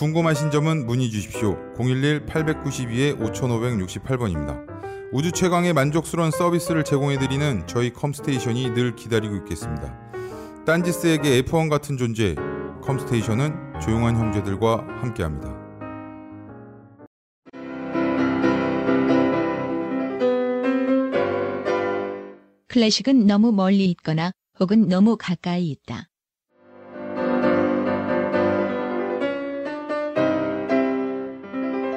궁금하신 점은 문의 주십시오. 011-892-5568번입니다. 우주 최강의 만족스러운 서비스를 제공해드리는 저희 컴스테이션이 늘 기다리고 있겠습니다. 딴지스에게 F1 같은 존재, 컴스테이션은 조용한 형제들과 함께합니다. 클래식은 너무 멀리 있거나 혹은 너무 가까이 있다.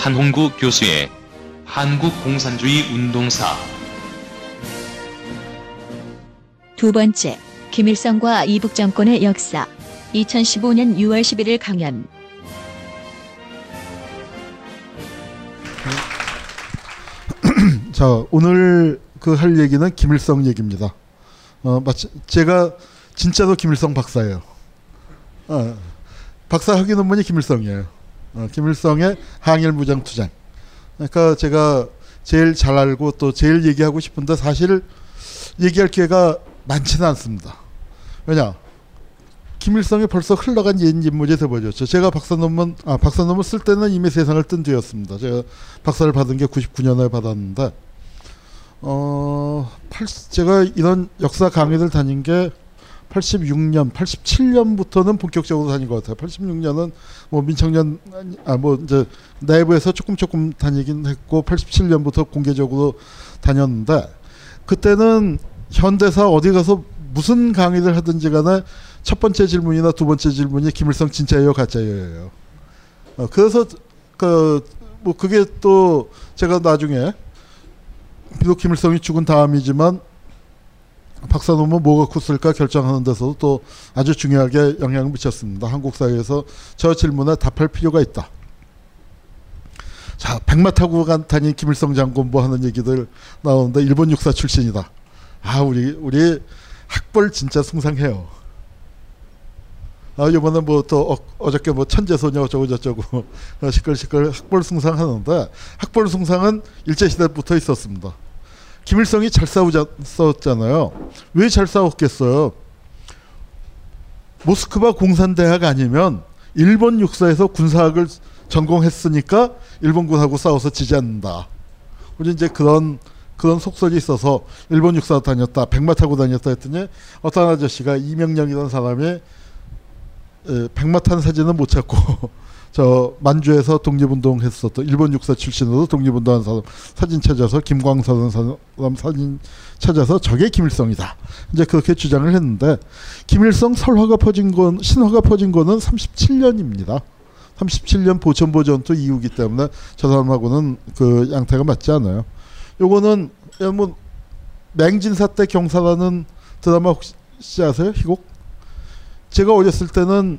한홍구 교수의 한국공산주의 운동사 두 번째, 김일성과 이북 정권의 역사. 2015년 6월 11일 강연. 자, 오늘 그 할 얘기는 김일성 얘기입니다. 어, 마치 제가 진짜로 김일성 박사예요. 어, 박사 학위 논문이 김일성이에요. 어, 김일성의 항일 무장 투쟁. 그러니까 제가 제일 잘 알고 또 제일 얘기하고 싶은데 사실 얘기할 기회가 많지는 않습니다. 왜냐? 김일성이 벌써 흘러간 옛 인물이 돼버렸죠. 제가 박사 논문, 아, 박사 논문 쓸 때는 이미 세상을 뜬 뒤였습니다. 제가 박사를 받은 게 99년에 받았는데, 어, 8, 제가 이런 역사 강의를 다닌 게 86년, 87년부터는 본격적으로 다닌 것 같아요. 86년은 뭐 민청년, 아, 뭐 이제 내부에서 조금 조금 다니긴 했고, 87년부터 공개적으로 다녔는데, 그때는 현대사 어디 가서 무슨 강의를 하든지 간에 첫 번째 질문이나 두 번째 질문이 김일성 진짜예요, 가짜예요. 어, 그래서 그 뭐 그게 또 제가 나중에 비록 김일성이 죽은 다음이지만 박사 논문 뭐 갖고 쓸까 결정하는 데서도 또 아주 중요하게 영향을 미쳤습니다. 한국 사회에서 저 질문에 답할 필요가 있다. 자, 백마 타고 간 다닌 김일성 장군 뭐 하는 얘기들 나오는데 일본 육사 출신이다. 아, 우리 우리 학벌 진짜 숭상해요. 아, 이번에 뭐 또 어, 저께 뭐 천재소녀 어쩌고 저쩌고 시끌시끌 학벌 숭상하는데 학벌 숭상은 일제 시대부터 있었습니다. 김일성이 잘 싸웠잖아요. 왜 잘 싸웠겠어요? 모스크바 공산대학 아니면 일본 육사에서 군사학을 전공했으니까 일본군하고 싸워서 지지 않는다. 우리 이제 그런 그런 속설이 있어서 일본 육사 다녔다, 백마 타고 다녔다 했더니 어떤 아저씨가 이명령이라는 사람이 에, 백마 탄 사진은 못 찾고 저 만주에서 독립운동 했었던 일본 육사 출신으로 독립운동한 사람 사진 찾아서 김광선은 사람 사진 찾아서 저게 김일성이다. 이제 그렇게 주장을 했는데 김일성 설화가 퍼진 건 신화가 퍼진 거는 37년입니다. 37년 보천보 전투 이후기 때문에 저 사람하고는 그 양태가 맞지 않아요. 요거는 뭐 맹진사 때 경사라는 드라마 혹시 아세요? 희곡? 제가 어렸을 때는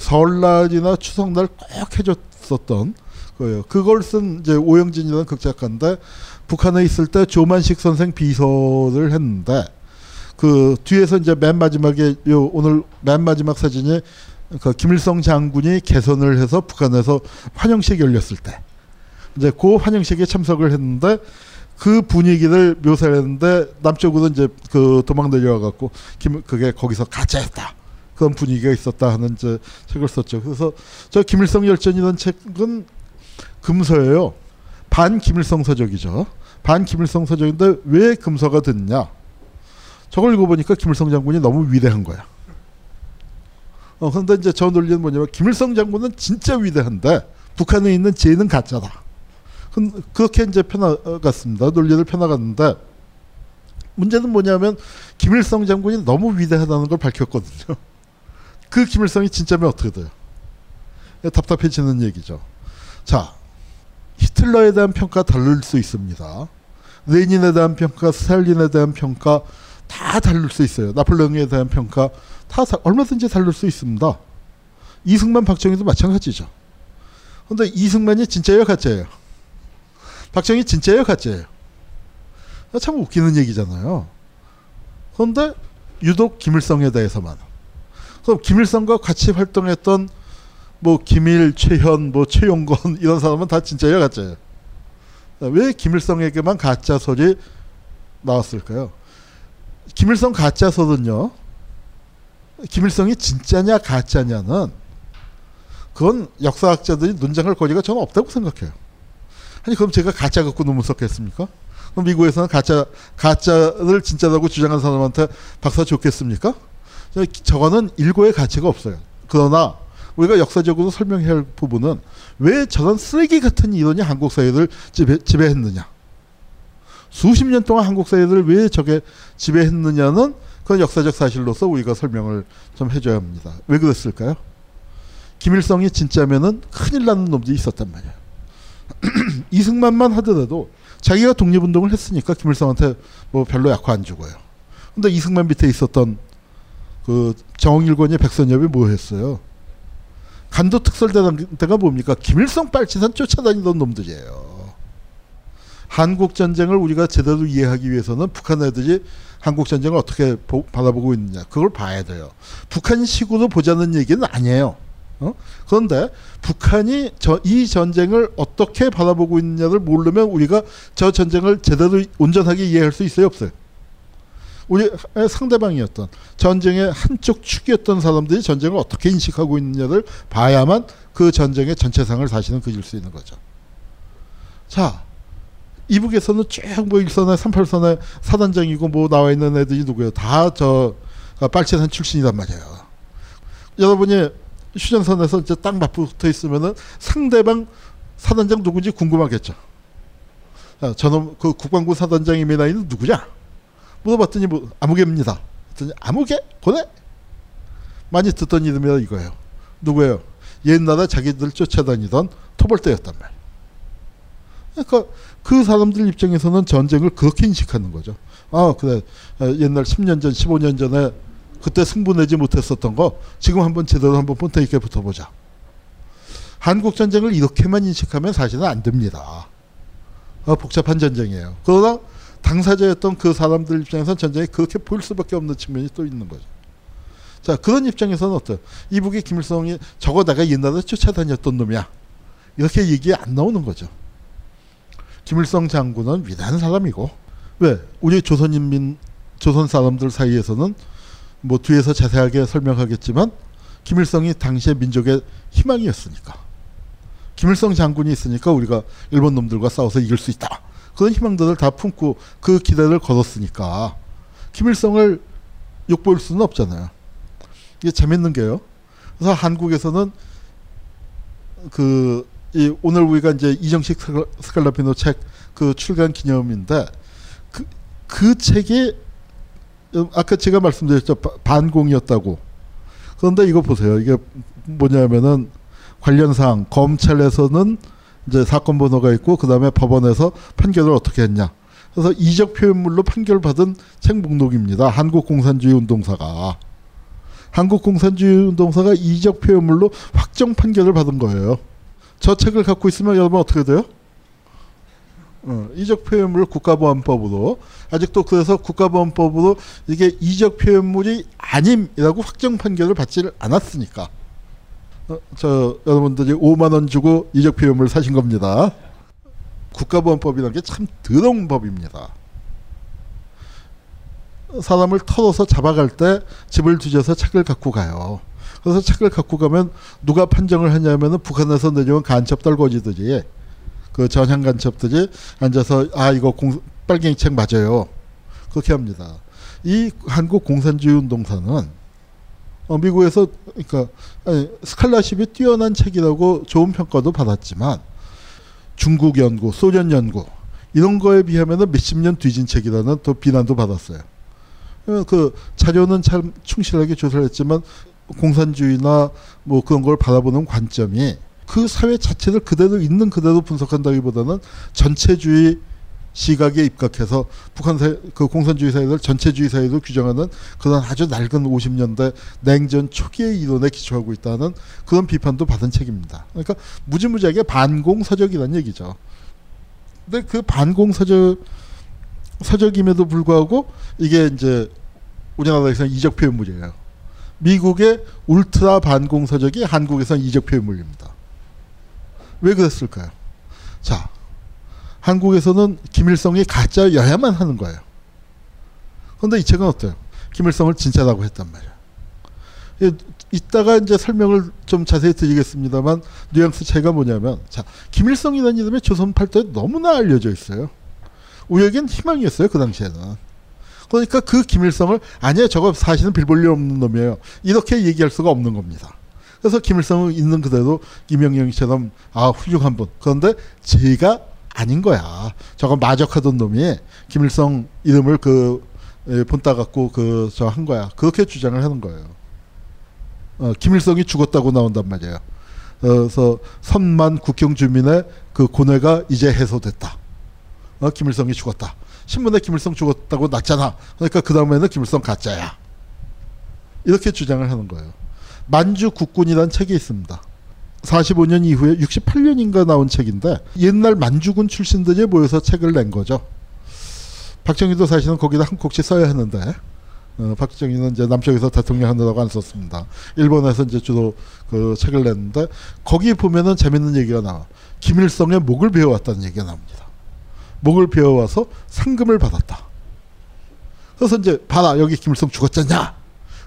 설날이나 추석날 꼭 해줬었던 거예요. 그걸 쓴 이제 오영진이라는 극작가인데 북한에 있을 때 조만식 선생 비서를 했는데 그 뒤에서 이제 맨 마지막에 요 오늘 맨 마지막 사진이 그 김일성 장군이 개선을 해서 북한에서 환영식 열렸을 때 이제 그 환영식에 참석을 했는데 그 분위기를 묘사를 했는데 남쪽으로 이제 그 도망 내려와 갖고 김 그게 거기서 가짜였다. 그런 분위기가 있었다 하는 이제 책을 썼죠. 그래서 저 김일성 열전이라는 책은 금서예요. 반 김일성 서적이죠. 반 김일성 서적인데 왜 금서가 됐냐? 저걸 읽어보니까 김일성 장군이 너무 위대한 거야. 어, 그런데 이제 저 논리는 뭐냐면 김일성 장군은 진짜 위대한데 북한에 있는 쟤는 가짜다. 그- 그렇게 이제 펴나갔습니다. 논리를 펴나갔는데 문제는 뭐냐면 김일성 장군이 너무 위대하다는 걸 밝혔거든요. 그 김일성이 진짜면 어떻게 돼요? 답답해지는 얘기죠. 자, 히틀러에 대한 평가 다를 수 있습니다. 레닌에 대한 평가, 스탈린에 대한 평가 다 다를 수 있어요. 나폴레옹에 대한 평가 다 다- 얼마든지 다를 수 있습니다. 이승만, 박정희도 마찬가지죠. 근데 이승만이 진짜예요, 가짜예요? 박정희 진짜예요, 가짜예요? 참 웃기는 얘기잖아요. 그런데 유독 김일성에 대해서만. 그럼 김일성과 같이 활동했던 뭐 김일, 최현, 뭐 최용건 이런 사람은 다 진짜예요, 가짜예요? 왜 김일성에게만 가짜 소리 나왔을까요? 김일성 가짜 설은요. 김일성이 진짜냐 가짜냐는 그건 역사학자들이 논쟁할 거리가 저는 없다고 생각해요. 아니 그럼 제가 가짜 갖고 논문 썼겠습니까? 그럼 미국에서는 가짜 가짜를 진짜라고 주장한 사람한테 박사 줬겠습니까? 저- 저거는 일고의 가치가 없어요. 그러나 우리가 역사적으로 설명해야 할 부분은 왜 저런 쓰레기 같은 이론이 한국 사회를 지배, 지배했느냐? 수십 년 동안 한국 사회를 왜 저게 지배했느냐는 그건 역사적 사실로서 우리가 설명을 좀 해줘야 합니다. 왜 그랬을까요? 김일성이 진짜면은 큰일 나는 놈들이 있었단 말이에요. 이승만만 하더라도 자기가 독립운동을 했으니까 김일성한테 뭐 별로 약화 안 주고요. 근데 이승만 밑에 있었던 그 정일권의 백선엽이 뭐 했어요? 간도 특설대가 뭡니까? 김일성 빨치산 쫓아다니던 놈들이에요. 한국 전쟁을 우리가 제대로 이해하기 위해서는 북한 애들이 한국 전쟁을 어떻게 보, 바라보고 있느냐 그걸 봐야 돼요. 북한식으로 보자는 얘기는 아니에요. 어? 그런데 북한이 저, 이 전쟁을 어떻게 바라보고 있느냐를 모르면 우리가 저 전쟁을 제대로 온전하게 이해할 수 있어요 없어요. 우리 상대방이었던 전쟁의 한쪽 축이었던 사람들이 전쟁을 어떻게 인식하고 있느냐를 봐야만 그 전쟁의 전체상을 다시는 그릴 수 있는 거죠. 자, 이북에서는 쭉뭐 일선에 38선에 사단장이고 뭐 나와 있는 애들이 누구예요? 다 저 빨치산 출신이란 말이에요. 여러분이 휴전선에서 이제 딱 맞붙어 있으면은 상대방 사단장 누구지 궁금하겠죠. 자, 저놈 그 국방부 사단장입니다. 이는 누구냐? 물어봤더니 뭐 아무개입니다. 그랬더니 아무개? 그래? 많이 듣던 이름이 이거예요. 누구예요? 옛날에 자기들 쫓아다니던 토벌대였단 말이에요. 그러니까 그 사람들 입장에서는 전쟁을 그렇게 인식하는 거죠. 아 그래 옛날 10년 전, 15년 전에 그때 승부 내지 못했었던 거 지금 한번 제대로 한번 본터 있게 붙어보자. 한국 전쟁을 이렇게만 인식하면 사실은 안 됩니다. 아, 복잡한 전쟁이에요. 그러나 당사자였던 그 사람들 입장에서는 전쟁이 그렇게 보일 수밖에 없는 측면이 또 있는 거죠. 자 그런 입장에서는 어때요? 이북의 김일성이 저거 내가 옛날에 쫓아다녔던 놈이야. 이렇게 얘기 안 나오는 거죠. 김일성 장군은 위대한 사람이고 왜 우리 조선인민 조선 사람들 사이에서는 뭐 뒤에서 자세하게 설명하겠지만 김일성이 당시의 민족의 희망이었으니까 김일성 장군이 있으니까 우리가 일본 놈들과 싸워서 이길 수 있다 그런 희망들을 다 품고 그 기대를 걸었으니까 김일성을 욕볼 수는 없잖아요. 이게 재밌는 게요. 그래서 한국에서는 그이 오늘 우리가 이제 이정식 스칼라피노 책 그 출간 기념인데 그, 그 책이 아까 제가 말씀드렸죠. 바- 반공이었다고. 그런데 이거 보세요. 이게 뭐냐면은 관련 사항 검찰에서는 이제 사건 번호가 있고 그 다음에 법원에서 판결을 어떻게 했냐. 그래서 이적 표현물로 판결받은 책 목록입니다. 한국 공산주의 운동사가. 한국 공산주의 운동사가 이적 표현물로 확정 판결을 받은 거예요. 저 책을 갖고 있으면 여러분 어떻게 돼요? 어, 이적 표현물 국가보안법으로. 아직도 그래서 국가보안법으로 이게 이적 표현물이 아님이라고 확정 판결을 받지를 않았으니까. 어, 저 여러분들이 5만 원 주고 이적 표현물 사신 겁니다. 국가보안법이라는 게 참 더러운 법입니다. 사람을 털어서 잡아갈 때 집을 뒤져서 책을 갖고 가요. 그래서 책을 갖고 가면 누가 판정을 하냐면은 북한에서 내려온 간첩 떨거지들이 그 전향 간첩들이 앉아서 아 이거 공, 빨갱이 책 맞아요. 그렇게 합니다. 이 한국 공산주의 운동사는 어, 미국에서 그러니까 아니, 스칼라십이 뛰어난 책이라고 좋은 평가도 받았지만 중국 연구, 소련 연구 이런 거에 비하면 몇십 년 뒤진 책이라는 또 비난도 받았어요. 어, 그 자료는 참 충실하게 조사를 했지만 공산주의나 뭐 그런 걸 바라보는 관점이 그 사회 자체를 그대로 있는 그대로 분석한다기보다는 전체주의 시각에 입각해서 북한 사회, 그 공산주의 사회를 전체주의 사회로 규정하는 그런 아주 낡은 50년대 냉전 초기의 이론에 기초하고 있다는 그런 비판도 받은 책입니다. 그러니까 무지무지하게 반공서적이라는 얘기죠. 근데 그 반공서적 서적임에도 불구하고 이게 이제 우리나라에서 이적 표현물이에요. 미국의 울트라 반공 서적이 한국에서는 이적 표현물입니다. 왜 그랬을까요? 자, 한국에서는 김일성이 가짜여야만 하는 거예요. 그런데 이 책은 어때요? 김일성을 진짜라고 했단 말이에요. 예, 이따가 이제 설명을 좀 자세히 드리겠습니다만 뉘앙스 차이가 뭐냐면 자 김일성이라는 이름이 조선 팔도에 너무나 알려져 있어요. 우리에겐 희망이었어요 그 당시에는. 그러니까 그 김일성을 아니야 저거 사실은 빌볼리 없는 놈이에요. 이렇게 얘기할 수가 없는 겁니다. 그래서 김일성은 있는 그대로 김영영처럼 아 훌륭한 분. 그런데 제가 아닌 거야. 저거 마적하던 놈이 김일성 이름을 그 예, 본따 갖고 그 저 한 거야. 그렇게 주장을 하는 거예요. 어, 김일성이 죽었다고 나온단 말이에요. 어, 그래서 선만 국경 주민의 그 고뇌가 이제 해소됐다. 어, 김일성이 죽었다. 신문에 김일성 죽었다고 났잖아. 그러니까 그 다음에는 김일성 가짜야. 이렇게 주장을 하는 거예요. 만주 국군이라는 책이 있습니다. 45년 이후에 68년인가 나온 책인데 옛날 만주군 출신들이 모여서 책을 낸 거죠. 박정희도 사실은 거기다 한 곡씩 써야 하는데 어, 박정희는 이제 남쪽에서 대통령 하느라고 안 썼습니다. 일본에서 이제 주로 그 책을 냈는데 거기 보면은 재밌는 얘기가 나와. 김일성의 목을 베어왔다는 얘기가 나옵니다. 목을 베어와서 상금을 받았다. 그래서 이제 봐라 여기 김일성 죽었잖냐.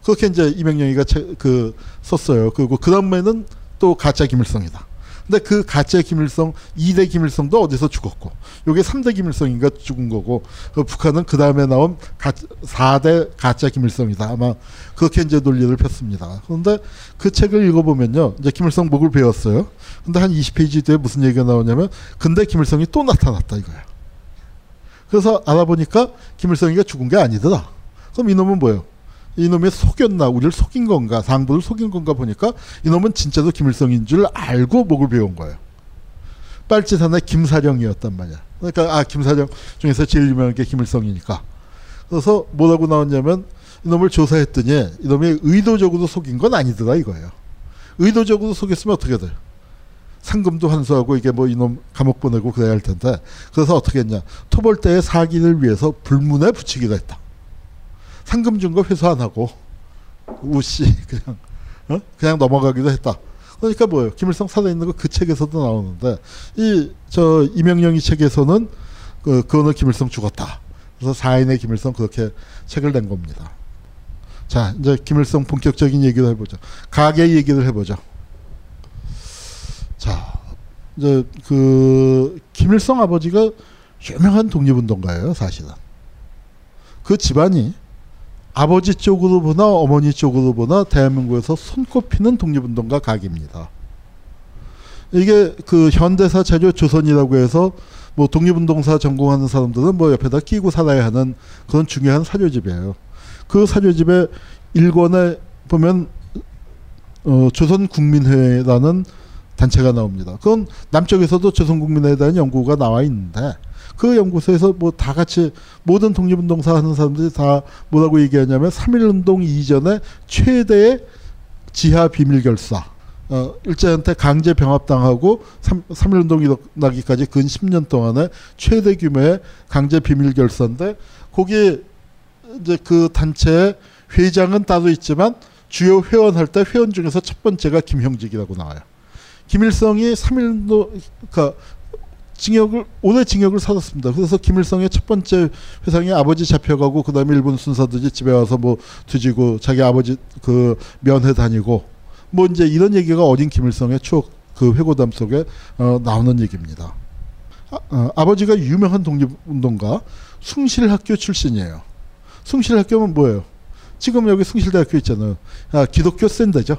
그렇게 이제 이명영이가 체, 그 썼어요. 그리고 그 다음에는 또 가짜 김일성이다. 근데 그 가짜 김일성 2대 김일성도 어디서 죽었고 요게 3대 김일성인가 죽은 거고 그 북한은 그 다음에 나온 가, 4대 가짜 김일성이다. 아마 그렇게 이제 논리를 폈습니다. 그런데 그 책을 읽어보면요. 이제 김일성 목을 베었어요. 근데 한 20페이지 뒤에 무슨 얘기가 나오냐면 근데 김일성이 또 나타났다 이거야. 그래서 알아보니까 김일성이가 죽은 게 아니더라. 그럼 이놈은 뭐예요? 이놈이 속였나 우리를 속인 건가 상부를 속인 건가 보니까 이놈은 진짜로 김일성인 줄 알고 목을 베운 거예요. 빨치산의 김사령이었단 말이야. 그러니까 아 김사령 중에서 제일 유명한 게 김일성이니까. 그래서 뭐라고 나왔냐면 이놈을 조사했더니 이놈이 의도적으로 속인 건 아니더라 이거예요. 의도적으로 속였으면 어떻게 돼요? 상금도 환수하고 이게 뭐 이놈 감옥 보내고 그래야 할 텐데 그래서 어떻게 했냐 토벌대의 사기를 위해서 불문에 붙이기로 했다. 상금 준 거 회수 안 하고 우씨 그냥 어? 그냥 넘어가기도 했다. 그러니까 뭐예요? 김일성 살아 있는 거 그 책에서도 나오는데 이 저 이명영이 책에서는 그 그거는 김일성 죽었다. 그래서 사인의 김일성 그렇게 책을 낸 겁니다. 자 이제 김일성 본격적인 얘기를 해보죠. 가계 얘기를 해보죠. 자 이제 그 김일성 아버지가 유명한 독립운동가예요 사실은. 그 집안이 아버지 쪽으로 보나 어머니 쪽으로 보나 대한민국에서 손꼽히는 독립운동가 각입니다. 이게 그 현대사 자료 조선이라고 해서 뭐 독립운동사 전공하는 사람들은 뭐 옆에다 끼고 살아야 하는 그런 중요한 사료집이에요. 그 사료집에 일권에 보면 어, 조선국민회라는 단체가 나옵니다. 그건 남쪽에서도 조선국민회에 대한 연구가 나와 있는데 그 연구소에서 뭐 다 같이 모든 독립운동사 하는 사람들이 다 뭐라고 얘기하냐면 3.1운동 이전에 최대의 지하 비밀결사 어, 일제한테 강제 병합당하고 3, 3.1운동이 나기까지 근 10년 동안에 최대 규모의 강제 비밀 결사인데 거기에 이제 그 단체의 회장은 따로 있지만 주요 회원할 때 회원 중에서 첫 번째가 김형직이라고 나와요. 김일성이 3.1도 그러니까 징역을 오래 징역을 살았습니다. 그래서 김일성의 첫 번째 회상이 아버지 잡혀가고 그다음에 일본 순사들이 집에 와서 뭐 뒤지고 자기 아버지 그 면회 다니고 뭐 이제 이런 얘기가 어린 김일성의 추억 그 회고담 속에 어, 나오는 얘기입니다. 아, 어, 버지가 유명한 독립운동가 숭실학교 출신이에요. 숭실학교는 뭐예요? 지금 여기 숭실대학교 있잖아요. 아, 기독교 센데죠.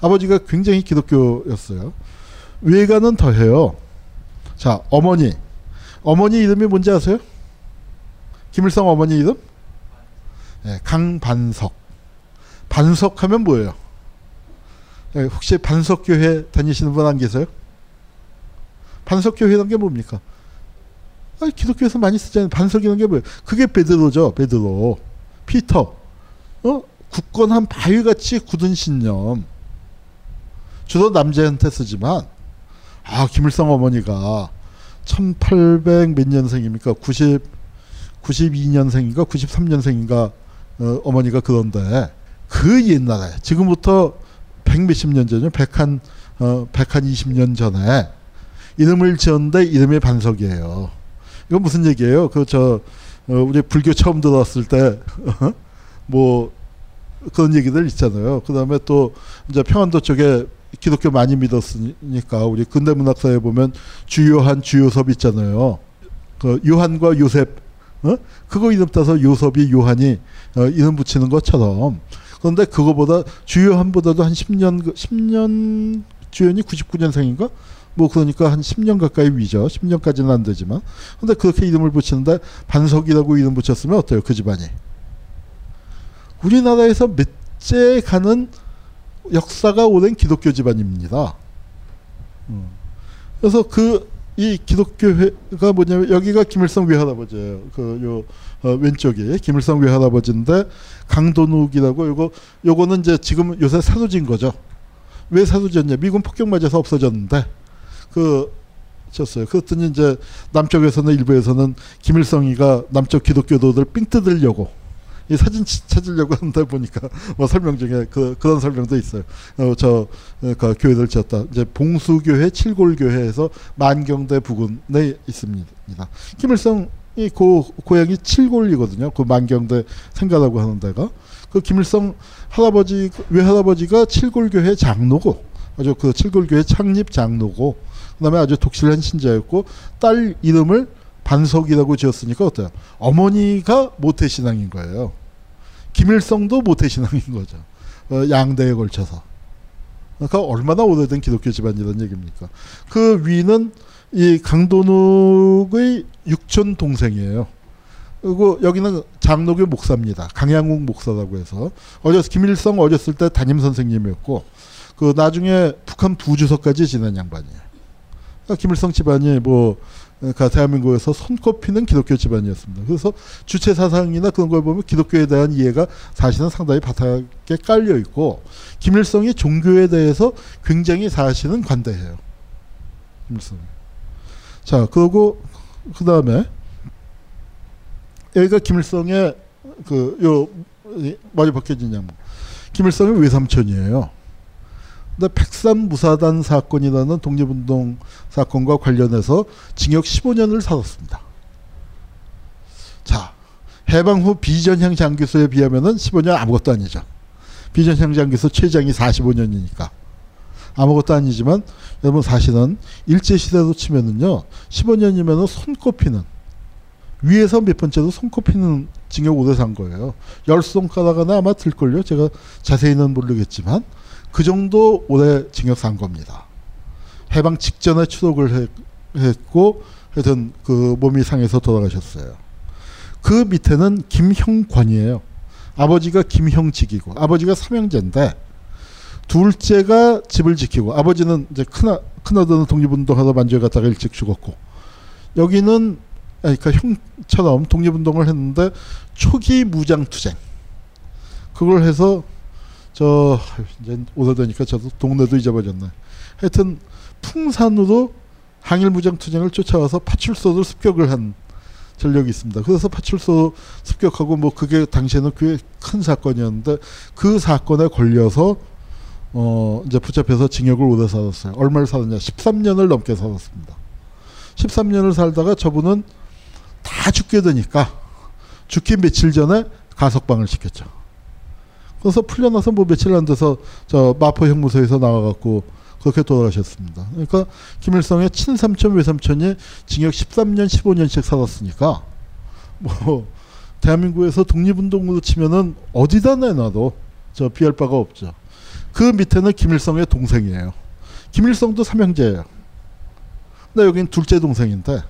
아버지가 굉장히 기독교였어요. 외가는 더해요. 자, 어머니. 어머니 이름이 뭔지 아세요? 김일성 어머니 이름? 네, 강반석. 반석하면 뭐예요? 네, 혹시 반석교회 다니시는 분 안 계세요? 반석교회란 게 뭡니까? 아, 기독교에서 많이 쓰잖아요. 반석이라는 게 뭐예요? 그게 베드로죠. 베드로. 피터. 어? 굳건한 바위같이 굳은 신념. 주로 남자한테 쓰지만 아 김일성 어머니가 1800 몇 년생입니까? 90 92년생인가 93년생인가 어, 어머니가 그런데 그 옛날에 지금부터 100 몇십 년 전이요. 100한 어, 100한 20년 전에 이름을 지었는데 이름이 반석이에요. 이건 무슨 얘기예요? 그저 어, 우리 불교 처음 들어왔을 때 뭐 그런 얘기들 있잖아요. 그다음에 또 이제 평안도 쪽에 기독교 많이 믿었으니까 우리 근대 문학사에 보면 주요한 주요섭 있잖아요. 그 요한과 요셉 어? 그거 이름 따서 요섭이 요한이 어, 이름 붙이는 것처럼 그런데 그거보다 주요한보다도 한 10년 10년 주연이 99년생인가? 뭐 그러니까 한 10년 가까이 위죠. 10년까지는 안 되지만. 근데 그렇게 이름을 붙이는데 반석이라고 이름 붙였으면 어때요? 그 집안이. 우리나라에서 몇째 가는 역사가 오랜 기독교 집안입니다. 음. 그래서 그 이 기독교회가 뭐냐면 여기가 김일성 외할아버지예요. 그요 어, 왼쪽이 김일성 외할아버지인데 강도욱이라고 요거 요거는 이제 지금 요새 사도진 거죠. 왜 사도졌냐? 미군 폭격 맞아서 없어졌는데 그 쳤어요. 그랬더니 이제 남쪽에서는 일부에서는 김일성이가 남쪽 기독교도들 삥 뜯으려고 이 사진 찾으려고 한다 보니까 뭐 설명 중에 그 그런 설명도 있어요. 어, 저 그 교회를 지었다. 이제 봉수교회 칠골교회에서 만경대 부근에 있습니다. 김일성 이그 고향이 칠골이거든요. 그 만경대 생가라고 하는 데가 그 김일성 할아버지 외할아버지가 칠골교회 장로고 아주 그 칠골교회 창립 장로고 그 다음에 아주 독실한 신자였고 딸 이름을 반석이라고 지었으니까 어때요? 어머니가 모태신앙인 거예요. 김일성도 모태신앙인 거죠. 어, 양대에 걸쳐서. 그러니까 얼마나 오래된 기독교 집안이라는 얘기입니까? 그 위는 이 강도욱의 육촌 동생이에요. 그리고 여기는 장로교 목사입니다. 강양욱 목사라고 해서 어렸 김일성 어렸을 때 담임 선생님이었고 그 나중에 북한 부주석까지 지낸 양반이에요. 그러니까 김일성 집안이 뭐 그러니까 대한민국에서 손꼽히는 기독교 집안이었습니다. 그래서 주체 사상이나 그런 걸 보면 기독교에 대한 이해가 사실은 상당히 바닥에 깔려 있고 김일성이 종교에 대해서 굉장히 사실은 관대해요. 김일성. 자 그리고 그 다음에 여기가 김일성의 그요 머리 벗겨진 양 김일성의 외삼촌이에요. 근데 백산 무사단 사건이라는 독립운동 사건과 관련해서 징역 15년을 살았습니다. 자, 해방 후 비전형 장기수에 비하면은 15년 아무것도 아니죠. 비전형 장기수 최장이 45년이니까. 아무것도 아니지만 여러분 사실은 일제 시대로 치면은요 15년이면은 손꼽히는 위에서 몇 번째로 손꼽히는 징역 오래 산 거예요. 열 손가락 하나 아마 들걸요. 제가 자세히는 모르겠지만 그 정도 오래 징역 산 겁니다. 해방 직전에 추록을 했고 하여튼 그 몸이 상해서 돌아가셨어요. 그 밑에는 김형관이에요. 아버지가 김형직이고 아버지가 삼형제인데 둘째가 집을 지키고 아버지는 이제 큰아 큰아들은 독립운동하다 만주에 갔다가 일찍 죽었고 여기는 그러니까 형처럼 독립운동을 했는데 초기 무장투쟁 그걸 해서 저 이제 오래되니까 저도 동네도 잊어버렸네. 하여튼 풍산으로 항일 무장 투쟁을 쫓아와서 파출소를 습격을 한 전력이 있습니다. 그래서 파출소 습격하고 뭐 그게 당시에는 꽤 큰 사건이었는데 그 사건에 걸려서 어 이제 붙잡혀서 징역을 오래 살았어요. 얼마를 살았냐? 13년을 넘게 살았습니다. 13년을 살다가 저분은 다 죽게 되니까 죽기 며칠 전에 가석방을 시켰죠. 그래서 풀려나서 뭐 며칠 안 돼서 저 마포 형무소에서 나와갖고 그렇게 돌아가셨습니다. 그러니까 김일성의 친삼촌 외삼촌이 징역 13년 15년씩 살았으니까 뭐 대한민국에서 독립운동으로 치면은 어디다 내놔도 저 비할 바가 없죠. 그 밑에는 김일성의 동생이에요. 김일성도 삼형제예요. 근데 여기는 둘째 동생인데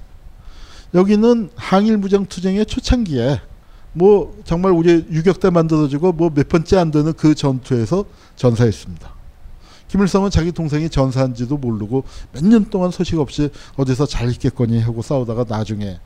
여기는 항일 무장 투쟁의 초창기에 뭐 정말 우리 유격 때 만들어지고 뭐 몇 번째 안 되는 그 전투에서 전사했습니다. 김일성은 자기 동생이 전사한지도 모르고 몇 년 동안 소식 없이 어디서 잘 있겠거니 하고 싸우다가 나중에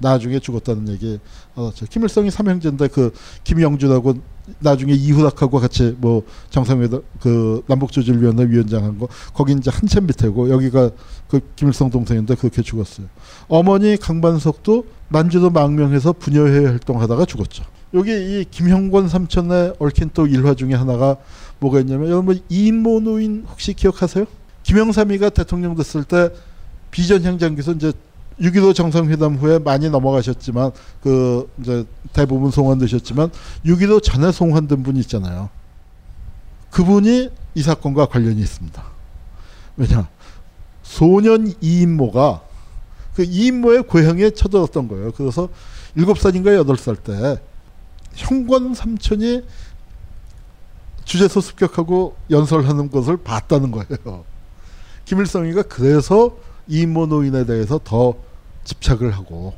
나중에 죽었다는 얘기 알았죠. 김일성이 삼형제인데 그 김영준하고 나중에 이후락하고 같이 뭐 정상회담 그 남북조질위원회 위원장 한 거 거기 이제 한참 밑에고 여기가 그 김일성 동생인데 그렇게 죽었어요. 어머니 강반석도 만주도 망명해서 부녀회 활동하다가 죽었죠. 여기 이 김형권 삼촌에 얽힌 또 일화 중에 하나가 뭐가 있냐면 여러분 이인모 노인 혹시 기억하세요? 김영삼이가 대통령 됐을 때 비전 향 장기서 이제 6.15 정상회담 후에 많이 넘어가셨지만 그 이제 대부분 송환되셨지만 6.15 전에 송환된 분이 있잖아요. 그분이 이 사건과 관련이 있습니다. 왜냐 소년 이인모가 그 이인모의 고향에 쳐들었던 거예요. 그래서 7살인가 8살 때 형권 삼촌이 주제소 습격하고 연설하는 것을 봤다는 거예요. 김일성이가 그래서 이인모 노인에 대해서 더 집착을 하고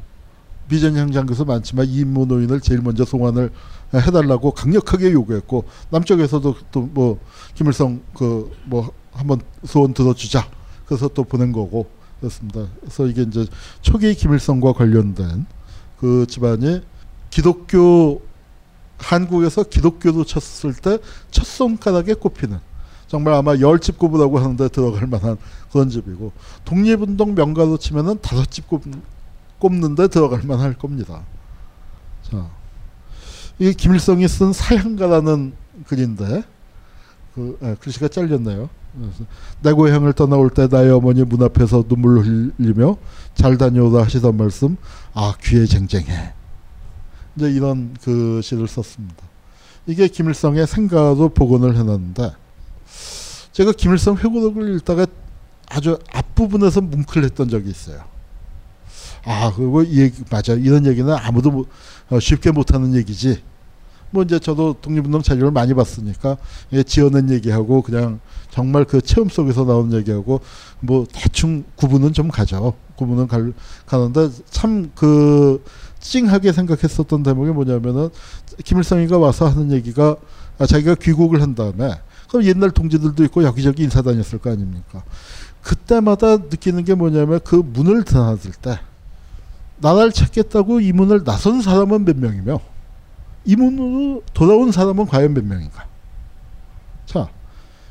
비전향 장교서 많지만 이인모 노인을 제일 먼저 송환을 해달라고 강력하게 요구했고 남쪽에서도 또 뭐 김일성 그 뭐 한번 소원 들어주자 그래서 또 보낸 거고 그렇습니다. 그래서 이게 이제 초기 김일성과 관련된 그 집안이 기독교 한국에서 기독교도 쳤을 때 첫 손가락에 꼽히는 정말 아마 열 집 꼽으라고 하는데 들어갈 만한 그런 집이고 독립운동 명가로 치면은 다섯 집 꼽, 꼽는데 들어갈 만할 겁니다. 자, 이게 김일성이 쓴 사향가라는 글인데 그 아, 글씨가 잘렸네요. 내 고향을 떠나올 때 나의 어머니 문 앞에서 눈물 흘리며 잘 다녀오다 하시던 말씀 아 귀에 쟁쟁해. 이제 이런 그 시를 썼습니다. 이게 김일성의 생가로 복원을 해놨는데 제가 김일성 회고록을 읽다가 아주 앞부분에서 뭉클했던 적이 있어요. 아 그리고 이 얘기 맞아 이런 얘기는 아무도 못, 어, 쉽게 못하는 얘기지. 뭐 이제 저도 독립운동 자료를 많이 봤으니까 예, 지어낸 얘기하고 그냥 정말 그 체험 속에서 나오는 얘기하고 뭐 대충 구분은 좀 가죠. 구분은 갈, 가는데 참 그 찡하게 생각했었던 대목이 뭐냐면은 김일성이가 와서 하는 얘기가 아, 자기가 귀국을 한 다음에 그럼 옛날 동지들도 있고 여기저기 인사 다녔을 거 아닙니까? 그때마다 느끼는 게 뭐냐면 그 문을 드나들 때 나라를 찾겠다고 이 문을 나선 사람은 몇 명이며 이 문으로 돌아온 사람은 과연 몇 명인가? 자,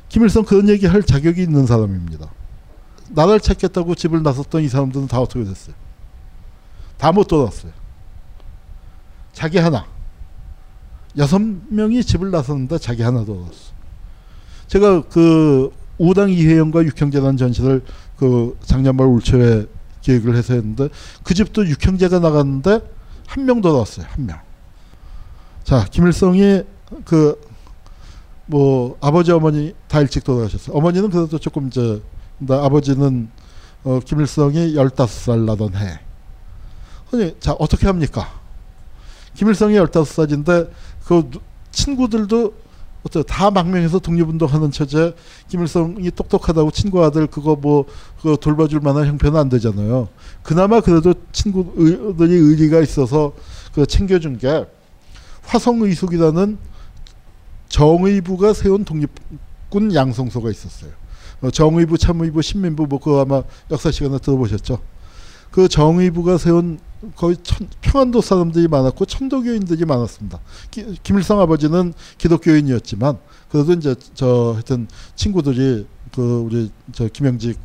김일성 그런 얘기 할 자격이 있는 사람입니다. 나라를 찾겠다고 집을 나섰던 이 사람들은 다 어떻게 됐어요? 다 못 돌아왔어요. 자기 하나. 여섯 명이 집을 나섰는데 자기 하나 돌아왔어. 제가 그 우당 이회영과 육형제단 전시를 그 작년 말 울초에 기획을 해서 했는데 그 집도 육형제가 나갔는데 한 명 돌아왔어요. 한 명. 자, 김일성이 그 뭐 아버지 어머니 다 일찍 돌아가셨어요. 어머니는 그래도 조금 이제 아버지는 어, 김일성이 15살 나던 해. 아니, 자, 어떻게 합니까? 김일성이 15살인데 그 누- 친구들도 어때 다 망명해서 독립운동하는 처제 김일성이 똑똑하다고 친구 아들 그거 뭐 그거 돌봐줄 만한 형편은 안 되잖아요. 그나마 그래도 친구들이 의리가 있어서 그 챙겨준 게 화성의숙이라는 정의부가 세운 독립군 양성소가 있었어요. 어, 정의부, 참의부, 신민부 뭐 그거 아마 역사 시간에 들어보셨죠. 그 정의부가 세운 거의 천, 평안도 사람들이 많았고 천도교인들이 많았습니다. 기, 김일성 아버지는 기독교인이었지만 그래도 이제 저 하여튼 친구들이 그 우리 저 김영직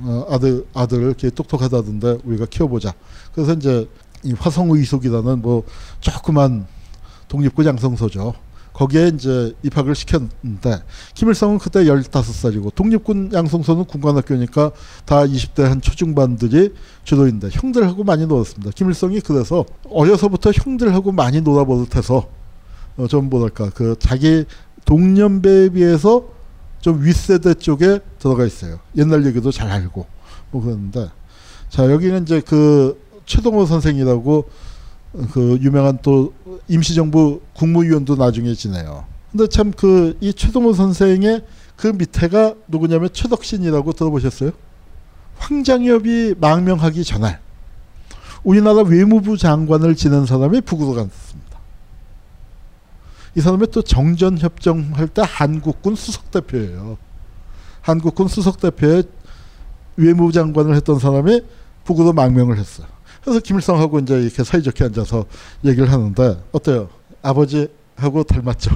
어, 아들 아들을 이렇게 똑똑하다던데 우리가 키워보자. 그래서 이제 이 화성의속이라는 뭐 조그만 독립군 양성소죠. 거기에 이제 입학을 시켰는데 김일성은 그때 15살이고 독립군 양성소는 군관학교니까 다 20대 한 초중반들이 주도인데 형들하고 많이 놀았습니다. 김일성이 그래서 어려서부터 형들하고 많이 놀아버릇해서 어, 좀 뭐랄까 그 자기 동년배에 비해서 좀 윗세대 쪽에 들어가 있어요. 옛날 얘기도 잘 알고 뭐 그러는데 자 여기는 이제 그 최동호 선생이라고 그 유명한 또 임시정부 국무위원도 나중에 지내요. 근데 참 그 이 최동호 선생의 그 밑에가 누구냐면 최덕신이라고 들어보셨어요? 황장엽이 망명하기 전에 우리나라 외무부 장관을 지낸 사람이 북으로 갔습니다. 이 사람이 또 정전 협정할 때 한국군 수석 대표예요. 한국군 수석 대표의 외무부 장관을 했던 사람이 북으로 망명을 했어요. 그래서 김일성하고 이제 이렇게 사이좋게 앉아서 얘기를 하는데 어때요? 아버지하고 닮았죠.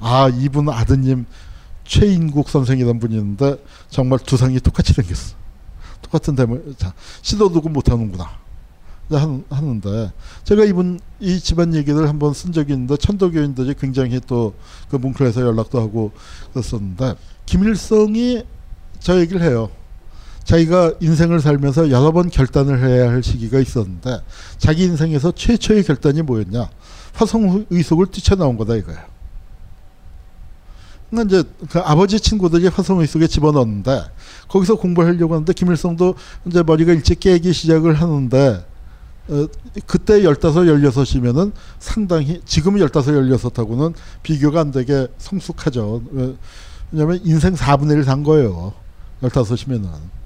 아 이분 아드님 최인국 선생이라는 분이 있는데 정말 두상이 똑같이 생겼어. 똑같은 대물 자 시도 두고 못하는구나. 하는, 하는데 제가 이분 이 집안 얘기를 한번 쓴 적이 있는데 천도교인들이 굉장히 또그 뭉클해서 연락도 하고 그랬었는데 김일성이 저 얘기를 해요. 자기가 인생을 살면서 여러 번 결단을 해야 할 시기가 있었는데 자기 인생에서 최초의 결단이 뭐였냐? 화성 의속을 뛰쳐나온 거다 이거야. 이제 그 아버지 친구들이 화성 의속에 집어넣었는데 거기서 공부하려고 하는데 김일성도 이제 머리가 일찍 깨기 시작을 하는데 어, 그때 열다섯 열여섯이면은 상당히 지금 열다섯 열여섯하고는 비교가 안 되게 성숙하죠. 왜냐하면 인생 4분의 1산 거예요. 열다섯이면은.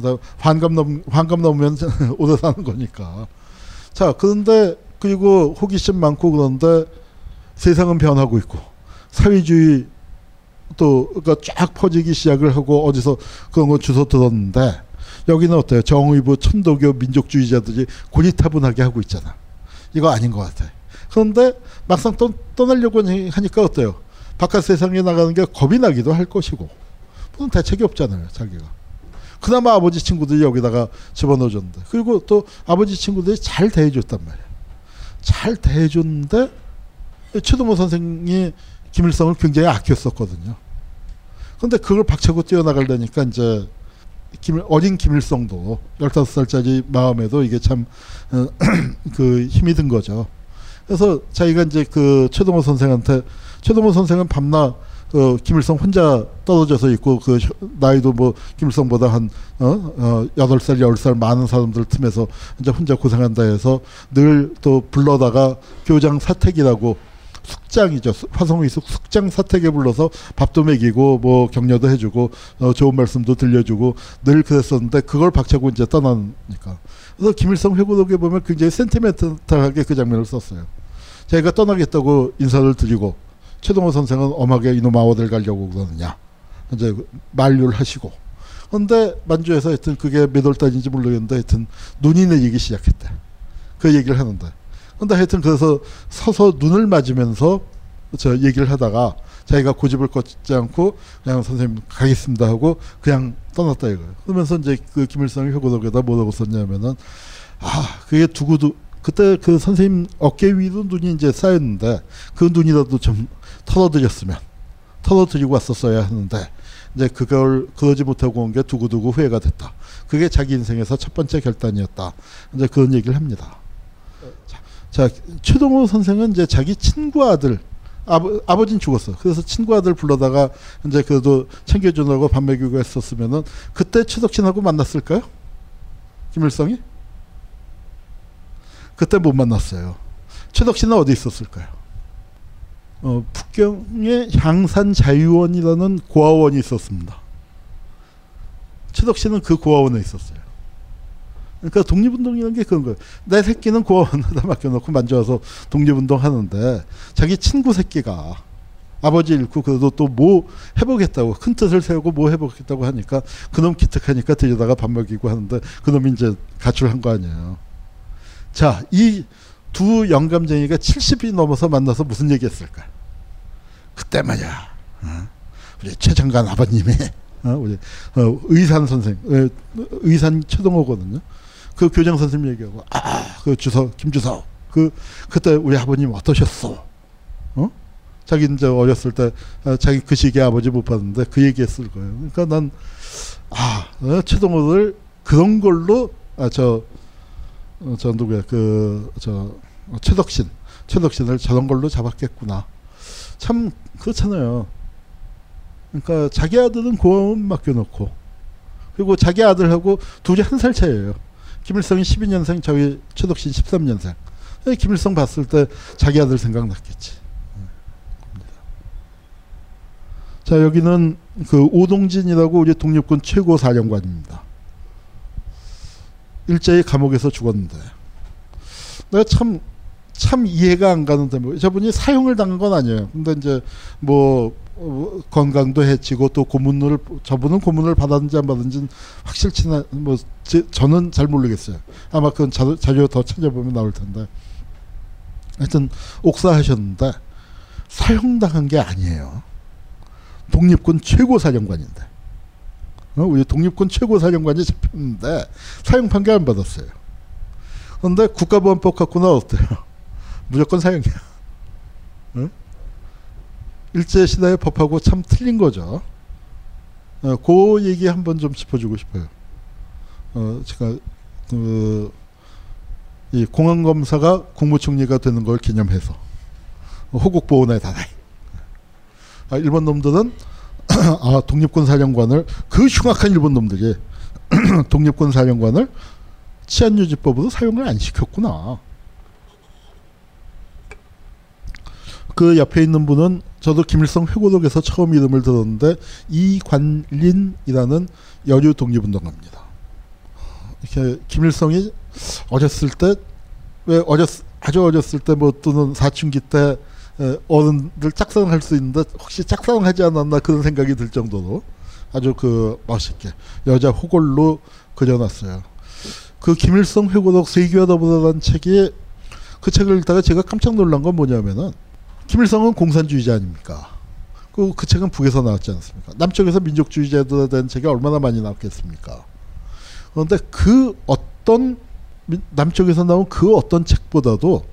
그래서 환갑 넘 환갑 넘으면 오래 사는 거니까. 자 그런데 그리고 호기심 많고 그런데 세상은 변하고 있고 사회주의 또 그러니까 쫙 퍼지기 시작을 하고 어디서 그런 거 주워 들었는데 여기는 어때요? 정의부 천도교 민족주의자들이 고리타분하게 하고 있잖아. 이거 아닌 것 같아. 그런데 막상 떠, 떠나려고 하니까 어때요? 바깥 세상에 나가는 게 겁이 나기도 할 것이고 무슨 대책이 없잖아요. 자기가. 그나마 아버지 친구들이 여기다가 집어넣어줬는데 그리고 또 아버지 친구들이 잘 대해줬단 말이야. 잘 대해줬는데 최동호 선생이 김일성을 굉장히 아꼈었거든요. 그런데 그걸 박차고 뛰어나가려니까 이제 김, 어린 김일성도 15살짜리 마음에도 이게 참, 어, 그 힘이 든 거죠. 그래서 자기가 이제 그 최동호 선생한테, 최동호 선생은 밤낮 그 김일성 혼자 떨어져서 있고 그 나이도 뭐 김일성보다 한 어, 어 여덟 살열살 많은 사람들 틈에서 이제 혼자 고생한다 해서 늘 또 불러다가 교장 사택이라고 숙장이죠. 화성의숙 숙장 사택에 불러서 밥도 먹이고 뭐 격려도 해주고 어, 좋은 말씀도 들려주고 늘 그랬었는데 그걸 박차고 이제 떠나니까. 그래서 김일성 회고록에 보면 굉장히 센티멘탈하게 그 장면을 썼어요. 자기가 떠나겠다고 인사를 드리고 최동호 선생은 엄하게 이놈 아워들 가려고 그러느냐. 이제 만류를 하시고. 근데 만주에서 하여튼 그게 몇월 달인지 모르겠는데 하여튼 눈이 내리기 시작했대. 그 얘기를 하는데. 근데 하여튼 그래서 서서 눈을 맞으면서 저 얘기를 하다가 자기가 고집을 꺾지 않고 그냥 선생님 가겠습니다 하고 그냥 떠났다 이거예요. 그러면서 이제 그 김일성이 회고록에다 뭐라고 썼냐면은 아 그게 두고도 그때 그 선생님 어깨 위로 눈이 이제 쌓였는데 그 눈이라도 좀 털어드렸으면 털어드리고 왔었어야 하는데 이제 그걸 그러지 못하고 온 게 두고두고 후회가 됐다. 그게 자기 인생에서 첫 번째 결단이었다. 이제 그런 얘기를 합니다. 자, 최동호 선생은 이제 자기 친구 아들 아버, 아버지는 죽었어. 그래서 친구 아들 불러다가 이제 그래도 챙겨주려고 밥 먹이고 했었으면은 그때 최덕진하고 만났을까요? 김일성이? 그때 못 만났어요. 최덕진은 어디 있었을까요? 어, 북경에 향산자유원이라는 고아원이 있었습니다. 최덕진은 그 고아원에 있었어요. 그러니까 독립운동이라는 게 그런 거예요. 내 새끼는 고아원에다 맡겨놓고 만져와서 독립운동 하는데 자기 친구 새끼가 아버지 잃고 그래도 또 뭐 해보겠다고 큰 뜻을 세우고 뭐 해보겠다고 하니까 그놈 기특하니까 들여다가 밥 먹이고 하는데 그놈이 이제 가출한 거 아니에요. 자, 이 두 영감쟁이가 70이 넘어서 만나서 무슨 얘기했을까? 그때 말이야. 어? 우리 최정관 아버님이 어? 우리 어, 의산 선생, 어, 의산 최동호거든요. 그 교장 선생님 얘기하고 아그 주석 김주석 그 그때 우리 아버님 어떠셨어? 어? 자기 이제 어렸을 때 어, 자기 그 시기에 아버지 못 봤는데 그 얘기했을 거예요. 그러니까 난 아, 어, 최동호를 그런 걸로 아, 저, 어, 저 누구야, 그, 저, 어, 최덕신, 최덕신을 저런 걸로 잡았겠구나. 참, 그렇잖아요. 그러니까 자기 아들은 고아원 맡겨놓고, 그리고 자기 아들하고 둘이 한 살 차이예요. 김일성이 12년생, 저기 최덕신 13년생. 김일성 봤을 때 자기 아들 생각났겠지. 자 여기는 그 오동진이라고 우리 독립군 최고 사령관입니다. 일제히 감옥에서 죽었는데 내가 참, 참 이해가 안 가는데 뭐 저분이 사형을 당한 건 아니에요. 근데 이제 뭐 어, 건강도 해치고 또 고문을 저분은 고문을 받았는지 안 받았는지 확실치 는 뭐 제, 저는 잘 모르겠어요. 아마 그건 자, 자료 더 찾아보면 나올 텐데 하여튼 옥사하셨는데 사형 당한 게 아니에요. 독립군 최고 사령관인데 어? 우리 독립군 최고 사령관이 잡혔는데 사형 판결 안 받았어요. 그런데 국가보안법 갖고는 어때요? 무조건 사형이야. 어? 일제 시대의 법하고 참 틀린 거죠. 어, 그 얘기 한번 좀 짚어주고 싶어요. 어, 제가 그, 이 공안 검사가 국무총리가 되는 걸 기념해서 호국 보훈의 다나이. 아, 일본 놈들은 아, 독립군 사령관을 그 흉악한 일본 놈들이 독립군 사령관을 치안유지법으로 사용을 안 시켰구나. 그 옆에 있는 분은 저도 김일성 회고록에서 처음 이름을 들었는데 이관린이라는 여류 독립운동가입니다. 이렇게 김일성이 어렸을 때 왜 어렸 아주 어렸을 때 뭐 또는 사춘기 때 어른들 짝사랑할 수 있는데 혹시 짝사랑하지 않았나 그런 생각이 들 정도로 아주 그 멋있게 여자 호걸로 그려놨어요. 그 김일성 회고록 세계화더보다라는 책이 그 책을 읽다가 제가 깜짝 놀란 건 뭐냐면은 김일성은 공산주의자 아닙니까? 그, 그 책은 북에서 나왔지 않습니까? 남쪽에서 민족주의자들에 대한 책이 얼마나 많이 나왔겠습니까? 그런데 그 어떤 남쪽에서 나온 그 어떤 책보다도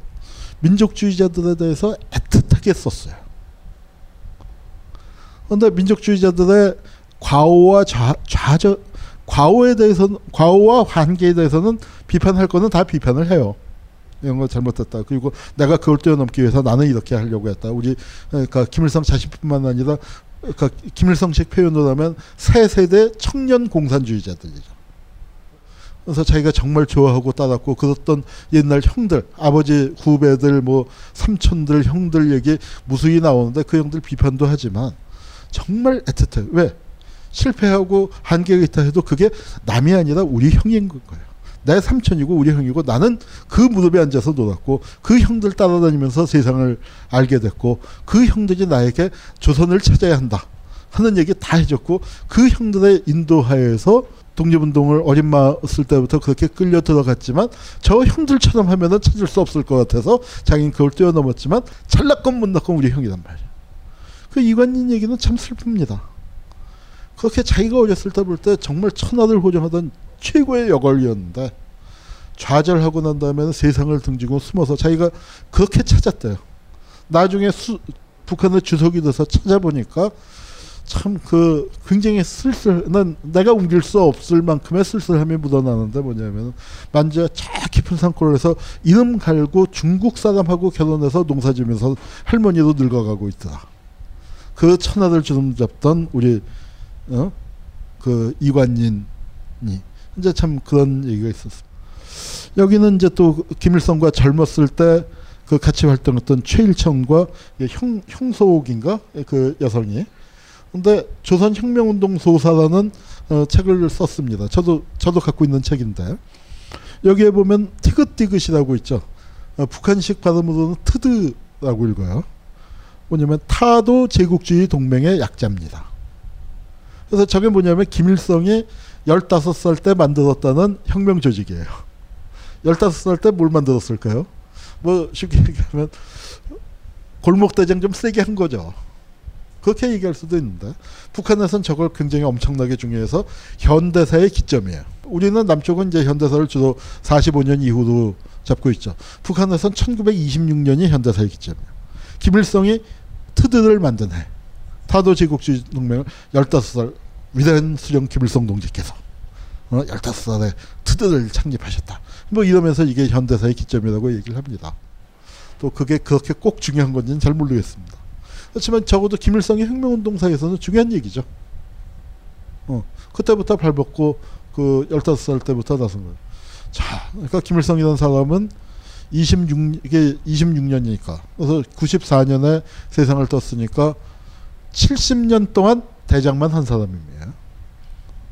민족주의자들에 대해서 애틋하게 썼어요. 그런데 민족주의자들의 과오와 좌, 좌저, 과오에 대해서는, 과오와 관계에 대해서는 비판할 거는 다 비판을 해요. 이런 거 잘못됐다. 그리고 내가 그걸 뛰어넘기 위해서 나는 이렇게 하려고 했다. 우리 그러니까 김일성 자신뿐만 아니라 그러니까 김일성식 표현으로 하면 새 세대 청년 공산주의자들이죠. 그래서 자기가 정말 좋아하고 따랐고 그랬던 옛날 형들, 아버지 후배들, 뭐 삼촌들, 형들 얘기 무수히 나오는데 그 형들 비판도 하지만 정말 애틋해. 왜? 실패하고 한계가 있다 해도 그게 남이 아니라 우리 형인 거예요. 내 삼촌이고 우리 형이고 나는 그 무릎에 앉아서 놀았고 그 형들 따라다니면서 세상을 알게 됐고 그 형들이 나에게 조선을 찾아야 한다 하는 얘기 다 해줬고 그 형들의 인도하에서 독립운동을 어린 마을 때부터 그렇게 끌려 들어갔지만 저 형들처럼 하면은 찾을 수 없을 것 같아서 자기는 그걸 뛰어넘었지만 잘났건 못났건 우리 형이란 말이야. 그 이관인 얘기는 참 슬픕니다. 그렇게 자기가 어렸을 때 볼 때 정말 천하를 호정하던 최고의 역할이었는데 좌절하고 난 다음에는 세상을 등지고 숨어서 자기가 그렇게 찾았대요. 나중에 수, 북한의 주석이 돼서 찾아보니까 참 그 굉장히 쓸쓸 난 내가 옮길 수 없을 만큼의 쓸쓸함이 묻어나는데 뭐냐면 만주에 저 깊은 산골에서 이름 갈고 중국 사람하고 결혼해서 농사지면서 할머니도 늙어가고 있더라. 그 천하를 주름잡던 우리 어? 그 이관인이 이제 참 그런 얘기가 있었습니다. 여기는 이제 또 김일성과 젊었을 때 그 같이 활동했던 최일청과 형 형소옥인가 그 여성이 근데 조선혁명운동 소사라는 어, 책을 썼습니다. 저도 저도 갖고 있는 책인데 여기에 보면 티긋티긋이라고 있죠. 어, 북한식 발음으로는 트드라고 읽어요. 뭐냐면 타도 제국주의 동맹의 약자입니다. 그래서 저게 뭐냐면 김일성이 15살 때 만들었다는 혁명 조직이에요. 15살 때 뭘 만들었을까요? 뭐 쉽게 얘기하면 골목대장 좀 세게 한 거죠. 그렇게 얘기할 수도 있는데 북한에서는 저걸 굉장히 엄청나게 중요해서 현대사의 기점이에요. 우리는 남쪽은 이제 현대사를 주로 45년 이후로 잡고 있죠. 북한에서는 1926년이 현대사의 기점이에요. 김일성이 트드를 만든 해. 타도 제국주의 동맹을 15살 위대한 수령 김일성 동지께서 어, 15살에 트드를 창립하셨다. 뭐 이러면서 이게 현대사의 기점이라고 얘기를 합니다. 또 그게 그렇게 꼭 중요한 건지는 잘 모르겠습니다. 그렇지만 적어도 김일성의 혁명운동사에서는 중요한 얘기죠. 어, 그때부터 발벗고 그 15살 때부터 나선 거예요. 자, 그러니까 김일성이라는 사람은 26 이게 26년이니까 그래서 94년에 세상을 떴으니까 70년 동안 대장만 한.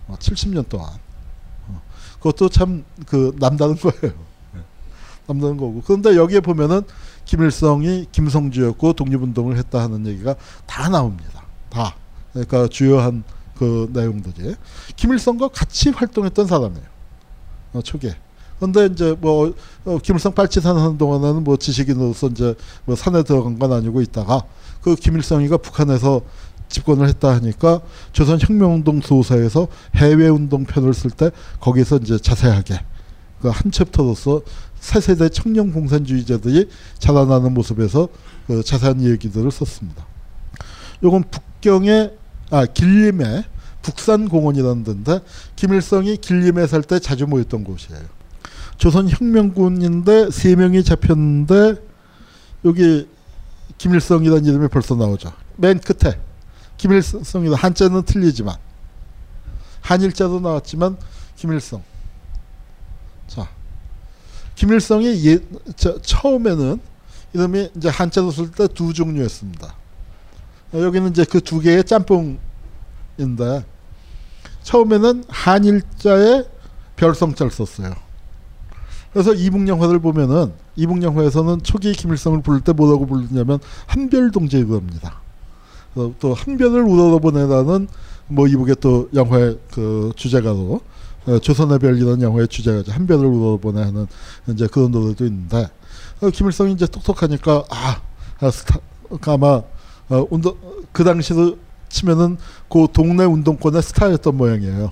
어, 70년 동안. 어, 그것도 참 그 남다른 거예요. 네. 남다른 거고. 그런데 여기에 보면은 김일성이 김성주였고 독립운동을 했다 하는 얘기가 다 나옵니다. 다. 그러니까 주요한 그 내용들이 김일성과 같이 활동했던 사람이에요. 어, 초기에. 근데 이제 뭐 어, 김일성 빨치산 하는 동안에는 뭐 지식인으로서 이제 뭐 산에 들어간 건 아니고 있다가 그 김일성이가 북한에서 집권을 했다 하니까 조선 혁명운동 소사에서 해외 운동 편을 쓸 때 거기서 이제 자세하게 그 한 챕터로서 새 세대 청년 공산주의자들이 자라나는 모습에서 그 자세한 얘기들을 썼습니다. 요건 북경의 아 길림의 북산공원이라는 데인데 김일성이 길림에 살 때 자주 모였던 곳이에요. 조선 혁명군인데 세 명이 잡혔는데 여기 김일성이라는 이름이 벌써 나오죠. 맨 끝에 김일성이다 한자는 틀리지만 한일자도 나왔지만 김일성. 자, 김일성이 예, 저, 처음에는 이름이 이제 한자로 쓸 때 두 종류였습니다. 여기는 이제 그 두 개의 짬뽕인데 처음에는 한일자에 별성자를 썼어요. 그래서 이북영화를 보면은 이북영화에서는 초기 김일성을 부를 때 뭐라고 부르냐면 한별동지라고 합니다. 또 한별을 우러러보내라는 뭐 이북의 또 영화의 그 주제가로 어, 조선의 별이라는 영화의 주제가죠. 한별을 우러러보내 하는 이제 그런 노래도 있는데 어, 김일성이 이제 똑똑하니까 아, 아 스타 아마 어, 운동 그 당시로 치면은 그 동네 운동권의 스타였던 모양이에요.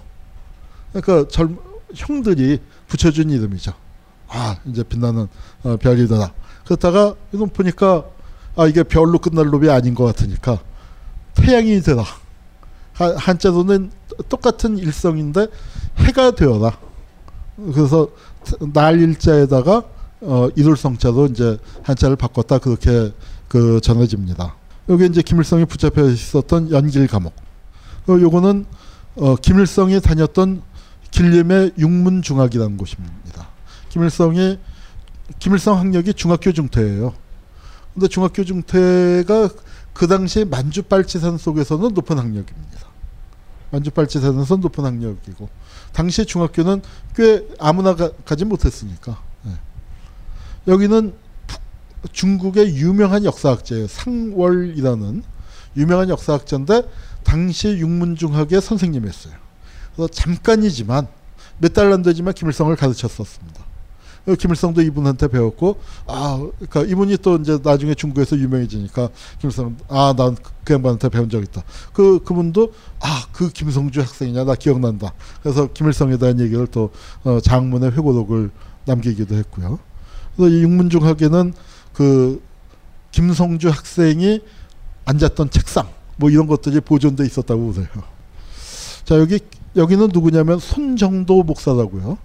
그러니까 젊 형들이 붙여준 이름이죠. 아 이제 빛나는 어, 별이더라. 그러다가 이놈 보니까 아 이게 별로 끝날 놈이 아닌 것 같으니까 태양이 되라. 한, 한자로는 똑같은 일성인데 해가 되어라. 그래서 날 일자에다가 어, 이룰성자로 이제 한자를 바꿨다 그렇게 그 전해집니다. 여기 이제 김일성이 붙잡혀 있었던 연길 감옥. 어, 요거는 어, 김일성이 다녔던 길림의 육문중학이라는 곳입니다. 김일성이 김일성 학력이 중학교 중퇴예요. 근데 중학교 중퇴가 그 당시 만주 빨치산 속에서는 높은 학력입니다. 만주 빨치산에서 높은 학력이고 당시 중학교는 꽤 아무나 가, 지 못했으니까 네. 여기는 중국의 유명한 역사학자예요. 상월이라는 유명한 역사학자인데 당시 육문중학의 선생님이었어요. 그래서 잠깐이지만 몇 달 안 되지만 김일성을 가르쳤었습니다. 김일성도 이분한테 배웠고 아 그러니까 이분이 또 이제 나중에 중국에서 유명해지니까 김일성 아난 그 양반한테 배운 적 있다. 그 그분도 아 그 김성주 학생이냐 나 기억난다. 그래서 김일성에 대한 얘기를 또 어, 장문의 회고록을 남기기도 했고요. 그래서 이 육문중학에는 그 김성주 학생이 앉았던 책상 뭐 이런 것들이 보존돼 있었다고 보세요. 자 여기 여기는 누구냐면 손정도 목사라고요.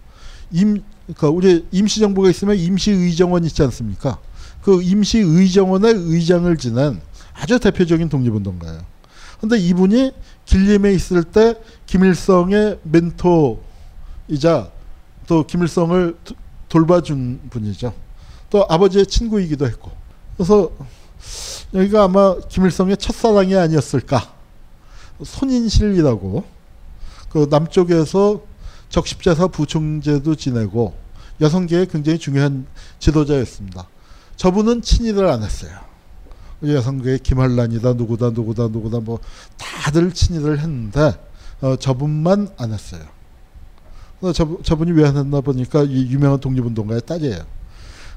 임 그러니까 우리 임시정부가 있으면 임시의정원 있지 않습니까? 그 임시의정원의 의장을 지낸 아주 대표적인 독립운동가예요. 근데 이분이 길림에 있을 때 김일성의 멘토이자 또 김일성을 돌봐준 분이죠. 또 아버지의 친구이기도 했고. 그래서 여기가 아마 김일성의 첫사랑이 아니었을까. 손인실이라고 그 남쪽에서 적십자사 부총재도 지내고 여성계의 굉장히 중요한 지도자였습니다. 저분은 친일을 안 했어요. 여성계의 김한란이다 누구다 누구다 누구다 뭐 다들 친일을 했는데 어, 저분만 안 했어요. 어, 저, 저분이 왜 안 했나 보니까 이 유명한 독립운동가의 딸이에요.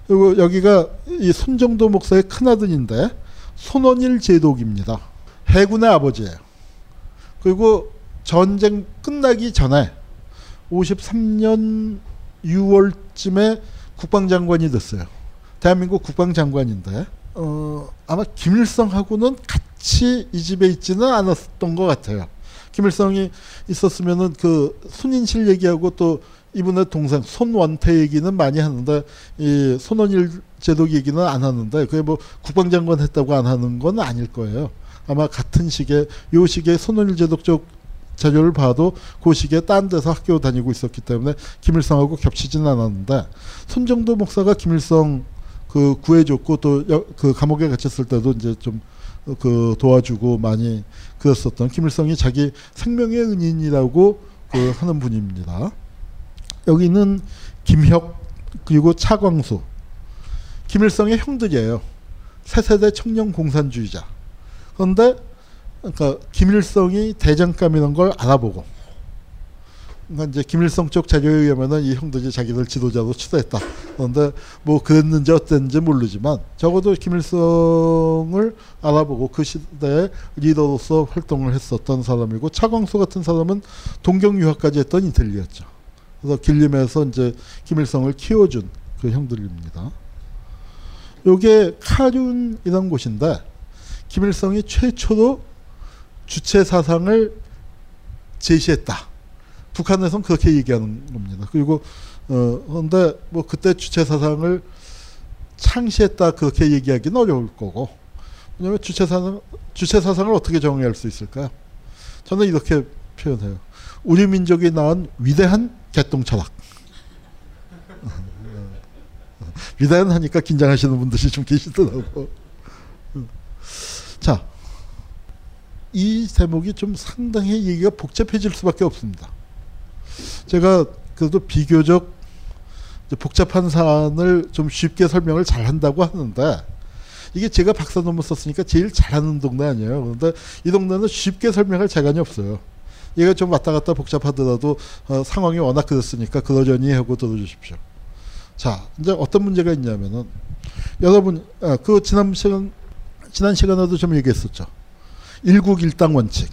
그리고 여기가 이 손정도 목사의 큰아들인데 손원일 제독입니다. 해군의 아버지예요. 그리고 전쟁 끝나기 전에 53년 6월쯤에 국방장관이 됐어요. 대한민국 국방장관인데 어, 아마 김일성하고는 같이 이 집에 있지는 않았던 것 같아요. 김일성이 있었으면은 그 손인실 얘기하고 또 이분의 동생 손원태 얘기는 많이 하는데 이 손원일 제독 얘기는 안 하는데 그게 뭐 국방장관 했다고 안 하는 건 아닐 거예요. 아마 같은 시기에 요 시기에 손원일 제독 쪽 자료를 봐도 그 시기에 딴 데서 학교 다니고 있었기 때문에 김일성하고 겹치지는 않았는데 손정도 목사가 김일성 그 구해줬고 또 그 감옥에 갇혔을 때도 이제 좀 그 도와주고 많이 그랬었던 김일성이 자기 생명의 은인이라고 그 하는 분입니다. 여기는 김혁 그리고 차광수 김일성의 형들이에요. 새세대 청년 공산주의자. 그런데 그러니까 김일성이 대장감이라는 걸 알아보고 그러니까 이제 김일성 쪽 자료에 의하면은 이 형들이 자기들 지도자로 추대했다. 그런데 뭐 그랬는지 어땠는지 모르지만 적어도 김일성을 알아보고 그 시대의 리더로서 활동을 했었던 사람이고 차광수 같은 사람은 동경 유학까지 했던 인텔리였죠. 그래서 길림에서 이제 김일성을 키워준 그 형들입니다. 요게 카륜이라는 곳인데 김일성이 최초로 주체 사상을 제시했다. 북한에서는 그렇게 얘기하는 겁니다. 그리고 어 근데 뭐 그때 주체 사상을 창시했다 그렇게 얘기하기는 어려울 거고 왜냐하면 주체 사상 주체 사상을 어떻게 정의할 수 있을까요? 저는 이렇게 표현해요. 우리 민족이 낳은 위대한 개똥 철학. 위대한 하니까 긴장하시는 분들이 좀 계시더라고. 자, 이 대목이 좀 상당히 얘기가 복잡해질 수밖에 없습니다. 제가 그래도 비교적 복잡한 사안을 좀 쉽게 설명을 잘 한다고 하는데 이게 제가 박사 논문 썼으니까 제일 잘하는 동네 아니에요. 그런데 이 동네는 쉽게 설명할 재간이 없어요. 얘가 좀 왔다 갔다 복잡하더라도 어, 상황이 워낙 그렇으니까 그러려니 하고 들어주십시오. 자, 이제 어떤 문제가 있냐면은 여러분 아, 그 지난 시간 지난 시간에도 좀 얘기했었죠. 일국 일당 원칙.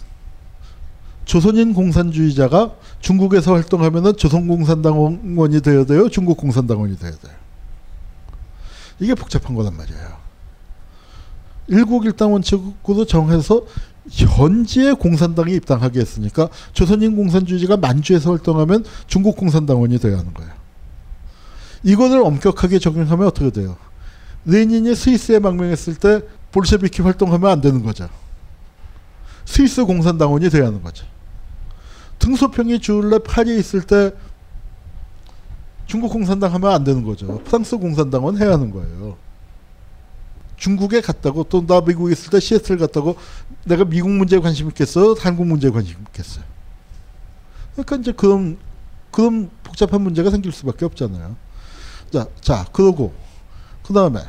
조선인 공산주의자가 중국에서 활동하면은 조선공산당원이 되어야 돼요. 중국 공산당원이 되어야 돼요. 이게 복잡한 거란 말이에요. 일국 일당 원칙으로 정해서 현지의 공산당에 입당하게 했으니까 조선인 공산주의자가 만주에서 활동하면 중국 공산당원이 돼야 하는 거예요. 이거를 엄격하게 적용하면 어떻게 돼요? 레닌이 스위스에 망명했을 때 볼셰비키 활동하면 안 되는 거죠. 스위스 공산당원이 돼야 하는 거죠. 등소평이 주울레 파리에 있을 때 중국 공산당 하면 안 되는 거죠. 프랑스 공산당원 해야 하는 거예요. 중국에 갔다고 또 나 미국에 있을 때 시애틀 갔다고 내가 미국 문제에 관심 있겠어? 한국 문제에 관심 있겠어요? 그러니까 이제 그런 그런 복잡한 문제가 생길 수밖에 없잖아요. 자, 자, 그러고 그 다음에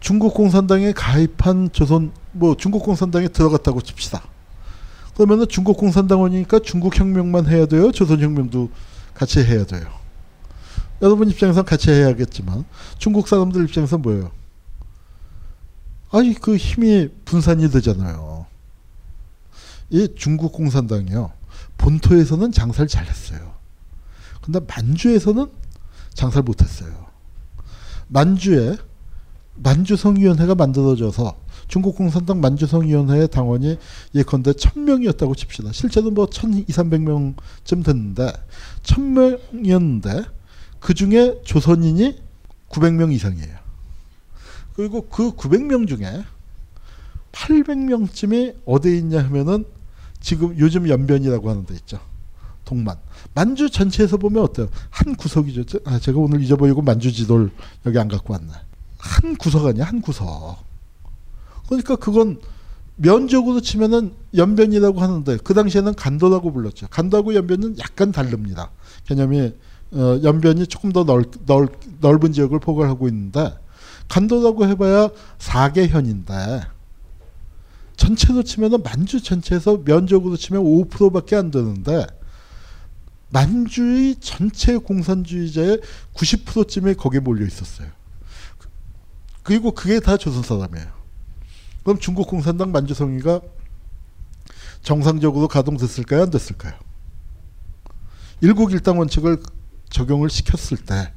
중국 공산당에 가입한 조선 뭐 중국 공산당에 들어갔다고 칩시다. 그러면은 중국 공산당원이니까 중국 혁명만 해야 돼요. 조선 혁명도 같이 해야 돼요. 여러분 입장에선 같이 해야겠지만 중국 사람들 입장에선 뭐예요? 아니 그 힘이 분산이 되잖아요. 이 중국 공산당이요. 본토에서는 장사를 잘했어요. 근데 만주에서는 장사를 못했어요. 만주에 만주 성위원회가 만들어져서 중국 공산당 만주성위원회의 당원이 예컨대 천명이었다고 칩시다. 실제로 뭐 천, 이삼백 명쯤 됐는데 천명이었는데 그 중에 조선인이 구백 명 이상이에요. 그리고 그 구백 명 중에 팔백 명쯤이 어디에 있냐 하면은 지금 요즘 연변이라고 하는 데 있죠. 동만. 만주 전체에서 보면 어때요? 한 구석이죠. 아, 제가 오늘 잊어버리고 만주 지도를 여기 안 갖고 왔네. 한 구석 아니야, 한 구석. 그러니까 그건 면적으로 치면은 연변이라고 하는데 그 당시에는 간도라고 불렀죠. 간도하고 연변은 약간 다릅니다. 개념이 어, 연변이 조금 더 넓, 넓, 넓은 지역을 포괄하고 있는데 간도라고 해봐야 4개 현인데 전체로 치면은 만주 전체에서 면적으로 치면 5%밖에 안 되는데 만주의 전체 공산주의자의 90%쯤이 거기에 몰려 있었어요. 그리고 그게 다 조선 사람이에요. 그럼 중국 공산당 만주성위가 정상적으로 가동됐을까요? 안 됐을까요? 일국 일당 원칙을 적용을 시켰을 때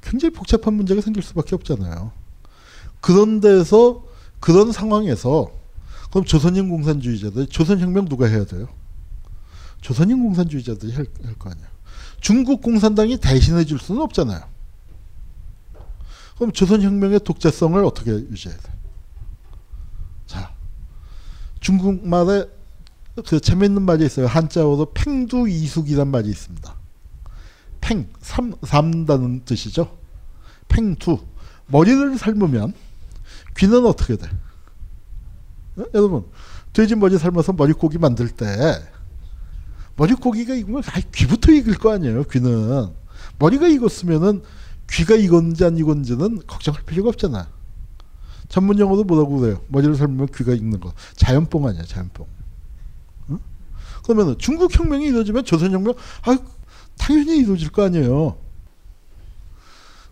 굉장히 복잡한 문제가 생길 수밖에 없잖아요. 그런 데서 그런 상황에서 그럼 조선인 공산주의자들 조선혁명 누가 해야 돼요? 조선인 공산주의자들이 할 거 아니야. 중국 공산당이 대신해 줄 수는 없잖아요. 그럼 조선혁명의 독자성을 어떻게 유지해야 돼? 자, 중국말에 그 재밌는 말이 있어요. 한자어로 팽두 이숙이란 말이 있습니다. 팽, 삼, 삼다는 뜻이죠. 팽두. 머리를 삶으면 귀는 어떻게 돼? 어? 여러분, 돼지 머리 삶아서 머리고기 만들 때 머리고기가 익으면 아, 귀부터 익을 거 아니에요. 귀는 머리가 익었으면은 귀가 익었는지 안 익었는지는 걱정할 필요가 없잖아. 전문 용어도 뭐라고 그래요? 머리를 삶으면 귀가 익는 거. 자연뽕 아니야, 자연뽕. 어? 그러면 중국 혁명이 이루어지면 조선 혁명 아 당연히 이루어질 거 아니에요.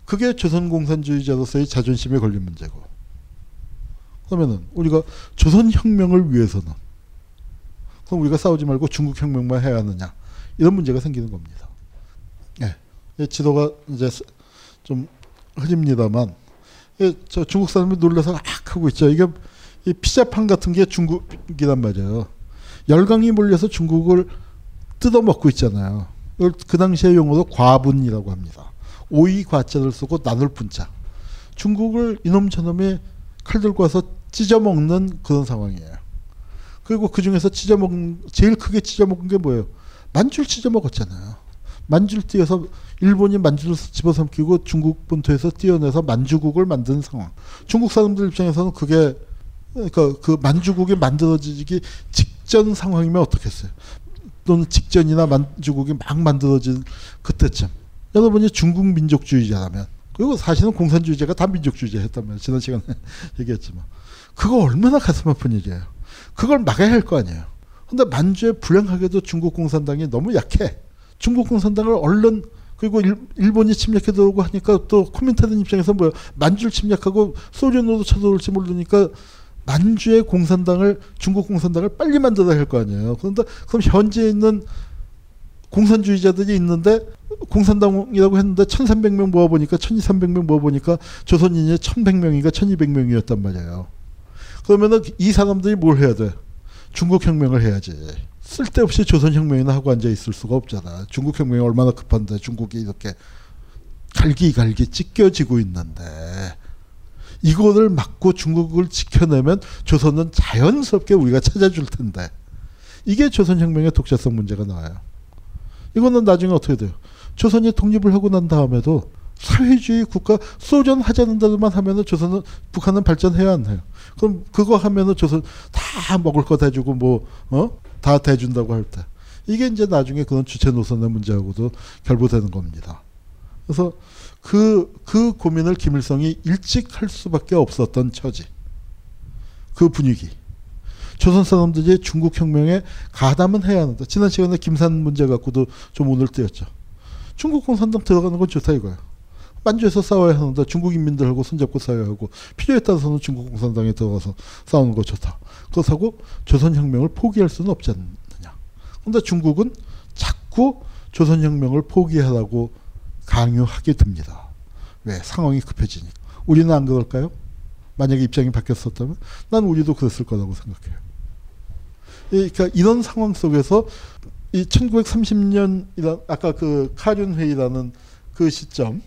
그게 조선 공산주의자로서의 자존심에 걸린 문제고. 그러면은 우리가 조선 혁명을 위해서는 그럼 우리가 싸우지 말고 중국 혁명만 해야 하느냐 이런 문제가 생기는 겁니다. 예, 지도가 이제 좀 흐립니다만 예, 저 중국 사람이 놀라서 악 하고 있죠. 이게 이 피자판 같은 게 중국이란 말이에요. 열강이 몰려서 중국을 뜯어먹고 있잖아요. 그 당시의 용어로 과분이라고 합니다. 오이 과자를 쓰고 나눌 분자. 중국을 이놈 저놈이 칼 들고 와서 찢어먹는 그런 상황이에요. 그리고 그 중에서 찢어먹은 제일 크게 찢어먹은 게 뭐예요? 만주를 찢어먹었잖아요. 만주를 띄어서 일본이 만주를 집어삼키고 중국 본토에서 띄어내서 만주국을 만든 상황. 중국 사람들 입장에서는 그게 그러니까 그 만주국이 만들어지기 직전 상황이면 어떻겠어요? 또는 직전이나 만주국이 막 만들어진 그때쯤. 여러분이 중국 민족주의자라면 그리고 사실은 공산주의자가 다 민족주의자였다면 지난 시간에 얘기했지만 그거 얼마나 가슴 아픈 일이에요. 그걸 막아야 할 거 아니에요. 근데 만주에 불행하게도 중국 공산당이 너무 약해. 중국 공산당을 얼른 그리고 일, 본이 침략해 들어오고 하니까 또 코민타든 입장에서 뭐야 만주를 침략하고 소련으로 쳐들어올지 모르니까 만주의 공산당을 중국 공산당을 빨리 만들어야 할 거 아니에요. 그런데 그럼 현재 있는 공산주의자들이 있는데 공산당이라고 했는데 1300명 모아보니까 1200명 모아보니까 조선인이 1100명인가 1200명이었단 말이에요. 그러면은 이 사람들이 뭘 해야 돼? 중국 혁명을 해야지. 쓸데없이 조선 혁명이나 하고 앉아 있을 수가 없잖아. 중국 혁명이 얼마나 급한데 중국이 이렇게 갈기갈기 찢겨지고 있는데 이거를 막고 중국을 지켜내면 조선은 자연스럽게 우리가 찾아줄 텐데 이게 조선 혁명의 독자성 문제가 나와요. 이거는 나중에 어떻게 돼요? 조선이 독립을 하고 난 다음에도 사회주의 국가 소련 하자는 대로만 하면은 조선은 북한은 발전해야 안 해요. 그럼 그거 하면은 조선 다 먹을 거 대주고 뭐 어? 다 대준다고 할 때. 이게 이제 나중에 그런 주체 노선의 문제하고도 결부되는 겁니다. 그래서 그, 그 고민을 김일성이 일찍 할 수밖에 없었던 처지. 그 분위기. 조선 사람들이 중국 혁명에 가담은 해야 하는데, 지난 시간에 김산 문제 갖고도 좀 오늘 뜨였죠. 중국 공산당 들어가는 건 좋다 이거야. 만주에서 싸워야 하는데 중국 인민들하고 손잡고 싸워야 하고 필요에 따라서는 중국 공산당에 들어가서 싸우는 거 좋다. 그렇다고 조선혁명을 포기할 수는 없지 않느냐. 그런데 중국은 자꾸 조선혁명을 포기하라고 강요하게 됩니다. 왜? 상황이 급해지니까. 우리는 안 그럴까요? 만약에 입장이 바뀌었었다면 난 우리도 그랬을 거라고 생각해요. 그러니까 이런 상황 속에서 이 1930년 이란 아까 그 카륜 회의라는 그 시점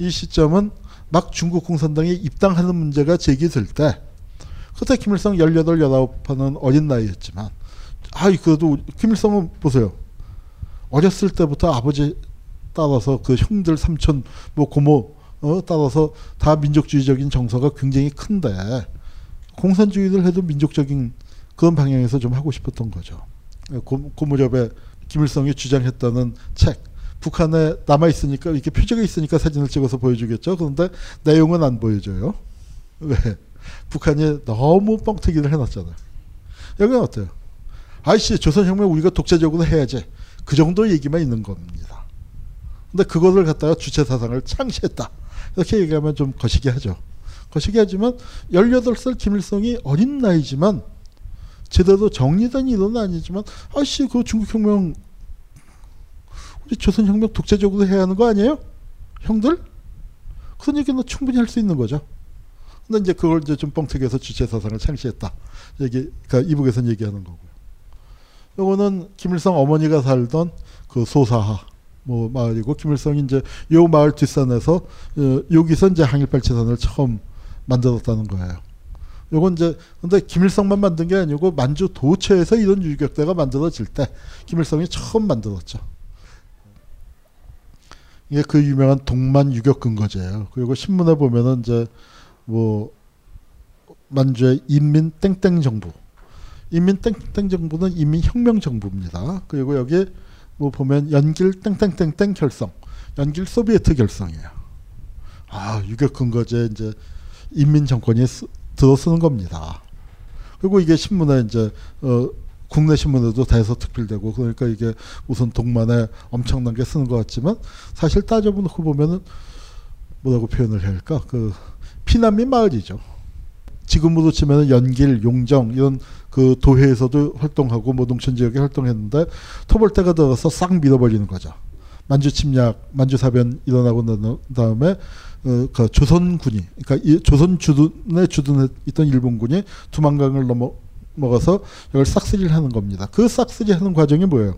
이 시점은 막 중국 공산당이 입당하는 문제가 제기될 때 그때 김일성 18, 19하는 어린 나이였지만 아 그래도 김일성은 보세요. 어렸을 때부터 아버지 따라서 그 형들 삼촌 뭐 고모 어 따라서 다 민족주의적인 정서가 굉장히 큰데 공산주의를 해도 민족적인 그런 방향에서 좀 하고 싶었던 거죠. 고, 고무렵에 김일성이 주장했다는 책 북한에 남아 있으니까 이렇게 표적이 있으니까 사진을 찍어서 보여주겠죠. 그런데 내용은 안 보여줘요. 왜? 북한이 너무 뻥튀기를 해놨잖아요. 여기는 어때요? 아이씨 조선혁명 우리가 독자적으로 해야지. 그 정도 얘기만 있는 겁니다. 근데 그거를 갖다가 주체 사상을 창시했다. 이렇게 얘기하면 좀 거시기 하죠. 거시기 하지만 18살 김일성이 어린 나이지만 제대로 정리된 일은 아니지만 아씨 그 중국혁명 조선혁명 독자적으로 해야 하는 거 아니에요? 형들? 그런 얘기는 충분히 할 수 있는 거죠. 근데 이제 그걸 이제 좀 뻥튀기해서 주체 사상을 창시했다. 얘기, 그러니까 이북에서는 얘기하는 거고요. 요거는 김일성 어머니가 살던 그 소사하 뭐 마을이고 김일성이 이제 요 마을 뒷산에서 어, 여기서 이제 항일발치선을 처음 만들었다는 거예요. 요건 이제 근데 김일성만 만든 게 아니고 만주 도처에서 이런 유격대가 만들어질 때 김일성이 처음 만들었죠. 이게 그 유명한 동만 유격 근거제예요. 그리고 신문에 보면은 이제 뭐 만주의 인민 땡땡 정부, 인민 땡땡 정부는 인민 혁명 정부입니다. 그리고 여기 뭐 보면 연길 땡땡땡땡 결성, 연길 소비에트 결성이에요. 아 유격 근거제 이제 인민 정권이 쓰, 들어 쓰는 겁니다. 그리고 이게 신문에 이제 어, 국내 신문에도 대서 특필되고 그러니까 이게 우선 동만에 엄청난 게 쓰는 것 같지만 사실 따져보고 보면은 뭐라고 표현을 해야 할까 그 피난민 마을이죠. 지금으로 치면은 연길, 용정 이런 그 도회에서도 활동하고 뭐 농촌 지역에 활동했는데 토벌대가 들어서 싹 밀어버리는 거죠. 만주 침략, 만주 사변 일어나고 난 다음에 어, 그 조선군이 그러니까 이 조선 주둔에 주둔했던 일본군이 두만강을 넘어 먹어서 이걸 싹쓸이를 하는 겁니다. 그 싹쓸이 하는 과정이 뭐예요?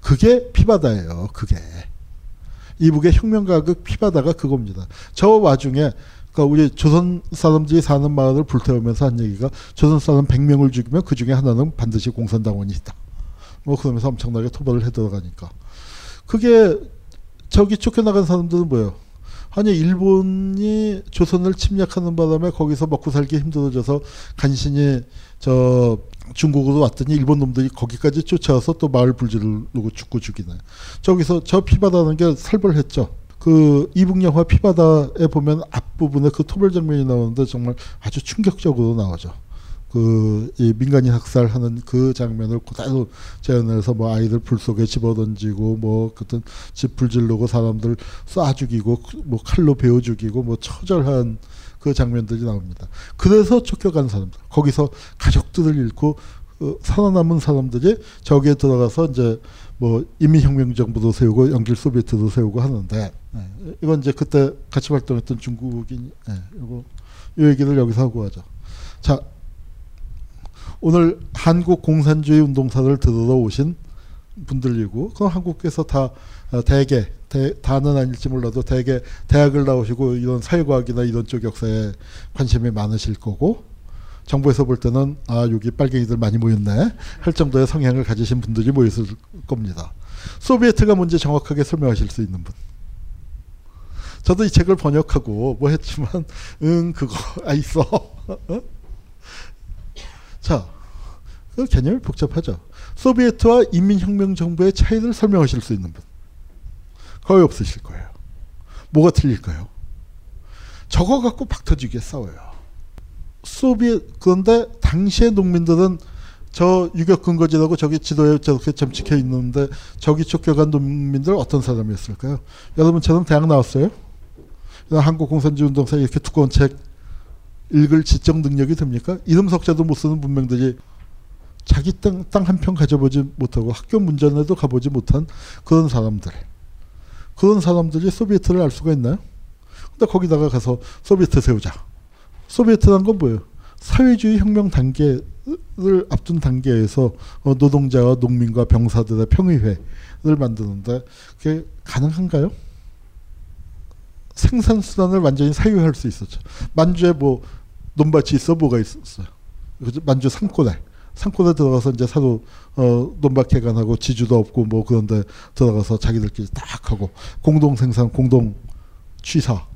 그게 피바다예요. 그게 이북의 혁명가극 피바다가 그겁니다. 저 와중에 그러니까 우리 조선 사람들이 사는 마을을 불태우면서 한 얘기가 조선 사람 100명을 죽이면 그 중에 하나는 반드시 공산당원이 있다. 뭐 그러면서 엄청나게 토벌을 해 들어가니까 그게 저기 쫓겨나간 사람들은 뭐예요? 아니 일본이 조선을 침략하는 바람에 거기서 먹고 살기 힘들어져서 간신히 저 중국으로 왔더니 일본 놈들이 거기까지 쫓아와서 또 마을 불지르고 죽고 죽이네. 저기서 저 피바다는 게 살벌했죠. 그 이북 영화 피바다에 보면 앞부분에 그 토벌 장면이 나오는데 정말 아주 충격적으로 나오죠. 그 이 민간인 학살하는 그 장면을 그대로 재현해서 뭐 아이들 불 속에 집어던지고 뭐 그땐 집 불질르고 사람들 쏴 죽이고 뭐 칼로 베어 죽이고 뭐 처절한 그 장면들이 나옵니다. 그래서 쫓겨간 사람들 거기서 가족들을 잃고 어, 살아남은 사람들이 저기에 들어가서 이제 뭐 인민혁명 정부도 세우고 연길 소비에트도 세우고 하는데 네, 이건 이제 그때 같이 활동했던 중국인 네, 이거 이 얘기를 여기서 하고 하죠. 자 오늘 한국 공산주의 운동사를 들으러 오신 분들이고 그 한국에서 다 어, 대개 대, 다는 아닐지 몰라도 대개 대학을 나오시고 이런 사회과학이나 이런 쪽 역사에 관심이 많으실 거고 정부에서 볼 때는 아 여기 빨갱이들 많이 모였네 할 정도의 성향을 가지신 분들이 모였을 겁니다. 소비에트가 뭔지 정확하게 설명하실 수 있는 분. 저도 이 책을 번역하고 뭐 했지만 응 그거 아 있어. 어? 자, 그 개념이 복잡하죠. 소비에트와 인민혁명 정부의 차이를 설명하실 수 있는 분. 거의 없으실 거예요. 뭐가 틀릴까요? 저거 갖고 박터지게 싸워요. 소비에트, 그런데 당시의 농민들은 저 유격 근거지라고 저기 지도에 저렇게 점찍혀 있는데 저기 쫓겨간 농민들 어떤 사람이었을까요? 여러분처럼 대학 나왔어요? 한국 공산주의 운동사 이렇게 두꺼운 책 읽을 지적 능력이 됩니까? 이름 석자도 못 쓰는 문명들이 자기 땅 한 평 가져보지 못하고 학교 문전에도 가보지 못한 그런 사람들. 그런 사람들이 소비에트를 알 수가 있나요? 근데 거기다가 가서 소비에트 세우자. 소비에트란 건 뭐예요? 사회주의 혁명 단계를 앞둔 단계에서 어, 노동자와 농민과 병사들의 평의회를 만드는데 그게 가능한가요? 생산 수단을 완전히 사유할 수 있었죠. 만주에 뭐 논밭이 있어 뭐가 있었어요. 만주 산골에 산골에 들어가서 이제 사도 어, 논밭 개간하고 지주도 없고 뭐 그런데 들어가서 자기들끼리 딱 하고 공동 생산 공동 취사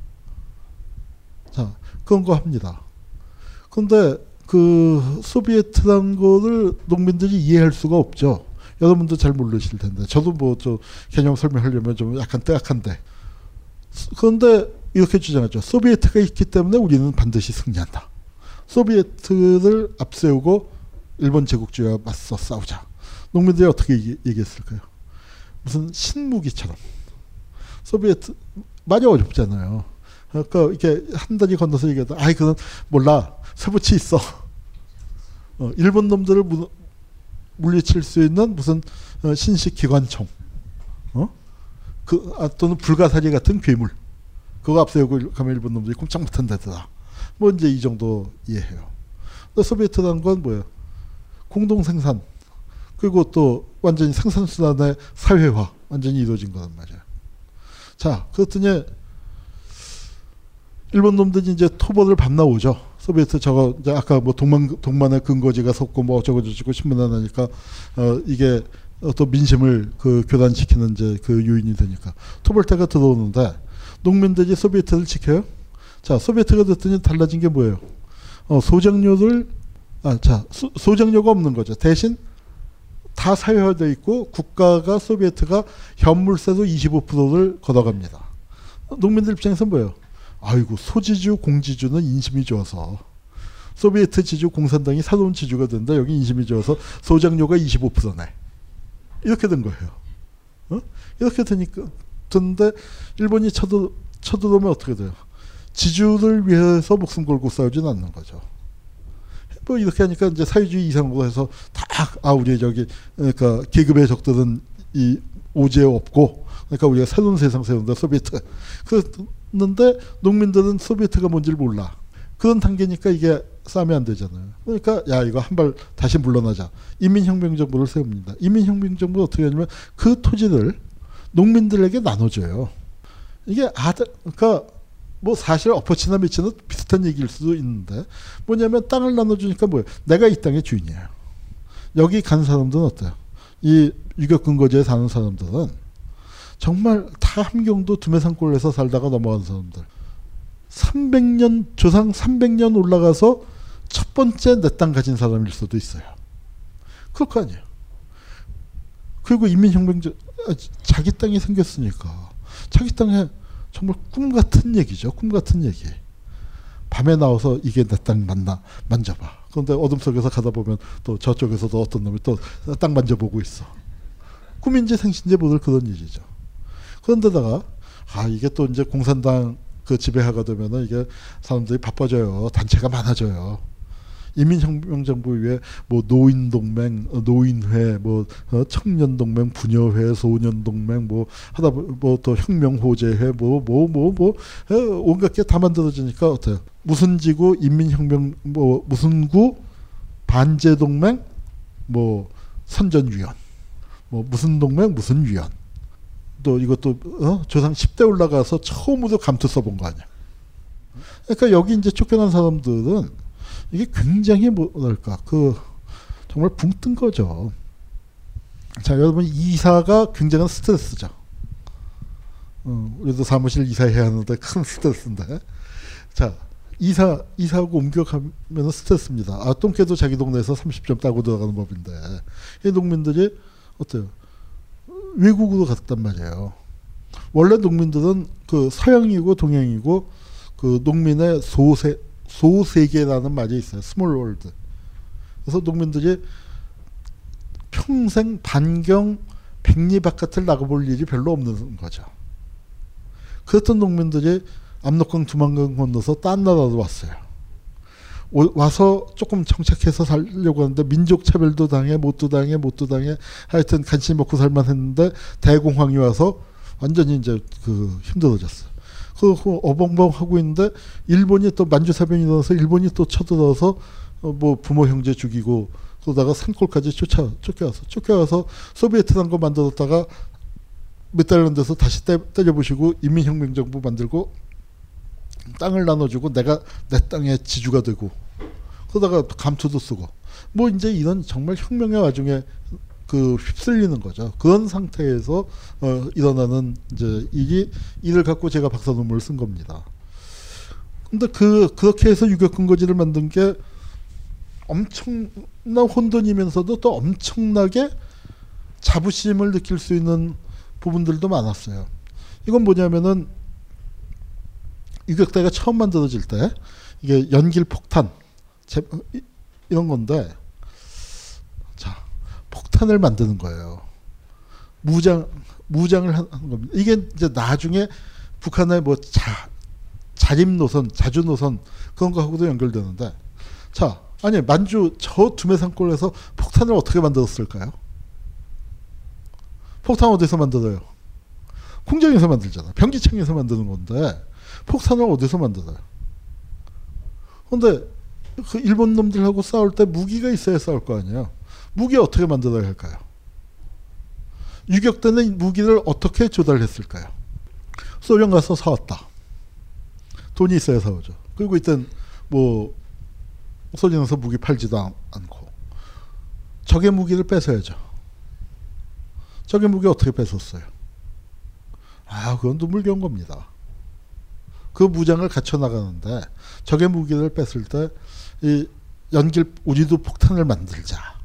자 그런 거 합니다. 그런데 그 소비에트란 거를 농민들이 이해할 수가 없죠. 여러분도 잘 모르실 텐데 저도 뭐 저 개념 설명하려면 좀 약간 뜨악한데 그런데 이렇게 주장하죠. 소비에트가 있기 때문에 우리는 반드시 승리한다. 소비에트를 앞세우고 일본 제국주의와 맞서 싸우자. 농민들이 어떻게 얘기, 얘기 했을까요? 무슨 신무기처럼 소비에트 많이 어렵잖아요. 그러니까 이렇게 한 단위 건너서 얘기하다. 아이 그건 몰라. 세부치 있어. 어, 일본 놈들을 무, 물리칠 수 있는 무슨 어, 신식 기관총, 어? 그 아, 또는 불가사리 같은 괴물. 그거 앞세우고 가면 일본 놈들이 꼼짝 못한다더라. 뭐 이제 이 정도 이해해요. 소비에트라는 건 뭐예요? 공동 생산 그리고 또 완전히 생산 수단의 사회화 완전히 이루어진 거란 말이에요. 자, 그랬더니 일본 놈들이 이제 토벌을 밤나 오죠. 소비에트 저거 이제 아까 뭐 동만 동만의 근거지가 섰고 뭐 어쩌고 저쩌고 신문에 나니까 어 이게 또 민심을 그 교단시키는 이제 그 요인이 되니까 토벌대가 들어오는데 농민들이 소비에트를 지켜요. 자, 소비에트가 됐더니 달라진 게 뭐예요? 어, 소장료를 아, 자, 소, 소장료가 없는 거죠. 대신 다 사회화되어 있고 국가가 소비에트가 현물세도 25%를 걷어갑니다. 농민들 입장에서 뭐예요? 아이고 소지주 공지주는 인심이 좋아서 소비에트 지주 공산당이 사돈 지주가 된다. 여기 인심이 좋아서 소장료가 25%네. 이렇게 된 거예요. 어? 이렇게 되니까 근데 일본이 쳐들 쳐들어오면 어떻게 돼요? 지주를 위해서 목숨 걸고 싸우지는 않는 거죠. 뭐 이렇게 하니까 이제 사회주의 이상으로 해서 다아 우리 저기 그러니까 계급의 적들은 이 오지에 없고 그러니까 우리가 새로운 세상 세운다 소비에트 그랬는데 농민들은 소비에트가 뭔지를 몰라 그런 단계니까 이게 싸면 안 되잖아요. 그러니까 야 이거 한 발 다시 물러나자 인민혁명 정부를 세웁니다. 인민혁명 정부 어떻게 하냐면 그 토지를 농민들에게 나눠줘요. 이게 아들 그러니까 뭐 사실 엎어치나 미치는 비슷한 얘기일 수도 있는데 뭐냐면 땅을 나눠주니까 뭐예요? 내가 이 땅의 주인이에요. 여기 간 사람들은 어때요? 이 유격 근거지에 사는 사람들은 정말 다 함경도 두메산골에서 살다가 넘어간 사람들. 300년 조상 300년 올라가서 첫 번째 내 땅 가진 사람일 수도 있어요. 그럴 거 아니에요. 그리고 인민혁명 자기 땅이 생겼으니까 자기 땅에 정말 꿈 같은 얘기죠. 꿈 같은 얘기. 밤에 나와서 이게 내 땅 맞나 만져봐. 그런데 어둠 속에서 가다 보면 또 저쪽에서도 어떤 놈이 또 땅 만져보고 있어. 꿈인지 생신지 모를 그런 일이죠. 그런데다가 아 이게 또 이제 공산당 그 지배하가 되면은 이게 사람들이 바빠져요. 단체가 많아져요. 인민혁명정부 위에 뭐 노인동맹, 어, 노인회, 뭐 어, 청년동맹, 부녀회, 소년동맹, 뭐 하다 뭐 또 혁명호재회, 뭐 뭐 뭐 뭐 온갖 게 다 만들어지니까 어때요? 무슨 지구 인민혁명 뭐 무슨 구 반제동맹, 뭐 선전위원, 뭐 무슨 동맹 무슨 위원. 또 이것도 어? 조상 10대 올라가서 처음으로 감투 써본 거 아니야. 그러니까 여기 이제 쫓겨난 사람들은 이게 굉장히 뭐랄까 그 정말 붕 뜬 거죠. 자 여러분 이사가 굉장한 스트레스죠. 어, 우리도 사무실 이사해야 하는데 큰 스트레스인데. 자 이사 이사하고 옮겨가면 스트레스입니다. 아 똥개도 자기 동네에서 30점 따고 들어가는 법인데 이 농민들이 어때요? 외국으로 갔단 말이에요. 원래 농민들은 그 서양이고 동양이고 그 농민의 소세 소세계라는 말이 있어요. small world. 그래서 농민들이 평생 반경 백리 바깥을 나가볼 일이 별로 없는 거죠. 그랬던 농민들이 압록강 두만강 건너서 딴 나라로 왔어요. 와서 조금 정착해서 살려고 하는데 민족 차별도 당해 못도 당해 못도 당해 하여튼 간신히 먹고 살만 했는데 대공황이 와서 완전히 이제 그 힘들어졌어. 그 어벙벙 하고 있는데 일본이 또 만주사변이 일어나서 일본이 또 쳐들어서 어뭐 부모 형제 죽이고 그러다가 산골까지 쫓아 쫓겨와서 쫓겨와서 소비에트란 거 만들었다가 몇달런 데서 다시 때, 때려부시고 인민혁명 정부 만들고 땅을 나눠주고 내가 내 땅의 지주가 되고 그러다가 감투도 쓰고. 뭐 이제 이런 정말 혁명의 와중에 그 휩쓸리는 거죠. 그런 상태에서 어, 일어나는 이제 일이 이를 갖고 제가 박사 논문을 쓴 겁니다. 근데 그 그렇게 해서 유격 근거지를 만든 게 엄청난 혼돈이면서도 또 엄청나게 자부심을 느낄 수 있는 부분들도 많았어요. 이건 뭐냐면은 유격대가 처음 만들어질 때 이게 연길 폭탄 이런 건데 자 폭탄을 만드는 거예요. 무장 무장을 하는 겁니다. 이게 이제 나중에 북한의 뭐 자, 자림 노선, 자주 노선 그런 거하고도 연결되는데 자 아니 만주 저 두메산골에서 폭탄을 어떻게 만들었을까요? 폭탄 어디서 만들어요? 공장에서 만들잖아. 병기창에서 만드는 건데 폭탄을 어디서 만들어요? 근데 그 일본 놈들하고 싸울 때 무기가 있어야 싸울 거 아니에요. 무기 어떻게 만들어야 할까요? 유격되는 무기를 어떻게 조달했을까요? 소련 가서 사왔다. 돈이 있어야 사오죠. 그리고 이땐 뭐 소련에서 무기 팔지도 않, 않고 적의 무기를 뺏어야죠. 적의 무기 어떻게 뺏었어요? 아, 그건 눈물겨운 겁니다. 그 무장을 갖춰 나가는데 적의 무기를 뺐을 때 이 연길 우리도 폭탄을 만들자.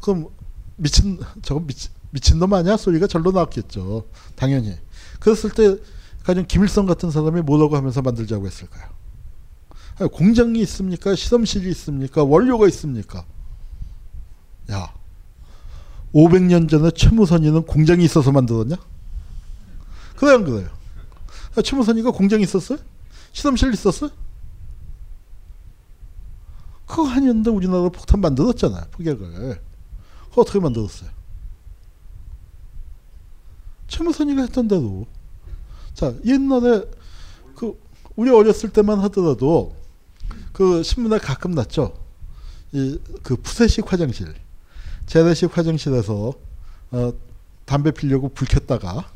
그럼 미친 저건 미친 미친 놈 아니야? 소리가 절로 나왔겠죠. 당연히. 그랬을 때 가령 김일성 같은 사람이 뭐라고 하면서 만들자고 했을까요? 공장이 있습니까? 실험실이 있습니까? 원료가 있습니까? 야, 500년 전에 최무선이는 공장이 있어서 만들었냐? 그래 안 그래요? 아, 최무선이가 공장이 있었어요? 실험실 있었어요? 그거 아니었는데 우리나라 폭탄 만들었잖아요. 폭약을. 어떻게 만들었어요? 최무선이가 했던 대로. 자, 옛날에 그 우리 어렸을 때만 하더라도 그 신문에 가끔 났죠. 이 그 푸세식 화장실, 재래식 화장실에서 어, 담배 피려고 불 켰다가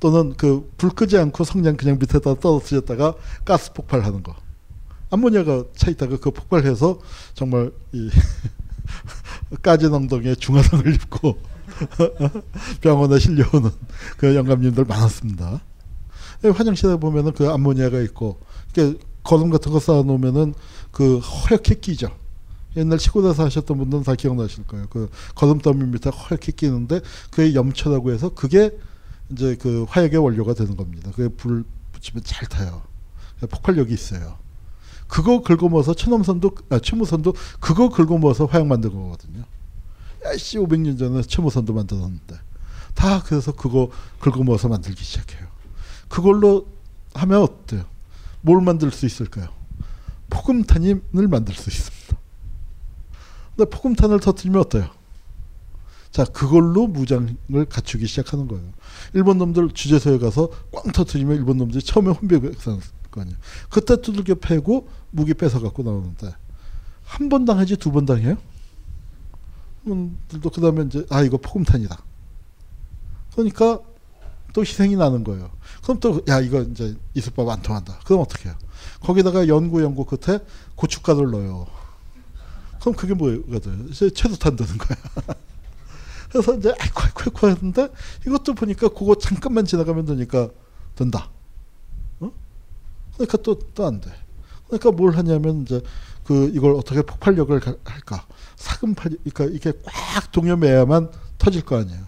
또는 그 불 끄지 않고 성냥 그냥 밑에다 떨어뜨렸다가 가스 폭발하는 거. 암모니아가 차 있다가 그 폭발해서 정말 이 까진 엉덩이에 중화상을 입고 병원에 실려오는 그 영감님들 많았습니다. 화장실에 보면은 그 암모니아가 있고, 그 거름 같은 거 쌓아놓으면은 그 허옇게 끼죠. 옛날 시골에서 하셨던 분들은 다 기억나실 거예요. 그 거름 더미 밑에 허옇게 끼는데 그게 염초라고 해서 그게 이제 그 화약의 원료가 되는 겁니다. 그게 불 붙이면 잘 타요. 폭발력이 있어요. 그거 긁어모아서 최nom선도 아, 최무선도 그거 긁어모아서 화약 만든 거거든요. 야씨 500년 전에 최무선도 만들었는데 다 그래서 그거 긁어모아서 만들기 시작해요. 그걸로 하면 어때요? 뭘 만들 수 있을까요? 폭음탄을 만들 수 있습니다. 근데 폭음탄을 터뜨리면 어때요? 자, 그걸로 무장을 갖추기 시작하는 거예요. 일본 놈들 주재소에 가서 꽝 터뜨리면 일본 놈들이 처음에 혼비백산 거 아니에요. 그때 두들겨 패고 무기 뺏어 갖고 나오는데 한 번 당하지 두 번 당해요? 놈들도 그다음에 이제 아 이거 폭음탄이다. 그러니까 또 희생이 나는 거예요. 그럼 또 야 이거 이제 이슬밥 안 통한다. 그럼 어떻게 해요? 거기다가 연구 연구 끝에 고춧가루를 넣어요. 그럼 그게 뭐가 돼요? 이제 최소탄 되는 거야. 그래서 이제 아이고 아이고 아이고 하는데 이것도 보니까 그거 잠깐만 지나가면 되니까 된다. 어? 그러니까 또 또 안 돼. 그러니까 뭘 하냐면 이제 그 이걸 어떻게 폭발력을 가- 할까? 사금팔 그러니까 이게 꽉 동여매야만 터질 거 아니에요.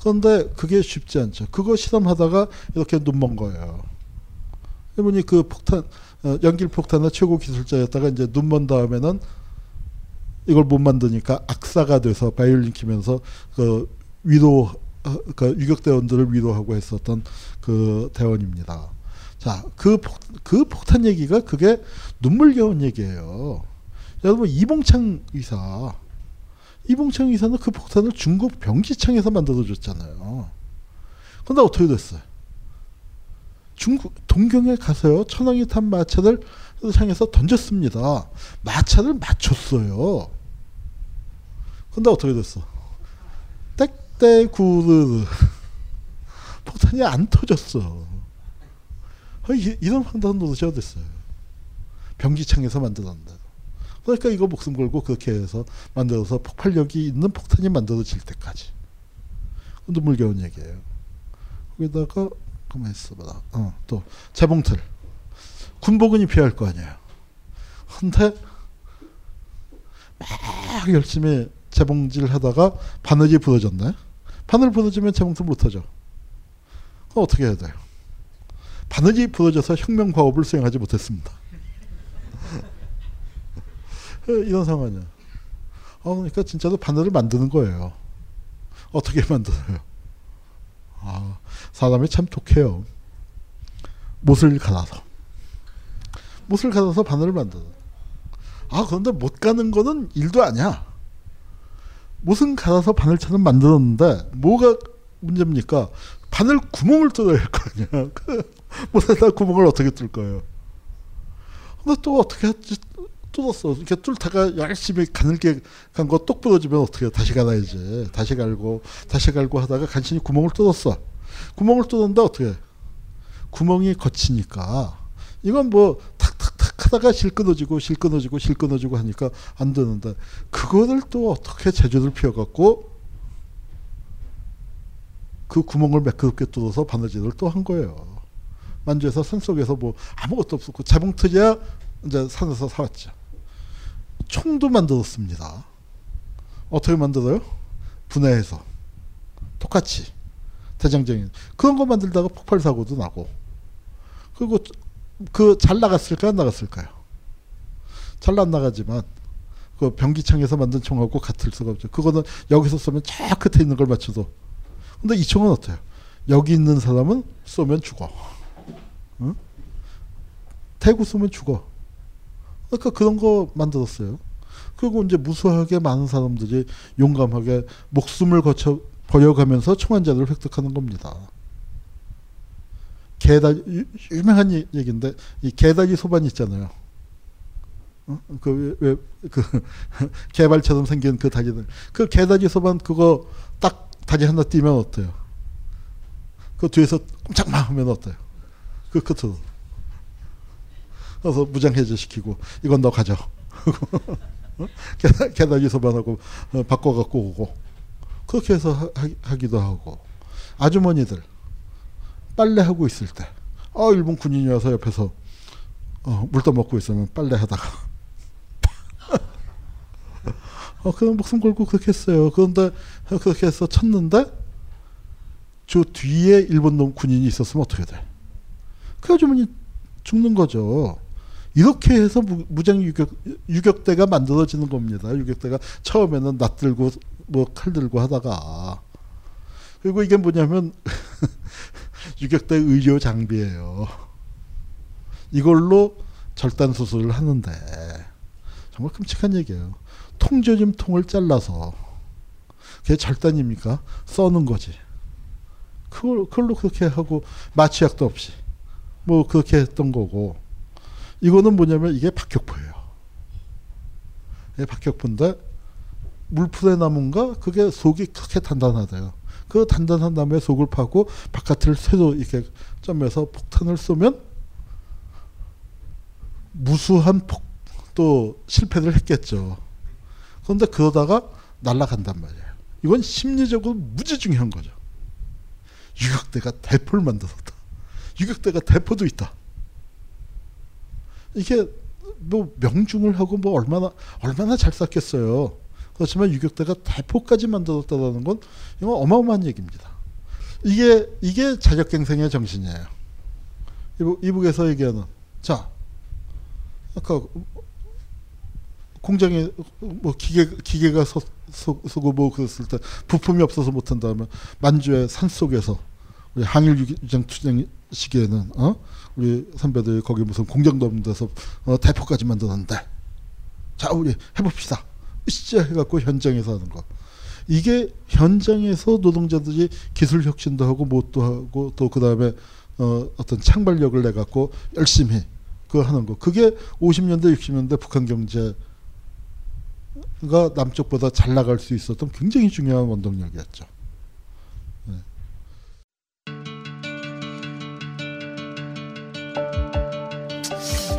그런데 그게 쉽지 않죠. 그거 실험하다가 이렇게 눈먼 거예요. 이분이 그 폭탄 어, 연길 폭탄의 최고 기술자였다가 이제 눈먼 다음에는 이걸 못 만드니까 악사가 돼서 바이올린 키면서 그 위로 어, 그 유격 대원들을 위로하고 했었던 그 대원입니다. 자, 그, 폭, 그 폭탄 얘기가 그게 눈물겨운 얘기예요. 여러분 이봉창 의사, 이봉창 의사는 그 폭탄을 중국 병지창에서 만들어줬잖아요. 근데 어떻게 됐어요? 중국 동경에 가서요 천왕이 탄 마차를 향해서 던졌습니다. 마차를 맞췄어요. 근데 어떻게 됐어? 땡땡구르 폭탄이 안 터졌어. 아, 이- 이런 황당한 노릇이 어딨어요. 병기창에서 만들었는데. 그러니까 이거 목숨 걸고 그렇게 해서 만들어서 폭발력이 있는 폭탄이 만들어질 때까지. 눈물겨운 얘기예요. 거기다가 가만 있어봐라. 어, 또 재봉틀. 군복은 입혀야 할 거 아니에요. 근데 막 열심히 재봉질 하다가 바늘이 부러졌네. 바늘 부러지면 재봉틀 못 하죠. 어떻게 해야 돼요? 바늘이 부러져서 혁명 과업을 수행하지 못했습니다. 이런 상황이야. 어, 그러니까 진짜로 바늘을 만드는 거예요. 어떻게 만들어요? 아, 사람이 참 독해요. 못을 갈아서. 못을 갈아서 바늘을 만들어. 아, 그런데 못 가는 거는 일도 아니야. 못은 갈아서 바늘처럼 만들었는데, 뭐가 문제입니까? 바늘 구멍을 뚫어야 할 거 아니야. 그 못에다 구멍을 어떻게 거예요? 근데 또 어떻게? 뚫었어. 이렇게 뚫다가 열심히 가늘게 간 거 똑 부러지면 어떻게 다시 갈아야지. 다시 갈고 다시 갈고 하다가 간신히 구멍을 뚫었어. 구멍을 뚫었는데 어떻게? 구멍이 거치니까 이건 뭐 탁탁탁 하다가 실 끊어지고 실 끊어지고 실 끊어지고 하니까 안 되는데 그거를 또 어떻게 제주를 피워갖고 그 구멍을 매끄럽게 뚫어서 바느질을 또 한 거예요. 만주에서 산속에서 뭐 아무것도 없었고 자봉틀이야 이제 산에서 사왔죠. 총도 만들었습니다. 어떻게 만들어요? 분해해서 똑같이 대장정인 그런 거 만들다가 폭발 사고도 나고 그리고 그 잘 나갔을까요? 안 나갔을까요? 잘 안 나가지만 그 변기창에서 만든 총하고 같을 수가 없죠. 그거는 여기서 쏘면 저 끝에 있는 걸 맞춰도. 근데 이 총은 어때요? 여기 있는 사람은 쏘면 죽어. 응? 대구 쏘면 죽어. 그러니까 그런 거 만들었어요. 그리고 이제 무수하게 많은 사람들이 용감하게 목숨을 거쳐 버려가면서 총한자를 획득하는 겁니다. 개다리 유명한 얘기인데 이 개다리 소반 있잖아요. 어? 그왜그 개발처럼 생긴 그 다리들 그 개다리 소반 그거 딱 다리 하나 띄면 어때요? 그 뒤에서 꼼짝마 하면 어때요? 그 끝으로 그래서 무장 해제 시키고 이건 너 가져. 개다리 소반하고 어, 바꿔갖고 오고 그렇게 해서 하, 하기도 하고 아주머니들 빨래 하고 있을 때, 어, 일본 군인이 와서 옆에서 어, 물 떠먹고 있으면 빨래 하다가 어, 그냥 목숨 걸고 그렇게 했어요. 그런데 그렇게 해서 쳤는데 저 뒤에 일본 놈 군인이 있었으면 어떻게 돼? 그 아주머니 죽는 거죠. 이렇게 해서 무, 장 유격, 유격대가 만들어지는 겁니다. 유격대가 처음에는 낫 들고 뭐 칼 들고 하다가 그리고 이게 뭐냐면 유격대 의료 장비예요. 이걸로 절단 수술을 하는데 정말 끔찍한 얘기예요. 통조림 통을 잘라서 그게 절단입니까? 써는 거지. 그걸, 그걸로 그렇게 하고 마취약도 없이 뭐 그렇게 했던 거고 이거는 뭐냐면 이게 박격포예요. 이게 박격포인데 물풀의 나무인가 그게 속이 그렇게 단단하대요. 그 단단한 나무에 속을 파고 바깥을 새로 이렇게 점에서 폭탄을 쏘면 무수한 폭 또 실패를 했겠죠. 그런데 그러다가 날아간단 말이에요. 이건 심리적으로 무지 중요한 거죠. 유격대가 대포를 만들었다. 유격대가 대포도 있다. 이게 뭐 명중을 하고 뭐 얼마나 얼마나 잘 쐈겠어요. 그렇지만 유격대가 대포까지 만들었다는 건 이건 어마어마한 얘기입니다. 이게 이게 자력갱생의 정신이에요. 이북, 이북에서 얘기하는 자 아까 공장에 뭐 기계 기계가 서, 서, 서고 뭐 그랬을 때 부품이 없어서 못한다면 만주의 산 속에서 우리 항일 유장 투쟁 시기에는 어? 우리 선배들이 거기 무슨 공장도 없는 데서 어, 대포까지 만들었는데. 자 우리 해봅시다. 으쌰 해갖고 현장에서 하는 거. 이게 현장에서 노동자들이 기술 혁신도 하고 못도 하고 또 그 다음에 어, 어떤 창발력을 내 갖고 열심히 그 하는 거. 그게 50년대 60년대 북한 경제가 남쪽보다 잘 나갈 수 있었던 굉장히 중요한 원동력이었죠.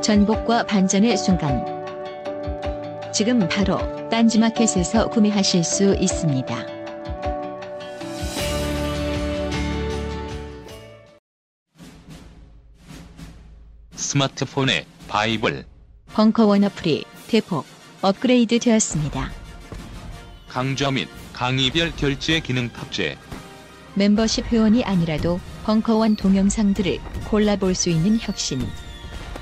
전복과 반전의 순간 지금 바로 딴지마켓에서 구매하실 수 있습니다. 스마트폰에 바이블, 벙커원 어플이 대폭 업그레이드 되었습니다. 강좌 및 강의별 결제 기능 탑재. 멤버십 회원이 아니라도 벙커원 동영상들을 골라볼 수 있는 혁신.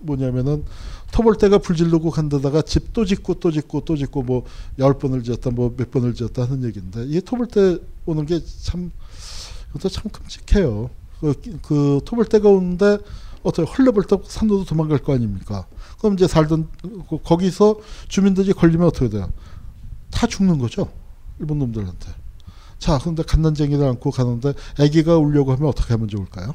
뭐냐면은 터볼때가 불 지르고 간데다가 집 또 짓고 또 짓고 또 짓고 뭐 열 번을 지었다 뭐 몇 번을 지었다 하는 얘기인데 이 터볼때 오는 게참 이것도 참 끔찍해요. 그, 그 토벌대가 오는데 어떻게 헐레벌떡 산도도 도망갈 거 아닙니까? 그럼 이제 살던 그 거기서 주민들이 걸리면 어떻게 돼요? 다 죽는 거죠. 일본 놈들한테. 자, 그런데 갓난쟁이를 안고 가는데 아기가 울려고 하면 어떻게 하면 좋을까요?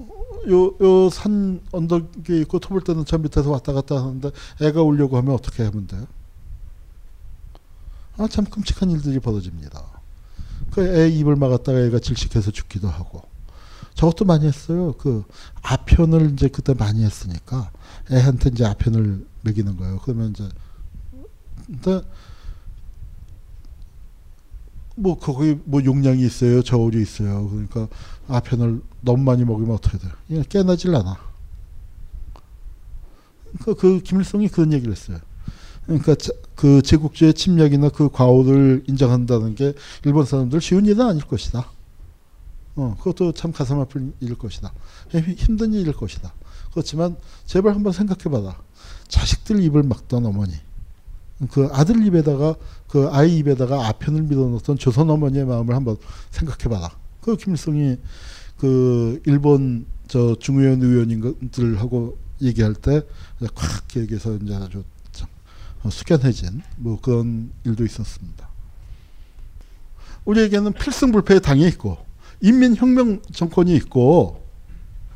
어, 요, 산 언덕에 있고 토벌 때는 저 밑에서 왔다 갔다 하는데 애가 울려고 하면 어떻게 하면 돼요? 아, 참 끔찍한 일들이 벌어집니다. 그 애 입을 막았다가 애가 질식해서 죽기도 하고. 저것도 많이 했어요. 그 아편을 이제 그때 많이 했으니까 애한테 이제 아편을 먹이는 거예요. 그러면 이제 근데 뭐 거기 뭐 용량이 있어요, 저울이 있어요. 그러니까 아편을 너무 많이 먹으면 어떻게 돼요? 그냥 깨나질 않아. 그, 그 김일성이 그런 얘기를 했어요. 그러니까 그 제국주의 침략이나 그 과오를 인정한다는 게 일본 사람들 쉬운 일은 아닐 것이다. 어, 그것도 참 가슴 아픈 일일 것이다. 힘든 일일 것이다. 그렇지만 제발 한번 생각해봐라. 자식들 입을 막던 어머니. 그 아들 입에다가 그 아이 입에다가 아편을 밀어넣었던 조선 어머니의 마음을 한번 생각해봐라. 그 김일성이 그 일본 저 중의원 의원님들하고 얘기할 때콱 얘기해서 이제 아주 숙연해진 뭐 그런 일도 있었습니다. 우리에게는 필승불패의 당이 있고 인민혁명 정권이 있고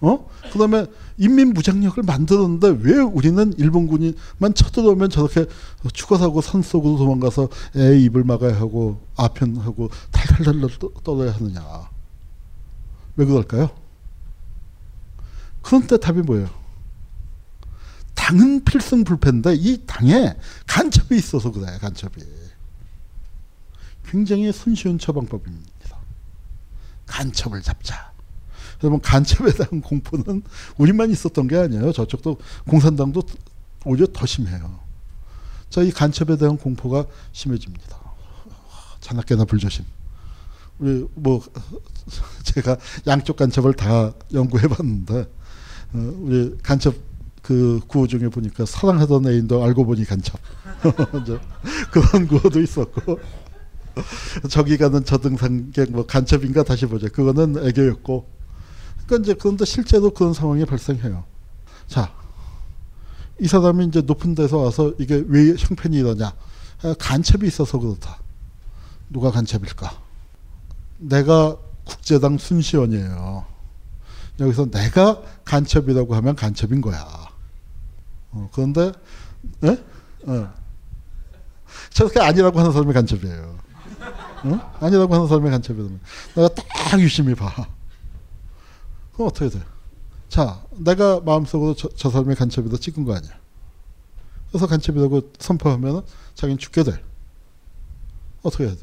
어 그다음에 인민무장력을 만들었는데 왜 우리는 일본군이만 쳐들어오면 저렇게 죽어사고 산 속으로 도망가서 애 입을 막아야 하고 아편하고 탈탈탈 떨어야 하느냐 왜 그럴까요? 그런데 답이 뭐예요? 당은 필승 불패인데 이 당에 간첩이 있어서 그래 간첩이 굉장히 손쉬운 처방법입니다. 간첩을 잡자. 여러분 간첩에 대한 공포는 우리만 있었던 게 아니에요. 저쪽도 공산당도 오히려 더 심해요. 자, 이 간첩에 대한 공포가 심해집니다. 자나깨나 불조심. 우리 뭐 제가 양쪽 간첩을 다 연구해봤는데 어, 우리 간첩 그 구호 중에 보니까 사랑하던 애인도 알고 보니 간첩 그런 구호도 있었고 저기 가는 저 등산객 뭐 간첩인가 다시 보자. 그거는 애교였고. 그러니까 이제 그런데 실제로 그런 상황이 발생해요. 자, 이 사람이 이제 높은 데서 와서 이게 왜 형편이 이러냐? 아, 간첩이 있어서 그렇다. 누가 간첩일까? 내가 국제당 순시원이에요. 여기서 내가 간첩이라고 하면 간첩인 거야. 어, 그런데, 예? 어. 저렇게 아니라고 하는 사람이 간첩이에요. 어? 아니라고 하는 사람의 간첩이라면 내가 딱 유심히 봐. 그럼 어떻게 돼? 자, 내가 마음속으로 저, 저 사람의 간첩이다 찍은 거 아니야. 그래서 간첩이라고 선포하면 자기는 죽게 돼. 어떻게 해야 돼?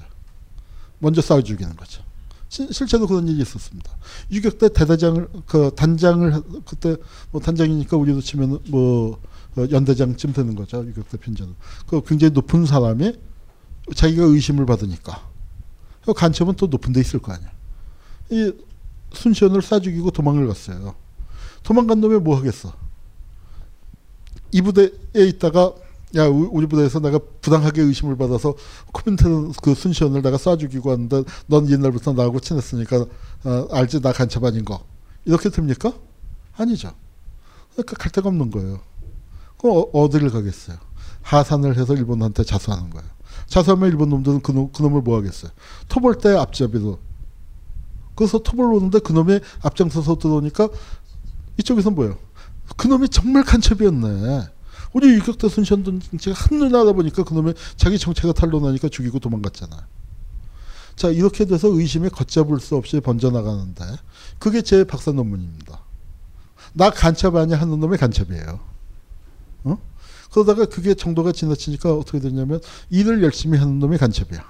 먼저 싸워 죽이는 거죠. 시, 실제로 그런 일이 있었습니다. 유격 때 대대장을 그 단장을 그때 뭐 단장이니까 우리도 치면 뭐 어, 연대장쯤 되는 거죠. 유격 대 편제는. 그 굉장히 높은 사람이 자기가 의심을 받으니까 간첩은 또 높은 데 있을 거 아니야. 이 순시원을 쏴 죽이고 도망을 갔어요. 도망간 놈이 뭐 하겠어? 이 부대에 있다가 야 우리 부대에서 내가 부당하게 의심을 받아서 코멘트는 그 순시원을 내가 쏴 죽이고 왔는데 넌 옛날부터 나하고 친했으니까 어, 알지 나 간첩 아닌 거 이렇게 됩니까? 아니죠. 그러니까 갈 데가 없는 거예요. 그럼 어, 어디를 가겠어요? 하산을 해서 일본한테 자수하는 거예요. 자수하면 일본 놈들은 그 놈, 그 놈을 뭐 하겠어요? 토벌 때 앞잡이도. 그래서 토벌 오는데 그놈이 앞장서서 들어오니까 이쪽에서 뭐예요? 그놈이 정말 간첩이었네. 우리 일격대 순시현돈 제가 한눈에 알아보니까 그놈의 자기 정체가 탄로나니까 죽이고 도망갔잖아. 자 이렇게 돼서 의심이 걷잡을 수 없이 번져나가는데 그게 제 박사 논문입니다. 나 간첩 아니야 하는 놈이 간첩이에요. 어? 그러다가 그게 정도가 지나치니까 어떻게 되냐면 일을 열심히 하는 놈이 간첩이야.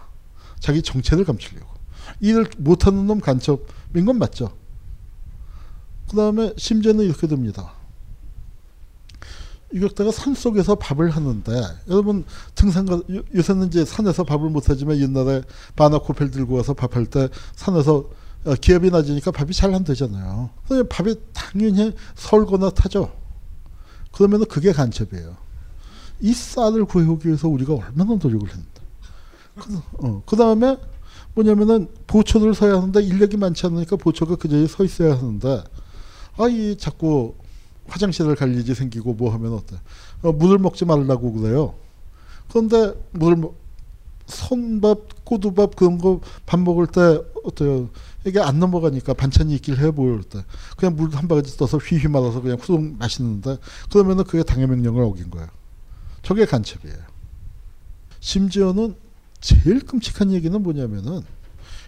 자기 정체를 감추려고. 일을 못하는 놈 간첩인 건 맞죠. 그 다음에 심지어는 이렇게 됩니다. 이겼다가 산 속에서 밥을 하는데 여러분 등산가 요새는 이제 산에서 밥을 못 하지만 옛날에 바나코펠 들고 와서 밥할 때 산에서 어, 기압이 낮으니까 밥이 잘 안 되잖아요. 그러면 밥이 당연히 설거나 타죠. 그러면 그게 간첩이에요. 이 쌀을 구해오기 위해서 우리가 얼마나 노력을 했는데. 그, 어, 그 다음에 뭐냐면은 보초를 서야 하는데 인력이 많지 않으니까 보초가 그 자리에 서 있어야 하는데 아이 자꾸 화장실을 갈 일이 생기고 뭐 하면 어때? 어, 물을 먹지 말라고 그래요. 그런데 물을 먹, 손밥, 꼬두밥 그런 거 밥 먹을 때 어때요? 이게 안 넘어가니까 반찬이 있길 해 보일 때 그냥 물 한 바가지 떠서 휘휘 말아서 그냥 후동 마시는데 그러면은 그게 당의 명령을 어긴 거예요. 저게 간첩이에요. 심지어는 제일 끔찍한 얘기는 뭐냐면은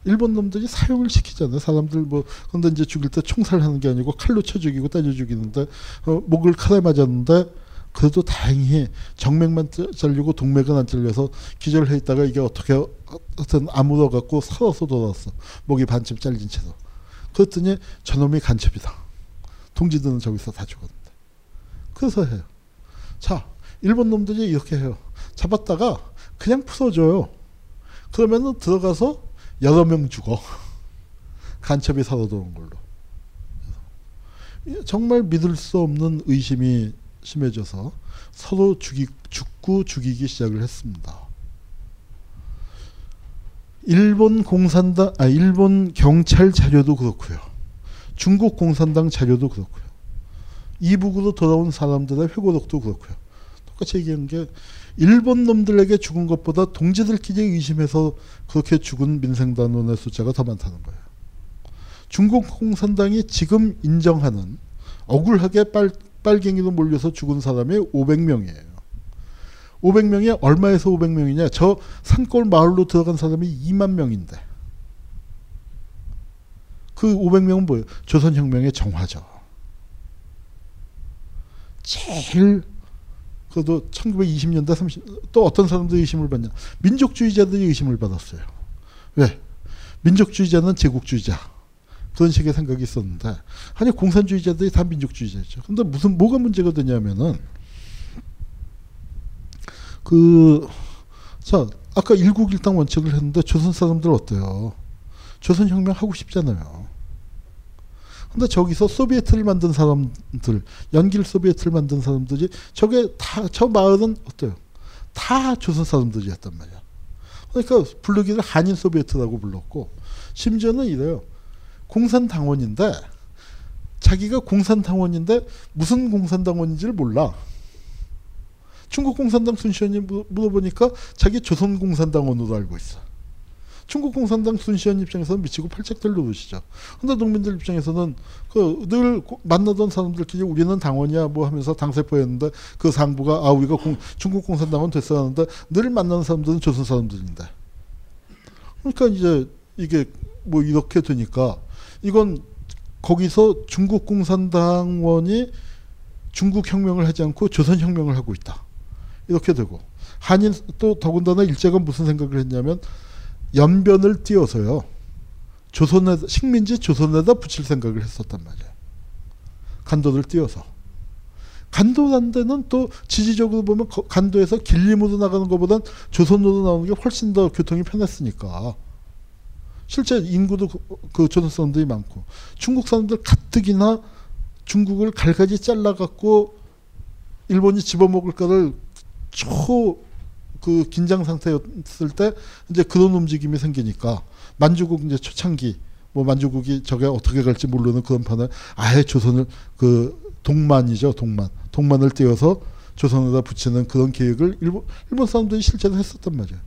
일본 놈들이 사용을 시키잖아요. 사람들 뭐 근데 이제 죽일 때 총살하는 게 아니고 칼로 쳐 죽이고 때려 죽이는데 어, 목을 칼에 맞았는데 그래도 다행히 정맥만 잘리고 동맥은 안 잘려서 기절해 있다가 이게 어떻게 하여튼 아물어 갖고 살아서 돌아왔어. 목이 반쯤 잘린 채로. 그랬더니 저놈이 간첩이다. 동지들은 저기서 다 죽었는데. 그래서 해요. 자, 일본 놈들이 이렇게 해요. 잡았다가 그냥 풀어줘요. 그러면은 들어가서 여러 명 죽어. 간첩이 살아도는 걸로. 정말 믿을 수 없는 의심이 심해져서 서로 죽이, 죽고 죽이기 시작을 했습니다. 일본 공산당, 아, 일본 경찰 자료도 그렇고요. 중국 공산당 자료도 그렇고요. 이북으로 돌아온 사람들의 회고록도 그렇고요. 똑같이 얘기한 게 일본 놈들에게 죽은 것보다 동지들끼리 의심해서 그렇게 죽은 민생단원의 숫자가 더 많다는 거예요. 중국 공산당이 지금 인정하는 억울하게 빨, 빨갱이로 몰려서 죽은 사람이 500명이에요. 500명이 얼마에서 500명이냐? 저 산골 마을로 들어간 사람이 2만 명인데. 그 500명은 뭐예요? 조선혁명의 정화죠. 제일 그래도 1920년대 30, 또 어떤 사람들이 의심을 받냐. 민족주의자들이 의심을 받았어요. 왜? 민족주의자는 제국주의자. 그런 식의 생각이 있었는데, 아니, 공산주의자들이 다 민족주의자죠. 근데 무슨, 뭐가 문제가 되냐면은, 그, 자, 아까 일국일당 원칙을 했는데, 조선 사람들 어때요? 조선 혁명 하고 싶잖아요. 근데 저기서 소비에트를 만든 사람들, 연길 소비에트를 만든 사람들이 저게 다, 저 마을은 어때요? 다 조선 사람들이었단 말이야. 그러니까 부르기를 한인 소비에트라고 불렀고, 심지어는 이래요. 공산당원인데, 자기가 공산당원인데 무슨 공산당원인지를 몰라. 중국 공산당 순시현이 물어보니까 자기 조선 공산당원으로 알고 있어. 중국 공산당 순시현 입장에서는 미치고 팔짝들 노릇이죠. 근데 농민들 입장에서는 그 늘 만나던 사람들끼리 우리는 당원이야 뭐 하면서 당세포였는데 그 상부가 아 우리가 공, 중국 공산당원 됐어 하는데 늘 만나는 사람들은 조선 사람들인데. 그러니까 이제 이게 뭐 이렇게 되니까 이건 거기서 중국 공산당원이 중국 혁명을 하지 않고 조선 혁명을 하고 있다. 이렇게 되고 한인 또 더군다나 일제가 무슨 생각을 했냐면 연변을 띄어서요. 조선에 식민지 조선에다 붙일 생각을 했었단 말이에요. 간도를 띄어서. 간도란 데는 또 지지적으로 보면 간도에서 길림으로 나가는 것보단 조선으로 나오는 게 훨씬 더 교통이 편했으니까. 실제 인구도 그, 그 조선 사람들이 많고 중국 사람들 가뜩이나 중국을 갈가지 잘라갖고 일본이 집어먹을 거를 초 그 긴장 상태였을 때 이제 그런 움직임이 생기니까 만주국 이제 초창기 뭐 만주국이 저게 어떻게 갈지 모르는 그런 판에 아예 조선을 그 동만이죠 동만 동만을 띄워서 조선에다 붙이는 그런 계획을 일본 일본 사람들이 실제로 했었단 말이에요.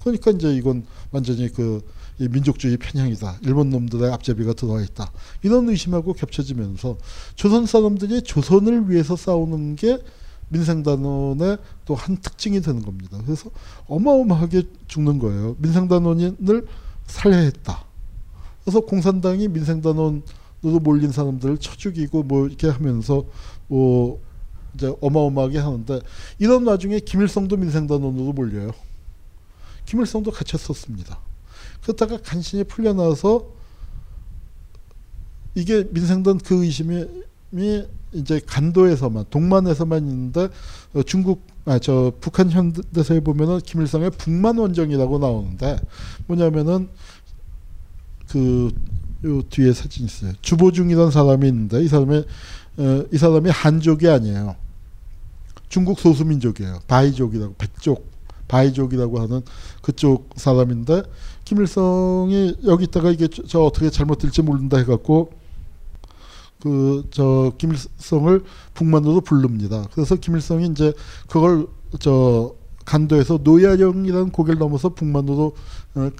그러니까 이제 이건 완전히 그 민족주의 편향이다. 일본 놈들의 앞제비가 들어와 있다. 이런 의심하고 겹쳐지면서 조선 사람들이 조선을 위해서 싸우는 게 민생 단원의 또 한 특징이 되는 겁니다. 그래서 어마어마하게 죽는 거예요. 민생 단원을 살해했다. 그래서 공산당이 민생 단원으로 몰린 사람들을 쳐 죽이고 뭐 이렇게 하면서 뭐 이제 어마어마하게 하는데 이런 와중에 김일성도 민생 단원으로 몰려요. 김일성도 갇혔었습니다. 그러다가 간신히 풀려나서 이게 민생단 그 의심이 이제 간도에서만 동만에서만 있는데 어, 중국 아 저 북한 현대사에 보면은 김일성의 북만 원정이라고 나오는데 뭐냐면은 그 요 뒤에 사진 있어요. 주보중이라는 사람이 있는데 이 사람이 어, 이 사람이 한족이 아니에요. 중국 소수민족이에요. 바이족이라고 백족 바이족이라고 하는 그쪽 사람인데 김일성이 여기 있다가 이게 저, 저 어떻게 잘못될지 모른다 해갖고 그 저 김일성을 북만으로 부릅니다. 그래서 김일성이 이제 그걸 저 간도에서 노야령이라는 고개를 넘어서 북만으로 어,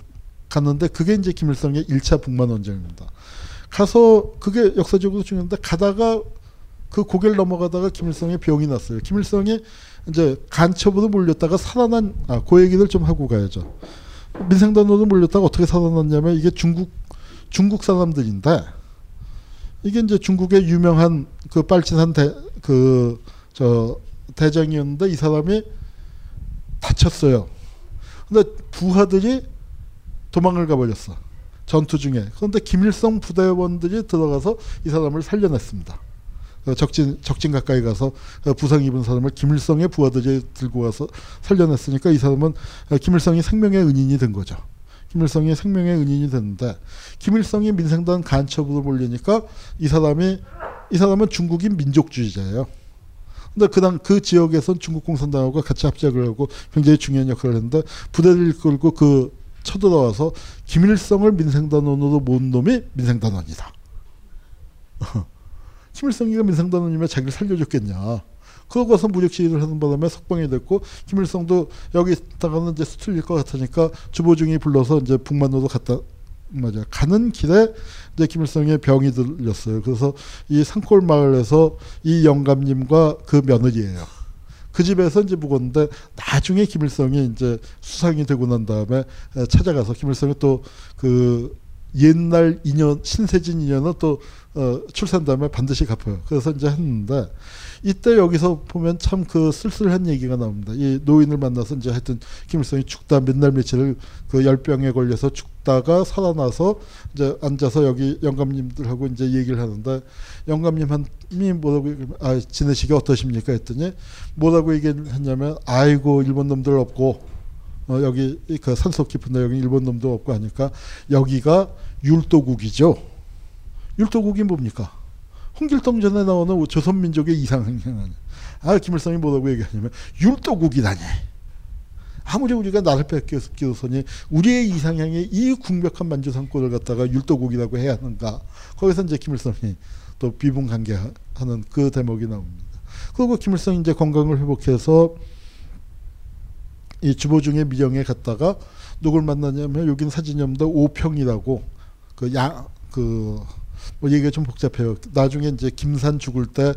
갔는데 그게 이제 김일성의 1차 북만 원정입니다. 가서 그게 역사적으로 중요한데 가다가 그 고개를 넘어가다가 김일성의 병이 났어요. 김일성이 이제 간첩으로 몰렸다가 살아난 아, 그 얘기를 좀 하고 가야죠. 민생단으로 몰렸다가 어떻게 살아났냐면 이게 중국 중국 사람들인데 이게 이제 중국의 유명한 그 빨치산 대그 저 대장이었는데 이 사람이 다쳤어요. 근데 부하들이 도망을 가버렸어. 전투 중에. 그런데 김일성 부대원들이 들어가서 이 사람을 살려냈습니다. 어, 적진 적진 가까이 가서 어, 부상 입은 사람을 김일성의 부하들이 들고 와서 살려냈으니까 이 사람은 어, 김일성이 생명의 은인이 된 거죠. 김일성이 생명의 은인이 됐는데 김일성이 민생단 간첩으로 몰리니까 이 사람이 이 사람은 중국인 민족주의자예요. 근데 그당 그 지역에선 중국 공산당하고 같이 합작을 하고 굉장히 중요한 역할을 했는데 부대를 이끌고 그 쳐들어와서 김일성을 민생단원으로 모은 놈이 민생단원이다. 김일성이가 민생단원이면 자기를 살려줬겠냐. 그러고서 무력 시위를 하는 바람에 석방이 됐고 김일성도 여기 있다가는 이제 수틀릴 것 같으니까 주보중이 불러서 이제 북만으로 갔다 맞아 가는 길에 이제 김일성의 병이 들렸어요. 그래서 이 산골 마을에서 이 영감님과 그 며느리예요. 그 집에서 이제 묵었는데 나중에 김일성이 이제 수상이 되고 난 다음에 찾아가서 김일성이 또 그 옛날 인연 신세진 인연은 또 어, 출산 다음에 반드시 갚아요. 그래서 이제 했는데 이때 여기서 보면 참 그 쓸쓸한 얘기가 나옵니다. 이 노인을 만나서 이제 하여튼 김일성이 죽다 몇날 며칠을 그 열병에 걸려서 죽다가 살아나서 이제 앉아서 여기 영감님들하고 이제 얘기를 하는데 영감님이 뭐라고 아 지내시기 어떠십니까 했더니 뭐라고 얘기를 했냐면 아이고 일본 놈들 없고 어, 여기 그 산속 깊은 데 여기 일본 놈도 없고 하니까 여기가 율도국이죠. 율도국이 뭡니까? 홍길동 전에 나오는 조선민족의 이상향. 아, 김일성이 뭐라고 얘기하냐면, 율도국이다니. 아무리 우리가 나를 뺏겼으니 우리의 이상향의 이 궁벽한 만주산골을 갖다가 율도국이라고 해야 하는가. 거기서 이제 김일성이 또 비분관계하는 그 대목이 나옵니다. 그리고 김일성이 이제 건강을 회복해서 이 주보중의 미령에 갔다가 누굴 만나냐면 사진이 없는데 오평이라고 그 양, 그, 뭐 얘기가 좀 복잡해요. 나중에 이제 김산 죽을 때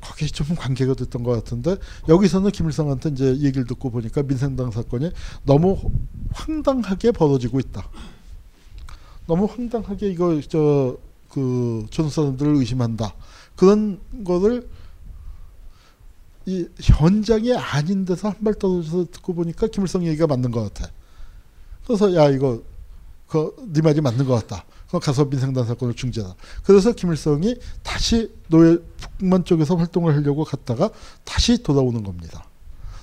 거기에 좀 관계가 됐던 것 같은데 여기서는 김일성한테 이제 얘기를 듣고 보니까 민생당 사건이 너무 황당하게 벌어지고 있다. 너무 황당하게 이거 저그 조선 사람들을 의심한다. 그런 거를 이 현장이 아닌 데서 한 발 떨어져서 듣고 보니까 김일성 얘기가 맞는 것 같아. 그래서 야 이거 그네 말이 맞는 것 같다. 그럼 가서 민생단 사건을 중재다. 그래서 김일성이 다시 노예 북만 쪽에서 활동을 하려고 갔다가 다시 돌아오는 겁니다.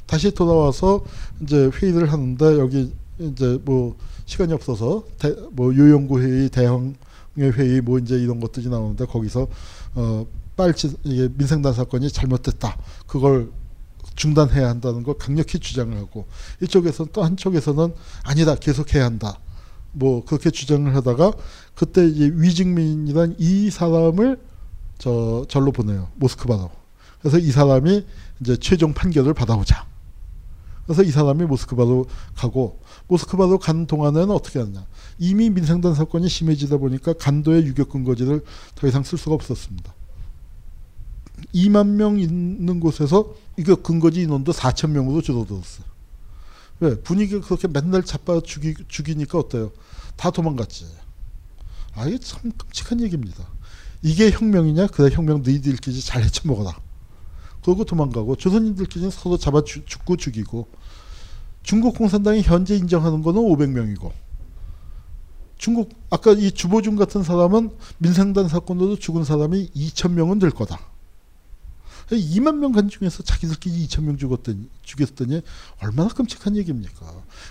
다시 돌아와서 이제 회의를 하는데 여기 이제 뭐 시간이 없어서 대, 뭐 요연구 회의, 대형의 회의 뭐 이제 이런 것들이 나오는데 거기서 어 빨치 이게 민생단 사건이 잘못됐다. 그걸 중단해야 한다는 걸 강력히 주장을 하고 이쪽에서는 또 한쪽에서는 아니다 계속해야 한다. 뭐 그렇게 주장을 하다가 그때 이제 위증민이란 이 사람을 저 절로 보내요 모스크바로. 그래서 이 사람이 이제 최종 판결을 받아오자. 그래서 이 사람이 모스크바로 가고 모스크바로 간 동안에는 어떻게 하느냐. 이미 민생단 사건이 심해지다 보니까 간도의 유격 근거지를 더 이상 쓸 수가 없었습니다. 2만 명 있는 곳에서 이거 근거지 인원도 4천 명으로 줄어들었어요. 왜? 분위기가 그렇게 맨날 잡아 죽이, 죽이니까 어때요? 다 도망갔지. 아, 이게 참 끔찍한 얘기입니다. 이게 혁명이냐? 그래, 혁명 너희들끼리 잘 헤쳐먹어라. 그러고 도망가고 조선인들끼리 서로 잡아 주, 죽고 죽이고 중국 공산당이 현재 인정하는 거는 500명이고 중국 아까 이 주보중 같은 사람은 민생단 사건으로 죽은 사람이 2천 명은 될 거다. 2만 명 간 중에서 자기들끼리 2천 명 죽었더니 죽였더니 얼마나 끔찍한 얘기입니까?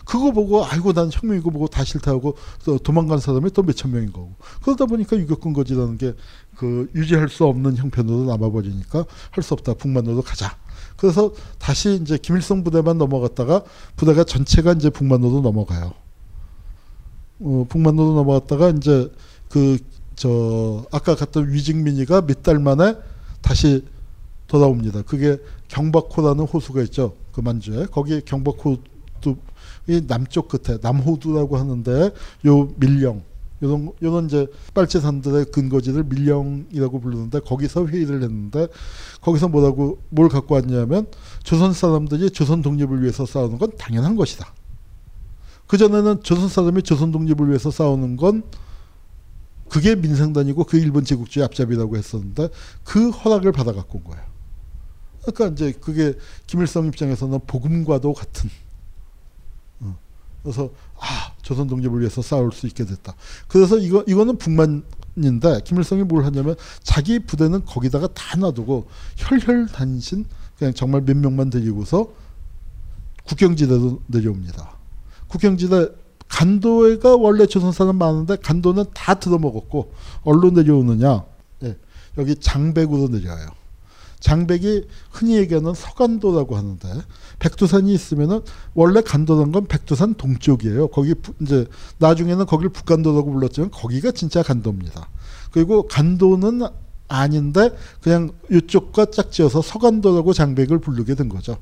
그거 보고 아이고 난 혁명이고 보고 다 싫다고 또 도망간 사람이 또 몇천 명인 거고 그러다 보니까 유격근 거지라는 게 그 유지할 수 없는 형편으로 남아버리니까 할 수 없다 북만으로 가자. 그래서 다시 이제 김일성 부대만 넘어갔다가 부대가 전체가 이제 북만으로 넘어가요. 어, 북만으로 넘어갔다가 이제 그 저 아까 갔던 위직민이가 몇 달 만에 다시 돌아옵니다. 그게 경박호라는 호수가 있죠. 그 만주에 거기 경박호도 이 남쪽 끝에 남호두라고 하는데 요 밀령 요런 요런 이제 빨치산들의 근거지를 밀령이라고 부르는데 거기서 회의를 했는데 거기서 뭐라고 뭘 갖고 왔냐면 조선 사람들이 조선 독립을 위해서 싸우는 건 당연한 것이다. 그 전에는 조선 사람이 조선 독립을 위해서 싸우는 건 그게 민생단이고 그 일본 제국주의 앞잡이라고 했었는데 그 허락을 받아 갖고 온 거예요. 그러니까 이제 그게 김일성 입장에서는 복음과도 같은. 어. 그래서 아 조선 독립을 위해서 싸울 수 있게 됐다. 그래서 이거 이거는 북만인데 김일성이 뭘 하냐면 자기 부대는 거기다가 다 놔두고 혈혈단신 그냥 정말 몇 명만 데리고서 국경지대로 내려옵니다. 국경지대 간도가 원래 조선 사람 많은데 간도는 다 들어먹었고 얼로 내려오느냐? 예, 여기 장백으로 내려와요. 장백이 흔히 얘기하는 서간도라고 하는데 백두산이 있으면은 원래 간도던 건 백두산 동쪽이에요. 거기 부, 이제 나중에는 거기를 북간도라고 불렀지만 거기가 진짜 간도입니다. 그리고 간도는 아닌데 그냥 이쪽과 짝지어서 서간도라고 장백을 부르게 된 거죠.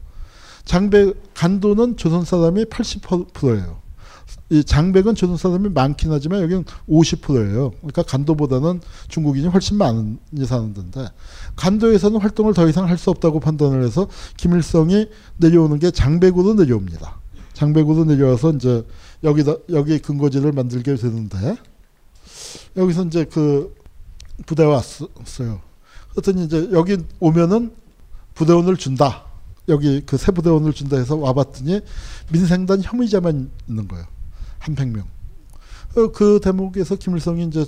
장백 간도는 조선 사람이 80%예요. 이 장백은 조선 사람이 많긴 하지만 여기는 50%예요. 그러니까 간도보다는 중국인이 훨씬 많이 사는 데인데 간도에서는 활동을 더 이상 할 수 없다고 판단을 해서 김일성이 내려오는 게 장백으로 내려옵니다. 장백으로 내려와서 이제 여기다 여기 근거지를 만들게 되는데 여기서 이제 그 부대 왔어요. 그랬더니 이제 여기 오면은 부대원을 준다. 여기 그 새 부대원을 준다 해서 와봤더니 민생단 혐의자만 있는 거예요. 한 100명. 그 대목에서 김일성이 이제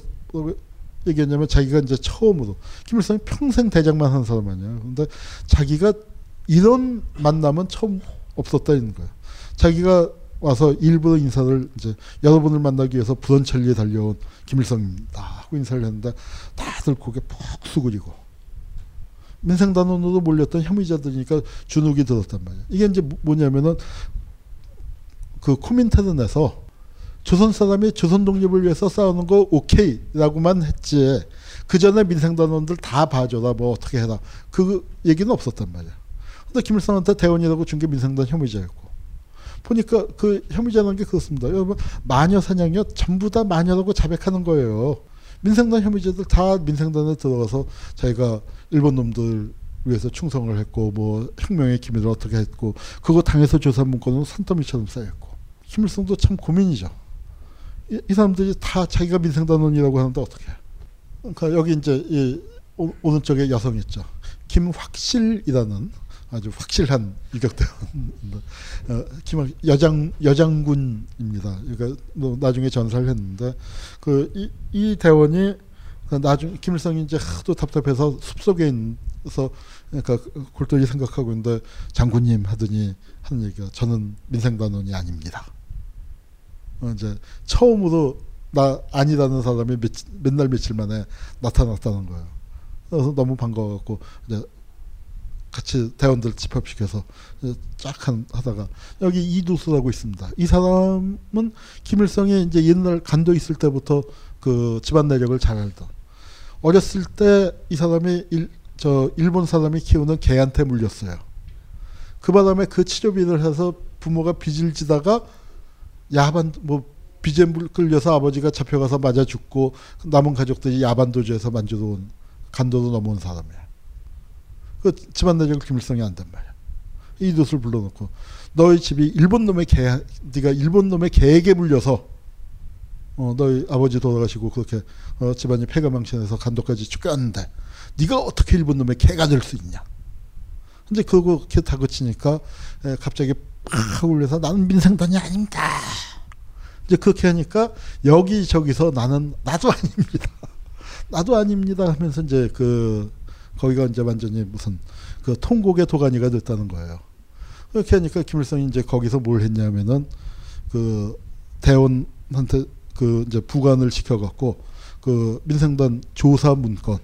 얘기했냐면 자기가 이제 처음으로 김일성이 평생 대장만 한 사람 아니야. 근데 자기가 이런 만남은 처음 없었다 는 거예요. 자기가 와서 일부러 인사를 이제 여러분을 만나기 위해서 부런천리에 달려온 김일성입니다 하고 인사를 했는데 다들 고개 푹 수그리고 민생단원으로 몰렸던 혐의자들이니까 주눅이 들었단 말이에요. 이게 이제 뭐냐면은 그 코민테른에서 조선 사람이 조선 독립을 위해서 싸우는 거 오케이라고만 했지. 그 전에 민생단원들 다 봐줘라 뭐 어떻게 해라 그 얘기는 없었단 말이야. 근데 김일성한테 대원이라고 준 게 민생단 혐의자였고 보니까 그 혐의자는 게 그렇습니다. 여러분 마녀 사냥이요 전부 다 마녀라고 자백하는 거예요. 민생단 혐의자들 다 민생단에 들어가서 자기가 일본 놈들 위해서 충성을 했고 뭐 혁명의 기밀을 어떻게 했고 그거 당해서 조사 문건은 산더미처럼 쌓였고 김일성도 참 고민이죠. 이, 이 사람들이 다 자기가 민생단원이라고 하는데 어떻게? 그러니까 여기 이제 이 오, 오른쪽에 여성 있죠. 김확실이라는 아주 확실한 유격대원 어, 김 여장 여장군입니다. 그러니까 뭐 나중에 전사를 했는데 그이 이 대원이 나중 김일성이 이제 하도 답답해서 숲속에 있어서 그러니까 골똘히 생각하고 있는데 장군님 하더니 하는 얘기가 저는 민생단원이 아닙니다. 어, 이제 처음으로 나 아니라는 사람이 몇, 몇날 며칠 만에 나타났다는 거예요. 그래서 너무 반가워갖고 이제 같이 대원들 집합시켜서 쫙 하다가 여기 이두수라고 있습니다. 이 사람은 김일성이 이제 옛날 간도 있을 때부터 그 집안 내력을 잘 알던 어렸을 때 이 사람이 일, 저 일본 사람이 키우는 개한테 물렸어요. 그 바람에 그 치료비를 해서 부모가 빚을 지다가 야반 뭐물 끌려서 아버지가 잡혀가서 맞아 죽고 남은 가족들이 야반 도주해서 만주도 온 간도도 넘어온 사람이야. 그 집안 내적을 김일성이 안단 말이야. 이도를 불러놓고 너희 집이 일본 놈의 개, 네가 일본 놈의 개에게 물려서 어, 너희 아버지 돌아가시고 그렇게 어, 집안이 폐가 망신해서 간도까지 죽였는데 네가 어떻게 일본 놈의 개가 될 수 있냐? 근데 그렇게 다그치니까 에, 갑자기 팍 울려서 나는 민생단이 아닙니다. 이제 그렇게 하니까 여기저기서 나는 나도 아닙니다. 나도 아닙니다 하면서 이제 그 거기가 이제 완전히 무슨 그 통곡의 도가니가 됐다는 거예요. 그렇게 하니까 김일성이 이제 거기서 뭘 했냐면은 그 대원한테 그 이제 부관을 시켜갖고 그 민생단 조사 문건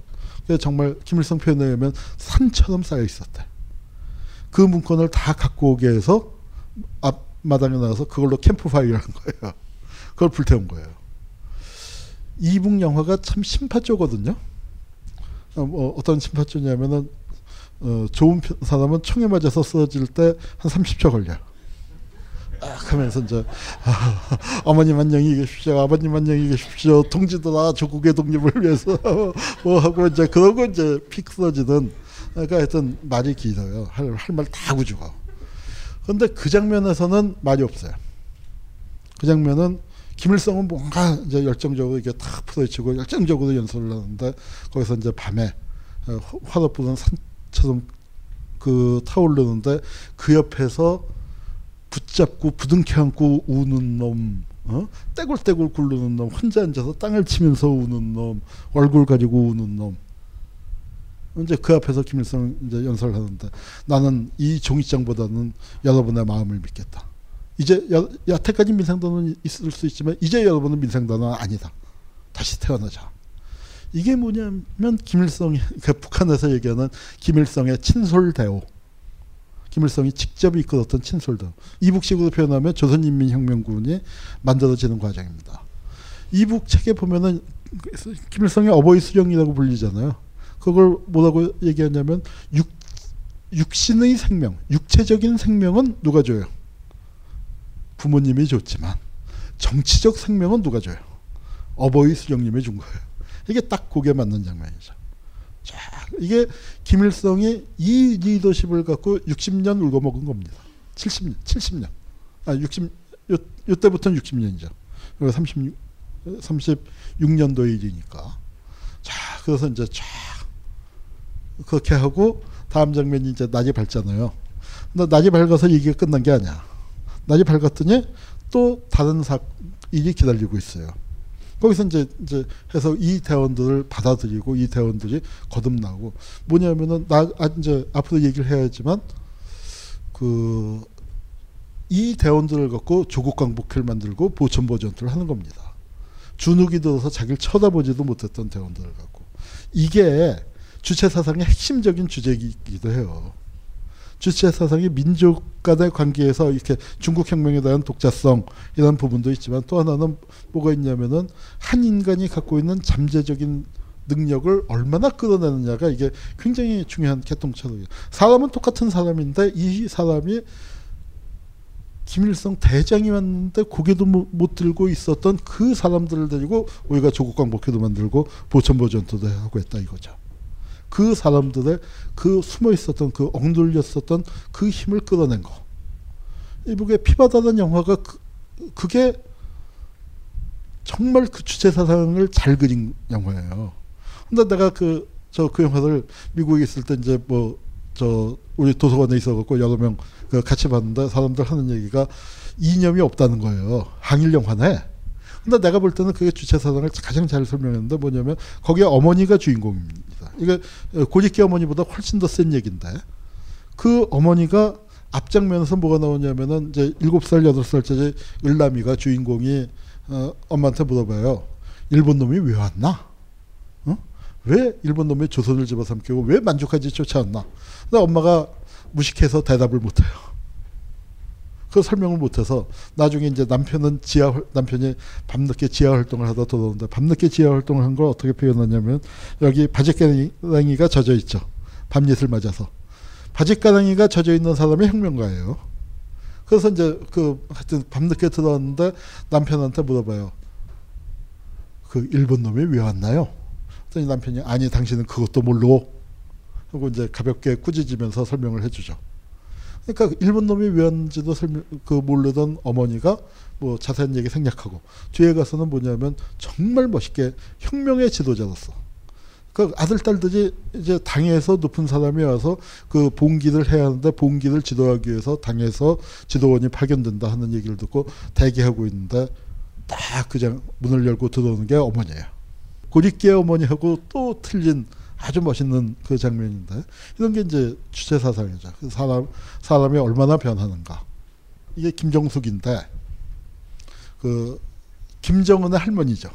정말 김일성 표현에 의하면 산처럼 쌓여 있었대. 그 문건을 다 갖고 오게 해서 앞마당에 나가서 그걸로 캠프파이어를 한 거예요. 그걸 불태운 거예요. 이북 영화가 참 심파조거든요. 어, 뭐 어떤 심파조냐면은 어, 좋은 편- 사람은 총에 맞아서 쓰러질 때 한 30초 걸려. 딱 하면서 이제 아, 어머님 안녕히 계십시오, 아버님 안녕히 계십시오, 동지들아 조국의 독립을 위해서 뭐 하고 이제 그러고 이제 픽 쓰러지는 그러니까 하여튼 말이 길어요. 할할말다 죽어. 근데 그 장면에서는 말이 없어요. 그 장면은 김일성은 뭔가 이제 열정적으로 이게 탁 풀어치고 열정적으로 연설을 하는데 거기서 이제 밤에 어, 화덕 부는 산처럼 그 타오르는데 그 옆에서 붙잡고 부둥켜 안고 우는 놈, 어? 떼굴떼굴 굴르는 놈, 혼자 앉아서 땅을 치면서 우는 놈, 얼굴 가지고 우는 놈. 이제 그 앞에서 김일성 이제 연설을 하는데 나는 이 종이장보다는 여러분의 마음을 믿겠다. 이제 여, 여태까지 민생단은 있을 수 있지만 이제 여러분은 민생단은 아니다. 다시 태어나자. 이게 뭐냐면 김일성이 그 북한에서 얘기하는 김일성의 친솔대오. 김일성이 직접 이끌었던 친솔대오. 이북식으로 표현하면 조선인민혁명군이 만들어지는 과정입니다. 이북 책에 보면은 김일성의 어버이 수령이라고 불리잖아요. 그걸 뭐라고 얘기하냐면 육, 육신의 생명, 육체적인 생명은 누가 줘요? 부모님이 줬지만 정치적 생명은 누가 줘요? 어버이 수령님이 준 거예요. 이게 딱 그게 맞는 장면이죠. 자, 이게 김일성이 이 리더십을 갖고 60년 울고 먹은 겁니다. 70년, 70년. 아, 60, 요, 요때부터는 60년이죠. 36, 36년도 일이니까. 자, 그래서 이제 쫙 그렇게 하고 다음 장면이 이제 낮이 밝잖아요. 근데 낮이 밝아서 이게 끝난 게 아니야. 낮이 밝았더니 또 다른 사 일이 기다리고 있어요. 거기서 이제 이제 해서 이 대원들을 받아들이고 이 대원들이 거듭나고 뭐냐면은 나 아, 이제 앞으로 얘기를 해야지만 그 이 대원들을 갖고 조국 광복회를 만들고 보천보 전투를 하는 겁니다. 주눅이 들어서 자기를 쳐다보지도 못했던 대원들을 갖고 이게 주체 사상의 핵심적인 주제이기도 해요. 주체 사상이 민족 간의 관계에서 이렇게 중국 혁명에 대한 독자성 이런 부분도 있지만 또 하나는 뭐가 있냐면은 한 인간이 갖고 있는 잠재적인 능력을 얼마나 끌어내느냐가 이게 굉장히 중요한 개통처럼이에요. 사람은 똑같은 사람인데 이 사람이 김일성 대장이 왔는데 고개도 못, 못 들고 있었던 그 사람들을 데리고 우리가 조국광복회도 만들고 보천보 전투도 하고 했다 이거죠. 그 사람들의 그 숨어 있었던 그 억눌렸었던 그 힘을 끌어낸 거. 이북의 피바다는 영화가 그, 그게 정말 그 주체 사상을 잘 그린 영화예요. 근데 내가 그 저그 영화를 미국에 있을 때 이제 뭐 저 우리 도서관에 있어갖고 여러 명그 같이 봤는데 사람들 하는 얘기가 이념이 없다는 거예요. 항일 영화네. 근데 내가 볼 때는 그게 주체 사상을 가장 잘 설명했는데 뭐냐면 거기에 어머니가 주인공입니다. 이게 고집기 어머니보다 훨씬 더 센 얘기인데 그 어머니가 앞장면에서 뭐가 나오냐면은 이제 일곱 살 여덟 살짜리 을남이가 주인공이 어, 엄마한테 물어봐요. 일본 놈이 왜 왔나? 어? 왜 일본 놈이 조선을 집어삼키고 왜 만주까지 쫓아왔나? 근데 엄마가 무식해서 대답을 못해요. 그 설명을 못해서 나중에 이제 남편은 지하 활- 남편이 밤늦게 지하 활동을 하다 돌아오는데 밤늦게 지하 활동을 한 걸 어떻게 표현하냐면 여기 바지깽이가 젖어 있죠. 밤jet을 맞아서 바짓가랑이가 젖어 있는 사람이 혁명가예요. 그래서 이제 그 하여튼 밤늦게 들어왔는데 남편한테 물어봐요. 그 일본 놈이 왜 왔나요? 그랬더니 남편이 아니 당신은 그것도 모르고 하고 이제 가볍게 꾸짖으면서 설명을 해주죠. 그러니까 일본 놈이 왜 왔는지도 설명 그 모르던 어머니가 뭐 자세한 얘기 생략하고 뒤에 가서는 뭐냐면 정말 멋있게 혁명의 지도자로서 그 아들 딸들이 이제 당에서 높은 사람이 와서 그 봉기를 해야 하는데 봉기를 지도하기 위해서 당에서 지도원이 파견된다 하는 얘기를 듣고 대기하고 있는데 딱 그냥 문을 열고 들어오는 게 어머니예요. 고립계 어머니하고 또 틀린 아주 멋있는 그 장면인데 이런 게 이제 주체 사상이죠. 그 사람 사람이 얼마나 변하는가. 이게 김정숙인데 그 김정은의 할머니죠.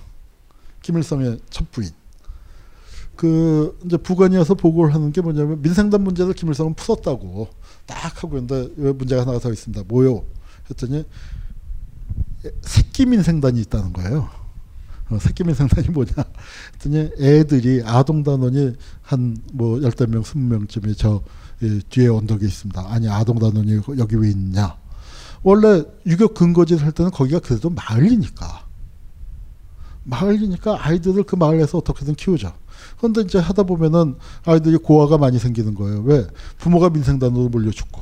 김일성의 첫 부인. 그 이제 부관이어서 보고를 하는 게 뭐냐면 민생단 문제를 김일성은 풀었다고 딱 하고 있는데 왜 문제가 하나가 더 있습니다. 뭐요? 했더니 새끼 민생단이 있다는 거예요. 어, 새끼 민생단이 뭐냐? 했더니 애들이 아동 단원이 한 뭐 열댓 명, 스무 명쯤이 저 뒤에 언덕에 있습니다. 아니 아동 단원이 여기 왜 있냐? 원래 유격 근거지를 할 때는 거기가 그래도 마을이니까 마을이니까 아이들을 그 마을에서 어떻게든 키우자. 그런데 이제 하다 보면은 아이들이 고아가 많이 생기는 거예요. 왜? 부모가 민생단으로 몰려 죽고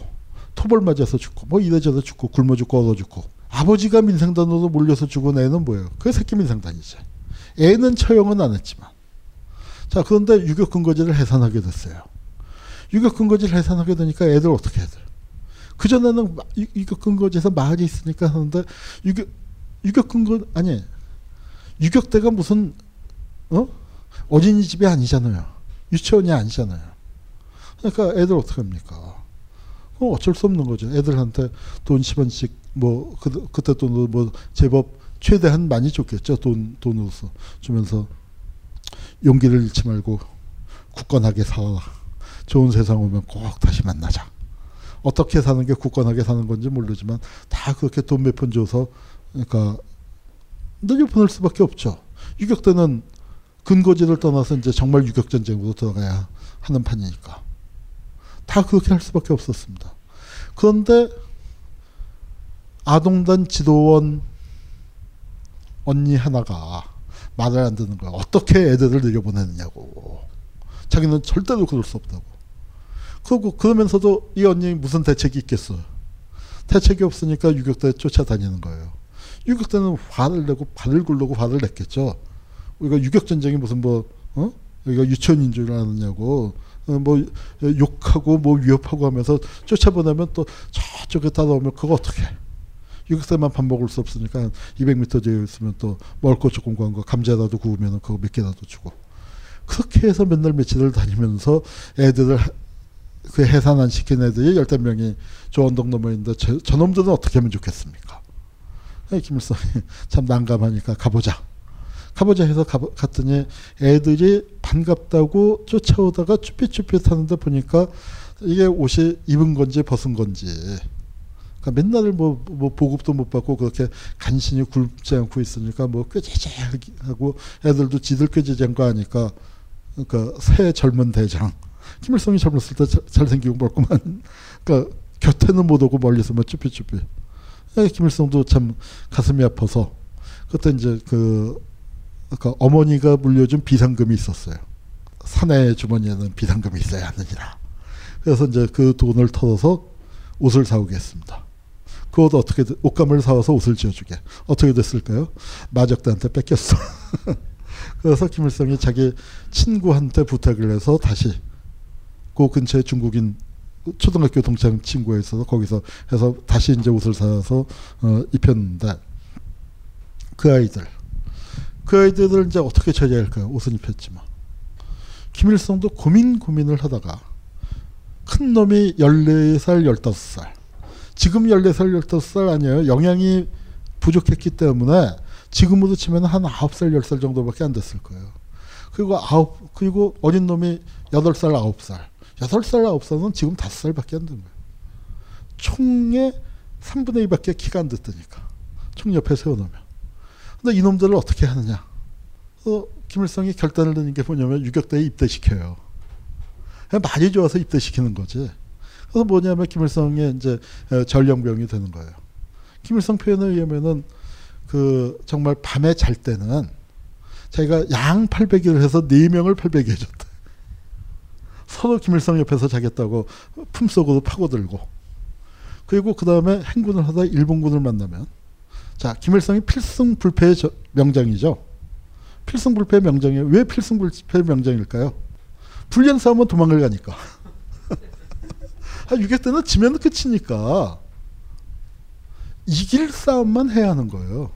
토벌 맞아서 죽고 뭐 이래저래 죽고 굶어 죽고 얼어 죽고 아버지가 민생단으로 몰려서 죽은 애는 뭐예요? 그게 새끼 민생단이지. 애는 처형은 안 했지만. 자, 그런데 유격 근거지를 해산하게 됐어요. 유격 근거지를 해산하게 되니까 애들 어떻게 돼요? 그전에는 유격 근거지에서 마을이 있으니까 하는데 유격, 유격 근거, 아니, 유격대가 무슨, 어? 어린이집이 아니잖아요. 유치원이 아니잖아요. 그러니까 애들 어떻게 합니까? 어쩔 수 없는 거죠. 애들한테 돈 10원씩 뭐 그, 그때 돈으로 뭐 제법 최대한 많이 줬겠죠. 돈 돈으로서 주면서 용기를 잃지 말고 굳건하게 살아라. 좋은 세상 오면 꼭 다시 만나자. 어떻게 사는 게 굳건하게 사는 건지 모르지만 다 그렇게 돈 몇 푼 줘서 그러니까 늘려 보낼 수밖에 없죠. 유격 때는 근거지를 떠나서 이제 정말 유격 전쟁으로 들어가야 하는 판이니까 다 그렇게 할 수밖에 없었습니다. 그런데 아동단 지도원 언니 하나가 말을 안 듣는 거야. 어떻게 애들을 내려보내느냐고. 자기는 절대로 그럴 수 없다고. 그리고 그러면서도 이 언니 무슨 대책이 있겠어. 대책이 없으니까 유격대 쫓아다니는 거예요. 유격대는 화를 내고 발을 굴르고 화를 냈겠죠. 우리가 유격 전쟁이 무슨 뭐, 어? 여기가 유치원인 줄 아느냐고. 어, 뭐 욕하고 뭐 위협하고 하면서 쫓아보내면 또 저쪽에 따라오면 그거 어떻게 유격대만 밥 먹을 수 없으니까 200m 뒤에 있으면 또거 조금 구한 거 감자라도 구우면 그거 몇 개라도 주고 그렇게 해서 맨날 며칠을 다니면서 애들을 그 해산 안 시킨 애들이 열댓 명이 저 언덕 넘어 있는데 저, 저놈들은 어떻게 하면 좋겠습니까? 김일성이 참 난감하니까 가보자. 가보자 해서 가, 갔더니 애들이 반갑다고 쫓아오다가 쭈삣쭈삣 하는데 보니까 이게 옷이 입은 건지 벗은 건지 그러니까 맨날 뭐, 뭐 보급도 못 받고 그렇게 간신히 굶지 않고 있으니까 뭐 꾀지지하고 애들도 지들 꾀지지한 거 아니까 그러니까 새 젊은 대장 김일성이 젊었을 때 잘생기고 멀구만 그러니까 곁에는 못 오고 멀리서만 쭈삣쭈삣 김일성도 참 가슴이 아파서 그때 이제 그 그러니까 어머니가 물려준 비상금이 있었어요. 사내 주머니에는 비상금이 있어야 하느니라. 그래서 이제 그 돈을 털어서 옷을 사오겠습니다. 그옷 어떻게 옷감을 사와서 옷을 지어주게 어떻게 됐을까요? 마적대한테 뺏겼어. 그래서 김일성이 자기 친구한테 부탁을 해서 다시 그 근처에 중국인 초등학교 동창 친구가 있어서 거기서 해서 다시 이제 옷을 사서 어, 입혔는데 그 아이들 그 아이들을 이제 어떻게 처리할까요? 옷은 입혔지만 김일성도 고민 고민을 하다가 큰 놈이 14살, 15살. 지금 14살, 15살 아니에요. 영양이 부족했기 때문에 지금으로 치면 한 9살, 10살 정도밖에 안 됐을 거예요. 그리고 아홉, 그리고 어린 놈이 8살, 9살. 8살, 9살은 지금 5살밖에 안된 거예요. 총의 3분의 2밖에 키가 안 됐다니까. 총 옆에 세워놓으면. 근데 이놈들을 어떻게 하느냐. 어, 김일성이 결단을 내는 게 뭐냐면 유격대에 입대시켜요. 많이 좋아서 입대시키는 거지. 그래서 뭐냐면 김일성의 이제 어, 전령병이 되는 거예요. 김일성 표현에 의하면은 그 정말 밤에 잘 때는 자기가 양 800일을 해서 네 명을 800이 해줬대. 서로 김일성 옆에서 자겠다고 품속으로 파고들고 그리고 그 다음에 행군을 하다 일본군을 만나면 자 김일성이 필승불패의 저, 명장이죠. 필승불패의 명장이에요. 왜 필승불패의 명장일까요? 불리한 싸움은 도망을 가니까. 아, 6회 때는 지면 끝이니까 이길 싸움만 해야 하는 거예요.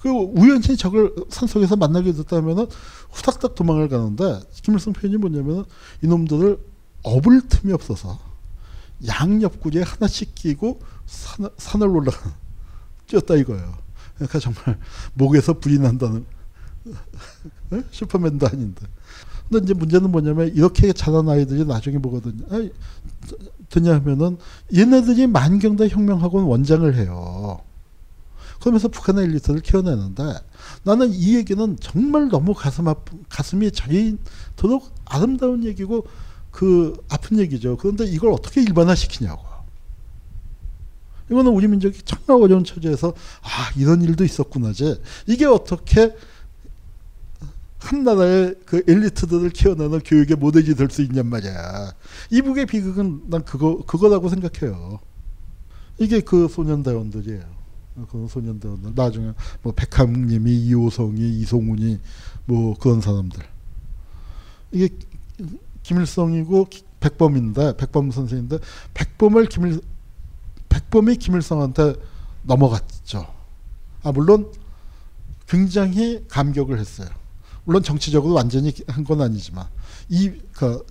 그리고 우연히 적을 산속에서 만나게 됐다면은 후닥닥 도망을 가는데 김일성 표현이 뭐냐면은 이놈들을 업을 틈이 없어서 양옆구리에 하나씩 끼고 산, 산을 올라가 뛰었다 이거예요. 그러니까 정말 목에서 불이 난다는 슈퍼맨도 아닌데. 근데 이제 문제는 뭐냐면 이렇게 자란 아이들이 나중에 뭐거든요. 아 니, 되냐 하면은 얘네들이 만경대 혁명학원 원장을 해요. 그러면서 북한의 엘리트를 키워내는데 나는 이 얘기는 정말 너무 가슴 아픈 가슴이 저리도록 아름다운 얘기고 그 아픈 얘기죠. 그런데 이걸 어떻게 일반화시키냐고. 이거는 우리 민족이 정말 어려운 처지에서 아 이런 일도 있었구나지. 이게 어떻게 한 나라의 그 엘리트들을 키워내는 교육의 모델이 될 수 있냔 말이야. 이북의 비극은 난 그거 그거라고 생각해요. 이게 그 소년대원들이에요. 그 소년대원들. 나중에 뭐 백함님이 이호성이 이송훈이 뭐 그런 사람들. 이게 김일성이고 백범인데 백범 선생인데 백범을 김일 백범이 김일성한테 넘어갔죠. 아 물론 굉장히 감격을 했어요. 물론 정치적으로 완전히 한 건 아니지만 이그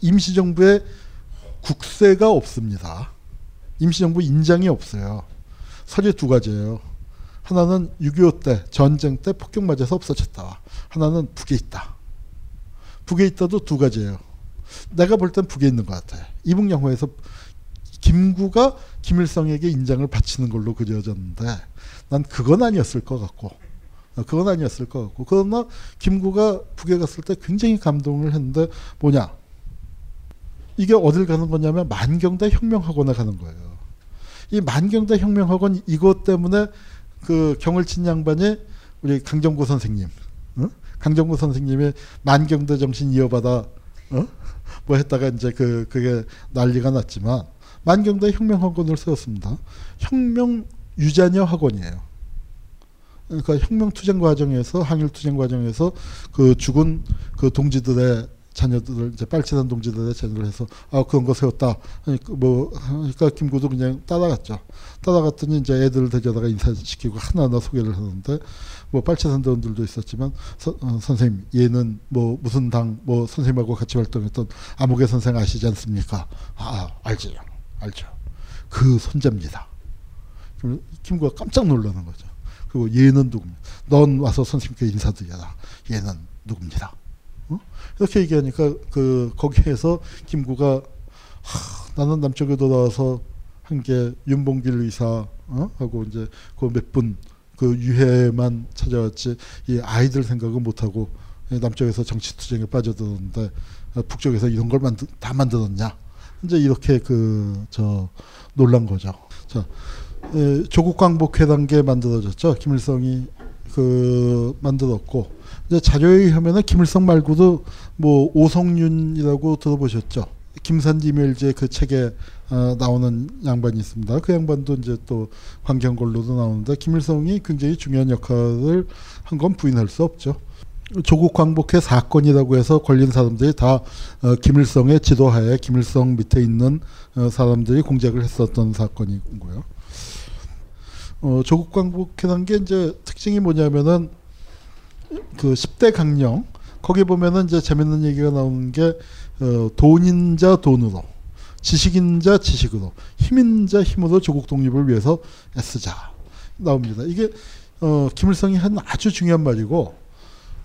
임시정부의 국세가 없습니다. 임시정부 인장이 없어요. 설이 두 가지예요. 하나는 6.25 때 전쟁 때 폭격 맞아서 없어졌다. 하나는 북에 있다. 북에 있다도 두 가지예요. 내가 볼 땐 북에 있는 것 같아. 이북 영화에서 김구가 김일성에게 인장을 바치는 걸로 그려졌는데 난 그건 아니었을 것 같고 그건 아니었을 것 같고 그러나 김구가 북에 갔을 때 굉장히 감동을 했는데 뭐냐 이게 어딜 가는 거냐면 만경대 혁명학원에 가는 거예요. 이 만경대 혁명학원 이것 때문에 그 경을 친 양반이 우리 강정구 선생님, 어? 강정구 선생님이 만경대 정신 이어받아 어? 뭐 했다가 이제 그 그게 난리가 났지만 만경대 혁명학원을 세웠습니다. 혁명 유자녀 학원이에요. 그러니까 혁명 투쟁 과정에서 항일 투쟁 과정에서 그 죽은 그 동지들의 자녀들을 이제 빨치산 동지들의 자녀를 해서 아 그런 거 세웠다. 그러니까 뭐 그러니까 김구도 그냥 따라갔죠. 따라갔더니 이제 애들을 데려다가 인사시키고 하나하나 소개를 하는데 뭐 빨치산 대원들도 있었지만 서, 어, 선생님 얘는 뭐 무슨 당 뭐 선생님하고 같이 활동했던 아무개 선생 아시지 않습니까? 아 알죠, 알죠. 그 손자입니다. 김구가 깜짝 놀라는 거죠. 그리고 얘는 누굽니까? 넌 와서 선생님께 인사드려라. 얘는 누굽니다. 어? 이렇게 얘기하니까 그 거기에서 김구가 하, 나는 남쪽에 돌아와서 한 게 윤봉길 의사 어? 하고 이제 그 몇 분 그 유해만 찾아왔지 이 아이들 생각은 못하고 남쪽에서 정치 투쟁에 빠져들었는데 어, 북쪽에서 이런 걸 만드, 다 만들었냐 이제 이렇게 그 저 놀란 거죠. 자 에, 조국 광복 회담계 만들어졌죠. 김일성이 그 만들었고 이제 자료에 의하면은 김일성 말고도 뭐 오성윤이라고 들어보셨죠. 김산지 멸제 그 책에 어, 나오는 양반이 있습니다. 그 양반도 이제 또 관경걸로도 나오는데 김일성이 굉장히 중요한 역할을 한 건 부인할 수 없죠. 조국 광복회 사건이라고 해서 걸린 사람들이 다 어, 김일성의 지도하에 김일성 밑에 있는 어, 사람들이 공작을 했었던 사건이고요. 어, 조국 광복회란 게 이제 특징이 뭐냐면은 그 10대 강령 거기 보면은 이제 재밌는 얘기가 나오는 게 어, 돈인 자 돈으로 지식인 자 지식으로 힘인 자 힘으로 조국 독립을 위해서 애쓰자 나옵니다. 이게 어, 김일성이 한 아주 중요한 말이고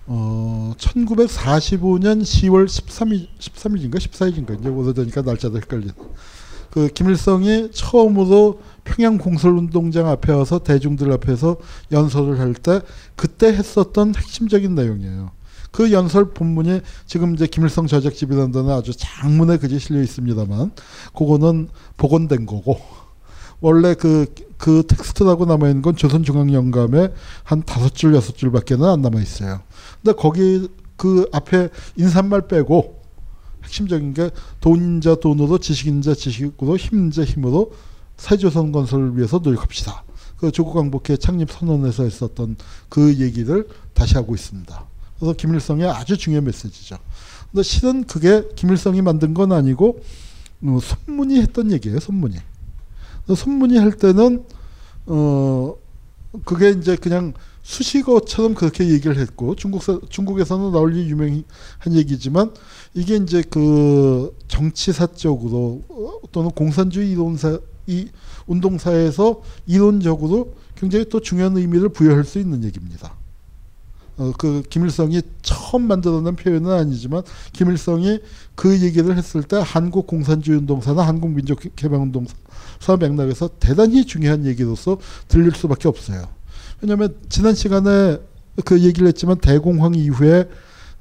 어, 1945년 10월 13일 13일인가 14일인가 이제 오래되니까 날짜도 헷갈리는 그 김일성이 처음으로 평양 공설운동장 앞에 와서 대중들 앞에서 연설을 할 때 그때 했었던 핵심적인 내용이에요. 그 연설 본문이 지금 이제 김일성 저작집이라는 데는 아주 장문의 글이 실려 있습니다만 그거는 복원된 거고 원래 그, 그 텍스트라고 남아있는 건 조선중앙영감에 한 다섯 줄, 여섯 줄밖에는 안 남아있어요. 근데 거기 그 앞에 인사말 빼고 핵심적인 게 돈인자 돈으로 지식인자 지식으로 힘인자 힘으로 새조선 건설을 위해서 노력합시다. 그 조국 광복회 창립 선언에서 했었던 그 얘기를 다시 하고 있습니다. 그래서 김일성의 아주 중요한 메시지죠. 근데 실은 그게 김일성이 만든 건 아니고 어, 손문이 했던 얘기예요. 손문이. 손문이 할 때는 어 그게 이제 그냥 수식어처럼 그렇게 얘기를 했고 중국 중국에서는 널리 유명한 얘기지만 이게 이제 그 정치사적으로 어, 또는 공산주의 이론사 이 운동사에서 이론적으로 굉장히 또 중요한 의미를 부여할 수 있는 얘기입니다. 어, 그 김일성이 처음 만들어낸 표현은 아니지만 김일성이 그 얘기를 했을 때 한국 공산주의 운동사나 한국 민족 개방 운동사 맥락에서 대단히 중요한 얘기로서 들릴 수밖에 없어요. 왜냐하면 지난 시간에 그 얘기를 했지만 대공황 이후에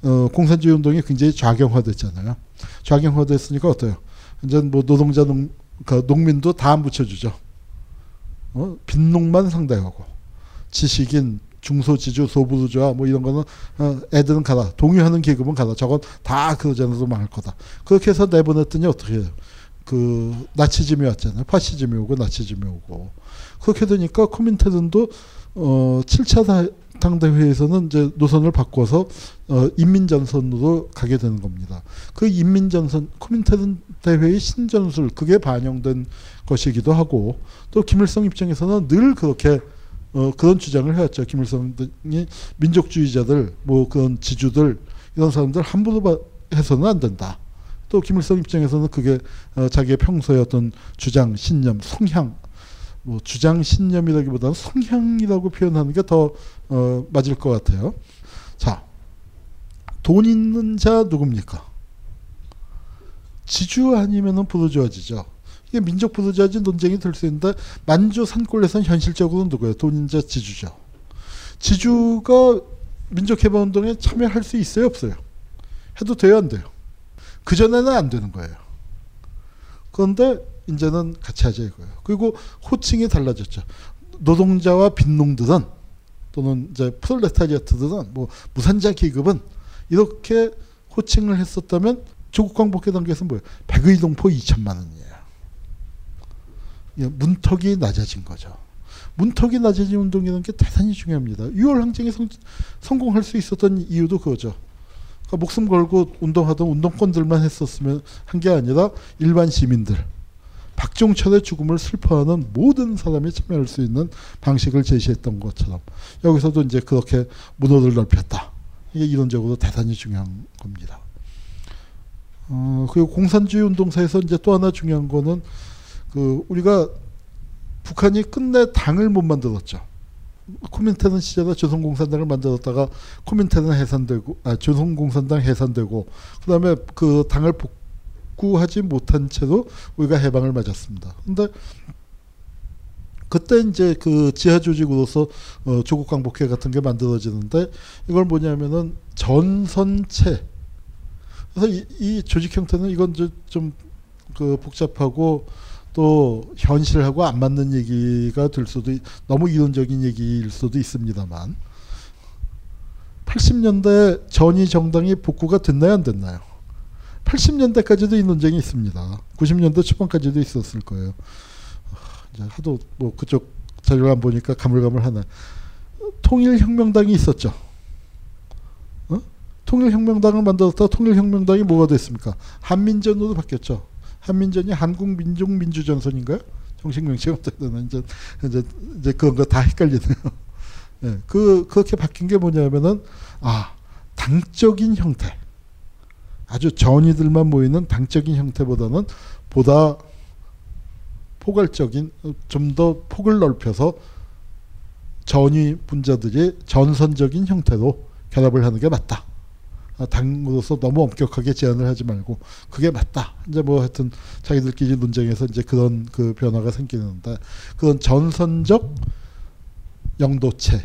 어, 공산주의 운동이 굉장히 좌경화됐잖아요. 좌경화됐으니까 어때요? 이제 뭐 노동자 농, 그 농민도 다 안 붙여주죠. 어? 빈농만 상대하고 지식인 중소지주 소부주와 뭐 이런 거는 어, 애들은 가라 동의하는 계급은 가라 저건 다 그러잖아도 망할 거다 그렇게 해서 내보냈더니 어떻게 해요 그 나치즘이 왔잖아요 파시즘이 오고 나치즘이 오고 그렇게 되니까 코민테른도 어 7차 당대회에서는 이제 노선을 바꿔서 어 인민전선으로 가게 되는 겁니다. 그 인민전선 코민테른 대회의 신전술 그게 반영된 것이기도 하고 또 김일성 입장에서는 늘 그렇게 어, 그런 주장을 해왔죠. 김일성이 민족주의자들, 뭐 그런 지주들 이런 사람들 함부로 해서는 안 된다. 또 김일성 입장에서는 그게 어, 자기의 평소의 어떤 주장, 신념, 성향, 뭐 주장, 신념이라기보다는 성향이라고 표현하는 게 더 어, 맞을 것 같아요. 자, 돈 있는 자 누굽니까? 지주 아니면은 부르주아지죠. 이게 민족 부르주아지 논쟁이 될 수 있는데 만주 산골에선 현실적으로 누구예요? 돈인자 지주죠. 지주가 민족 해방 운동에 참여할 수 있어요? 없어요? 해도 돼요? 안 돼요? 그 전에는 안 되는 거예요. 그런데 이제는 같이 하자 이거예요. 그리고 호칭이 달라졌죠. 노동자와 빈농들은 또는 이제 프롤레타리아트들은 뭐 무산자 계급은 이렇게 호칭을 했었다면 조국 광복회 단계에서 뭐예요? 백의 동포 2천만 원이에요. 예, 문턱이 낮아진 거죠. 문턱이 낮아진 운동이라는 게 대단히 중요합니다. 6월 항쟁에 성, 성공할 수 있었던 이유도 그거죠. 그러니까 목숨 걸고 운동하던 운동권들만 했었으면 한 게 아니라 일반 시민들, 박종철의 죽음을 슬퍼하는 모든 사람이 참여할 수 있는 방식을 제시했던 것처럼 여기서도 이제 그렇게 문호를 넓혔다. 이게 이론적으로 대단히 중요한 겁니다. 어, 그리고 공산주의 운동사에서 이제 또 하나 중요한 거는 그 우리가 북한이 끝내 당을 못 만들었죠. 코민테른 시절에 조선공산당을 만들었다가 코민테른 해산되고 아 조선공산당 해산되고 그다음에 그 당을 복 구하지 못한 채로 우리가 해방을 맞았습니다. 근데 그때 이제 그 지하 조직으로서 어 조국 광복회 같은 게 만들어지는데 이걸 뭐냐면은 전선체 그래서 이, 이 조직 형태는 이건 좀 그 복잡하고 또 현실하고 안 맞는 얘기가 될 수도 너무 이론적인 얘기일 수도 있습니다만 80년대 전위 정당이 복구가 됐나요 안 됐나요? 80년대까지도 이 논쟁이 있습니다. 90년대 초반까지도 있었을 거예요. 이제 하도 뭐 그쪽 자료를 안 보니까 가물가물하네. 통일혁명당이 있었죠. 어? 통일혁명당을 만들었다 통일혁명당이 뭐가 됐습니까? 한민전으로 바뀌었죠. 한민전이 한국민족민주전선인가요? 정식 명칭 되나 이제 이제 이제 그런 거 다 헷갈리네요. 네, 그 그렇게 바뀐 게 뭐냐면은 아 당적인 형태, 아주 전이들만 모이는 당적인 형태보다는 보다 포괄적인 좀 더 폭을 넓혀서 전위 분자들이 전선적인 형태로 결합을 하는 게 맞다. 아, 당으로서 너무 엄격하게 제한을 하지 말고 그게 맞다. 이제 뭐 하여튼 자기들끼리 논쟁에서 이제 그런 그 변화가 생기는데 그런 전선적 영도체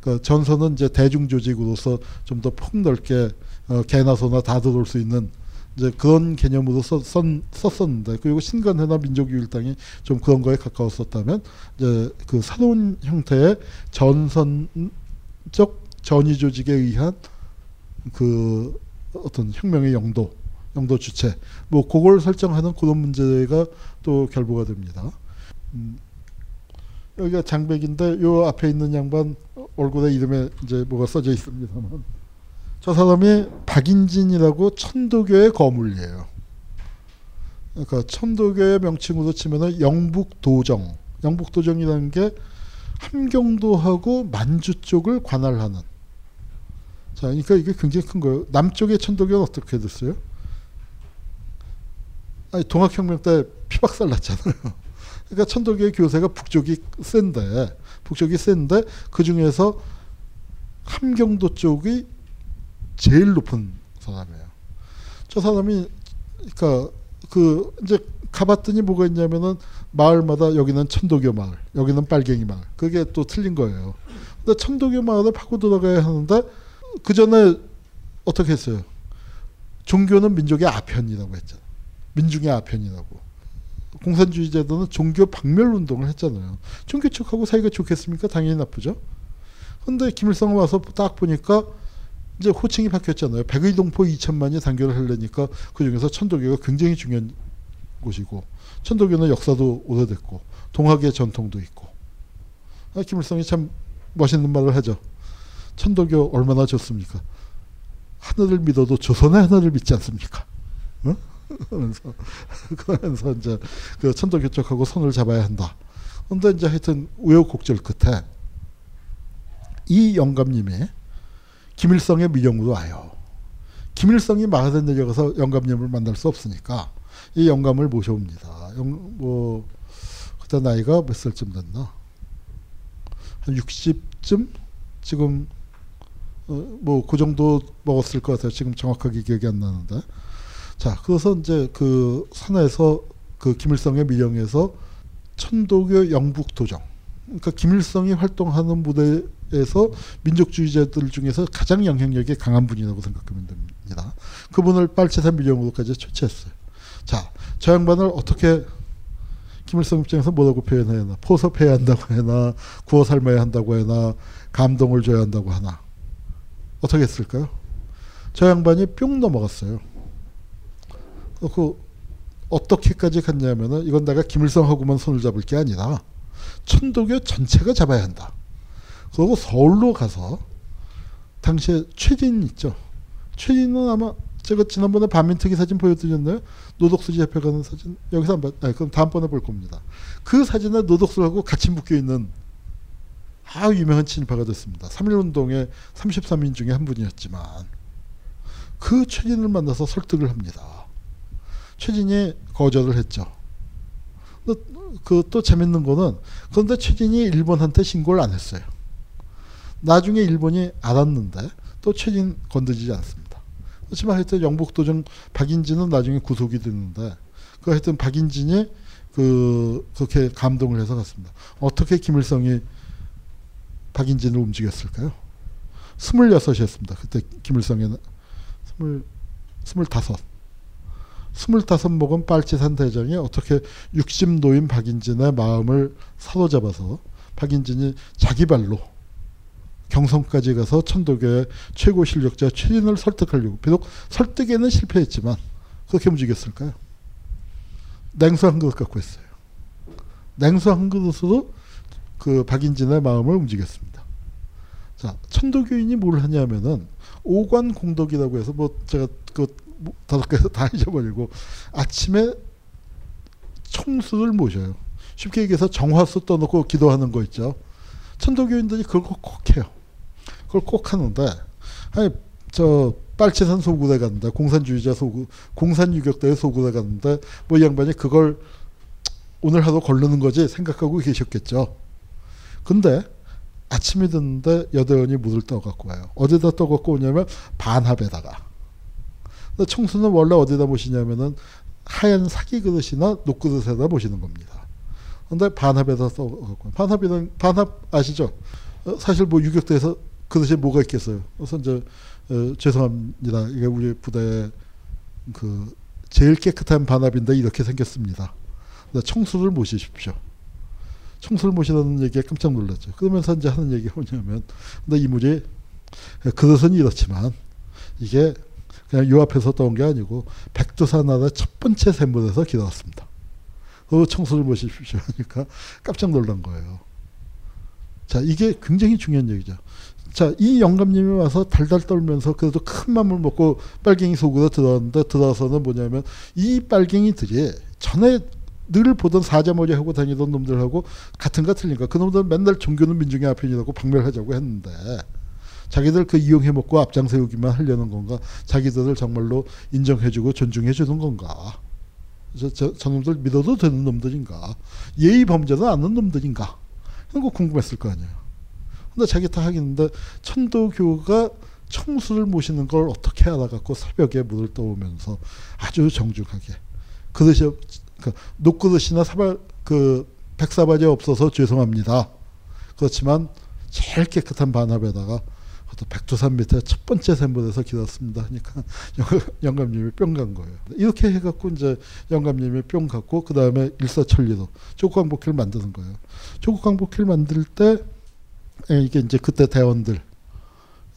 그 전선은 이제 대중 조직으로서 좀 더 폭넓게 어, 개나 소나 다 들어올 수 있는 이제 그런 개념으로 썼, 썼었는데 그리고 신간회나 민족유일당이 좀 그런 거에 가까웠었다면 이제 그 새로운 형태의 전선적 전위 조직에 의한 그 어떤 혁명의 영도, 영도 주체, 뭐 그걸 설정하는 그런 문제가 또 결부가 됩니다. 음, 여기가 장백인데 요 앞에 있는 양반 얼굴에 이름에 이제 뭐가 써져 있습니다만 저 사람이 박인진이라고 천도교의 거물이에요. 그러니까 천도교의 명칭으로 치면은 영북도정, 영북도정이라는 게 함경도하고 만주 쪽을 관할하는. 자, 그러니까 이게 굉장히 큰 거예요. 남쪽의 천도교는 어떻게 됐어요? 아니 동학혁명 때 피박살 났잖아요. 그러니까 천도교의 교세가 북쪽이 센데, 북쪽이 센데 그 중에서 함경도 쪽이 제일 높은 사람이에요. 저 사람이 그러니까 그 이제 가봤더니 뭐가 있냐면은 마을마다 여기는 천도교 마을, 여기는 빨갱이 마을. 그게 또 틀린 거예요. 근데 천도교 마을을 파고 들어가야 하는데 그 전에 어떻게 했어요? 종교는 민족의 아편이라고 했잖아. 민중의 아편이라고. 공산주의자들은 종교 박멸 운동을 했잖아요. 종교 측하고 사이가 좋겠습니까? 당연히 나쁘죠. 근데 김일성 와서 딱 보니까 이제 호칭이 바뀌었잖아요. 백의동포 2천만이 단교를 하려니까 그 중에서 천도교가 굉장히 중요한 곳이고 천도교는 역사도 오래됐고 동학의 전통도 있고 아, 김일성이 참 멋있는 말을 하죠. 천도교 얼마나 좋습니까? 하늘을 믿어도 조선의 하늘을 믿지 않습니까? 어? 그러면서 그러면서 이제 그 천도교 쪽하고 손을 잡아야 한다. 근데 이제 하여튼 우여곡절 끝에 이 영감님이 김일성의 미령으로 와요. 김일성이 마하대 내려가서 영감님을 만날 수 없으니까 이 영감을 모셔옵니다. 영, 뭐 그때 나이가 몇 살쯤 됐나? 한 60쯤 지금 어, 뭐그 정도 먹었을 것 같아요. 지금 정확하게 기억이 안 나는데. 자, 그래서 이제 그 산에서 그 김일성의 미령에서 천도교 영북도정. 그러니까 김일성이 활동하는 무대 에서 민족주의자들 중에서 가장 영향력이 강한 분이라고 생각하면 됩니다. 그분을 빨치산 미령으로까지 초치했어요. 자, 저 양반을 어떻게 김일성 입장에서 뭐라고 표현해야 하나? 포섭해야 한다고 해나, 구워 삶아야 한다고 해나, 감동을 줘야 한다고 하나. 어떻게 했을까요? 저 양반이 뿅 넘어갔어요. 그 어떻게까지 갔냐면은 이건 내가 김일성하고만 손을 잡을 게 아니라 천도교 전체가 잡아야 한다. 그리고 서울로 가서 당시에 최진 있죠. 최진은 아마 제가 지난번에 반민특위 사진 보여드렸나요? 노덕수지 옆에 가는 사진 여기서 안 봤. 아니, 그럼 다음번에 볼 겁니다. 그 사진에 노덕수하고 같이 묶여 있는 아주 유명한 친일파가 됐습니다. 3.1운동의 33인 중에 한 분이었지만 그 최진을 만나서 설득을 합니다. 최진이 거절을 했죠. 그또 재밌는 거는 그런데 최진이 일본한테 신고를 안 했어요. 나중에 일본이 알았는데 또 최진 건드리지 않습니다. 그렇지만 하여튼 영북도정 박인진은 나중에 구속이 됐는데 그 하여튼 박인진이 그 그렇게 감동을 해서 갔습니다. 어떻게 김일성이 박인진을 움직였을까요? 스물여섯이었습니다. 그때 김일성에는 스물 스물다섯 스물다섯 먹은 빨치산 대장이 어떻게 육십 노인 박인진의 마음을 사로잡아서 박인진이 자기 발로 경성까지 가서 천도교의 최고 실력자 최진을 설득하려고 비록 설득에는 실패했지만 그렇게 움직였을까요? 냉수 한 그릇 갖고 했어요. 냉수 한 그릇으로 그 박인진의 마음을 움직였습니다. 자, 천도교인이 뭘 하냐면은 오관 공덕이라고 해서 뭐 제가 그 다섯 개에서 다 잊어버리고 아침에 총수를 모셔요. 쉽게 얘기해서 정화수 떠놓고 기도하는 거 있죠. 천도교인들이 그걸 꼭 해요. 그걸 꼭 하는데 아니 저 빨치산 소구대 갔는데 공산주의자 소구 공산유격대의 소구대 갔는데 뭐 이 양반이 그걸 오늘 하루 걸르는 거지 생각하고 계셨겠죠. 근데 아침이 됐는데 여대원이 물을 떠갖고 와요. 어디다 떠갖고 오냐면 반합에다가. 청수는 원래 어디다 모시냐면은 하얀 사기 그릇이나 녹그릇에다 모시는 겁니다. 근데 반합에다 떠갖고 반합이는 반합 아시죠? 어, 사실 뭐 유격대에서 그 대신 뭐가 있겠어요. 그래서 어, 죄송합니다. 이게 우리 부대의 그 제일 깨끗한 반합인데 이렇게 생겼습니다. 청수를 모시십시오. 청수를 모시다는 얘기에 깜짝 놀랐죠. 그러면서 이제 하는 얘기가 뭐냐면, 근데 이물이 그것은 이렇지만 이게 그냥 요 앞에서 떠온 게 아니고 백두산 나라 첫 번째 샘물에서 기다렸습니다. 그 청수를 모십시오 하니까 깜짝 놀란 거예요. 자, 이게 굉장히 중요한 얘기죠. 자, 이 영감님이 와서 달달 떨면서 그래도 큰 맘을 먹고 빨갱이 속으로 들어왔는데 들어와서는 뭐냐면 이 빨갱이들이 전에 늘 보던 사자머리 하고 다니던 놈들하고 같은가 틀린가 그 놈들은 맨날 종교는 민중의 아편이라고 박멸하자고 했는데 자기들 그 이용해 먹고 앞장 세우기만 하려는 건가? 자기들을 정말로 인정해주고 존중해 주는 건가? 저, 저, 저 놈들 믿어도 되는 놈들인가? 예의 범죄는 않는 놈들인가? 이런 거 궁금했을 거 아니에요 근데 자기 다 하겠는데 천도교가 청수를 모시는 걸 어떻게 알아갖고 새벽에 물을 떠오면서 아주 정중하게 그릇이 그 녹그릇이나 사발 그 백사발이 없어서 죄송합니다. 그렇지만 제일 깨끗한 반합에다가 또 백두산 밑에 첫 번째 샘물에서 기다렸습니다 하니까 영감님이 뿅 간 거예요. 이렇게 해갖고 이제 영감님이 뿅 갔고 그 다음에 일사천리로 조국광복회를 만드는 거예요. 조국광복회를 만들 때 예, 이게 이제 그때 대원들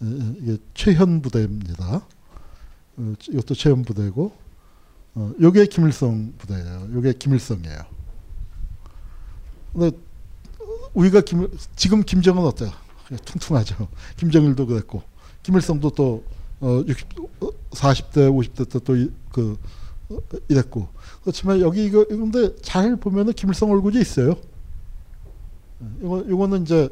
예, 예, 이게 최현 부대입니다. 어, 이것도 최현 부대고 어, 요게 김일성 부대예요. 요게 김일성이에요. 근데 우리가 김, 지금 김정은 어때요? 퉁퉁하죠. 김정일도 그랬고 김일성도 또 어, 60, 40대 50대 때 또그 어, 이랬고 그렇지만 여기 이거 근데 잘 보면은 김일성 얼굴이 있어요. 이거 이거는 이제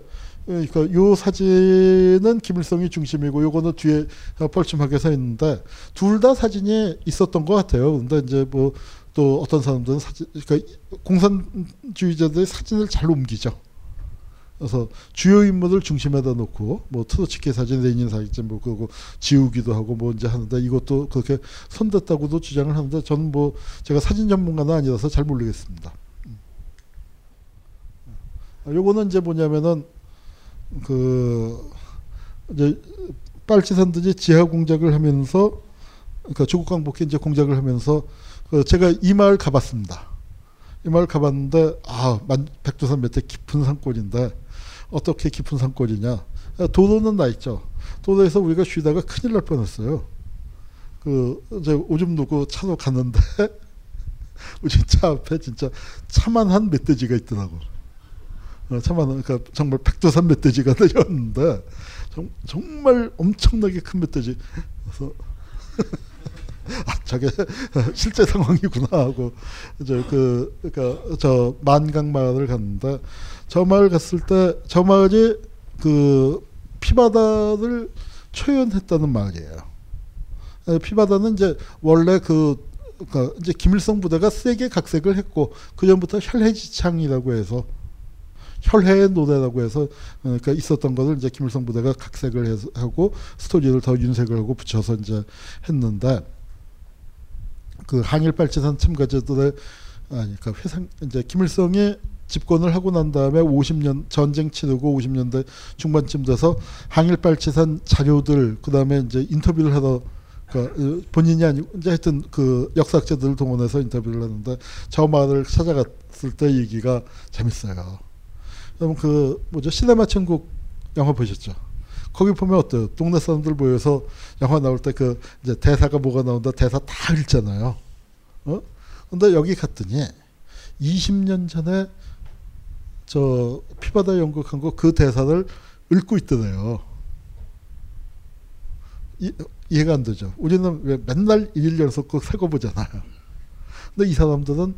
그러니까 요 사진은 김일성이 중심이고 요거는 뒤에 뻘쭘하게 서 있는데 둘 다 사진이 있었던 것 같아요. 근데 이제 뭐 또 어떤 사람들은 사진 그러니까 공산주의자들이 사진을 잘 옮기죠. 그래서 주요 인물을 중심에다 놓고 뭐 트로츠키 사진, 레닌 사진 뭐 그거 지우기도 하고 뭐 이제 하는데 이것도 그렇게 손댔다고도 주장을 하는데 저는 뭐 제가 사진 전문가는 아니라서 잘 모르겠습니다. 음. 요거는 이제 뭐냐면은 그 이제 빨치산들이 지하 공작을 하면서 그러니까 조국 광복회 이제 공작을 하면서 그 제가 이 마을 가봤습니다. 이 마을 가봤는데 아 백두산 밑에 깊은 산골인데 어떻게 깊은 산골이냐 도로는 나 있죠. 도로에서 우리가 쉬다가 큰일 날 뻔했어요. 그 이제 오줌 누고 차로 갔는데 우리 차 앞에 진짜 차만 한 멧돼지가 있더라고. 어, 참만 그러니까 정말 백두산 멧돼지가 내렸는데 정, 정말 엄청나게 큰 멧돼지. 그래서 아, 저게 실제 상황이구나 하고 이제 그 그러니까 저 만강 마을을 갔는데 저 마을 갔을 때 저 마을이 그 피바다를 초연했다는 마을이에요. 피바다는 이제 원래 그 그러니까 이제 김일성 부대가 세게 각색을 했고 그 전부터 혈해지창이라고 해서 혈해의 노래라고 해서 그러니까 있었던 것을 이제 김일성 부대가 각색을 하고 스토리를 더 윤색을 하고 붙여서 이제 했는데 그 항일 발제산 참가자들의 아니 그러니까 회상 이제 김일성이 집권을 하고 난 다음에 50년 전쟁 치르고 50년대 중반쯤 돼서 항일 발제산 자료들 그다음에 이제 인터뷰를 하러 그 본인이 아니고 이제 하여튼 그 역사학자들을 동원해서 인터뷰를 하는데 저 마을을 찾아갔을 때 얘기가 재밌어요. 그럼 그 뭐죠 시네마 천국 영화 보셨죠? 거기 보면 어때요? 동네 사람들 모여서 영화 나올 때 그 이제 대사가 뭐가 나온다 대사 다 읽잖아요. 어? 근데 여기 갔더니 20년 전에 저 피바다 연극한 거 그 대사를 읽고 있더래요. 이, 이해가 안 되죠. 우리는 왜 맨날 일일 연속 꼭 새거 보잖아요. 근데 이 사람들은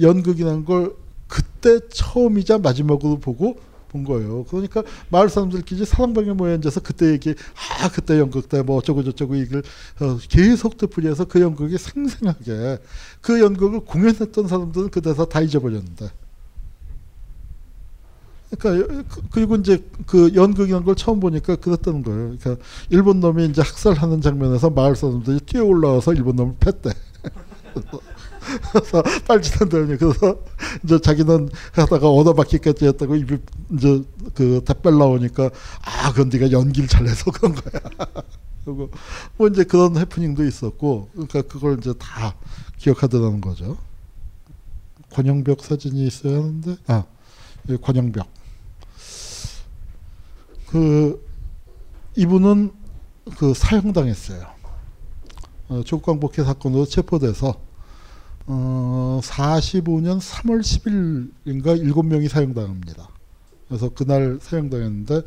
연극이라는 걸 그때 처음이자 마지막으로 보고 본 거예요. 그러니까 마을 사람들끼리 사랑방에 모여 앉아서 그때 얘기, 아 그때 연극 때 뭐 어쩌고 저쩌고 얘기를 어, 계속 되풀이해서 그 연극이 생생하게 그 연극을 공연했던 사람들은 그 대사 다 잊어버렸는데. 그러니까 그, 그리고 이제 그 연극이란 걸 처음 보니까 그랬다는 거예요. 그러니까 일본 놈이 이제 학살하는 장면에서 마을 사람들이 뛰어 올라와서 일본 놈을 팼대. 그래서 빨치산다니 그래서 이제 자기는 하다가 얻어맞기까지 했다고 입이 이제 그 답변 나오니까 아 그건 네가 연기를 잘해서 그런 거야. 그리고 뭐 이제 그런 해프닝도 있었고 그러니까 그걸 이제 다 기억하더라는 거죠. 권영벽 사진이 있어야 하는데 아 여기 권영벽 그 이분은 그 사형당했어요. 어, 조광복회 사건으로 체포돼서 어, 45년 3월 10일인가 7명이 사형당합니다. 그래서 그날 사형당했는데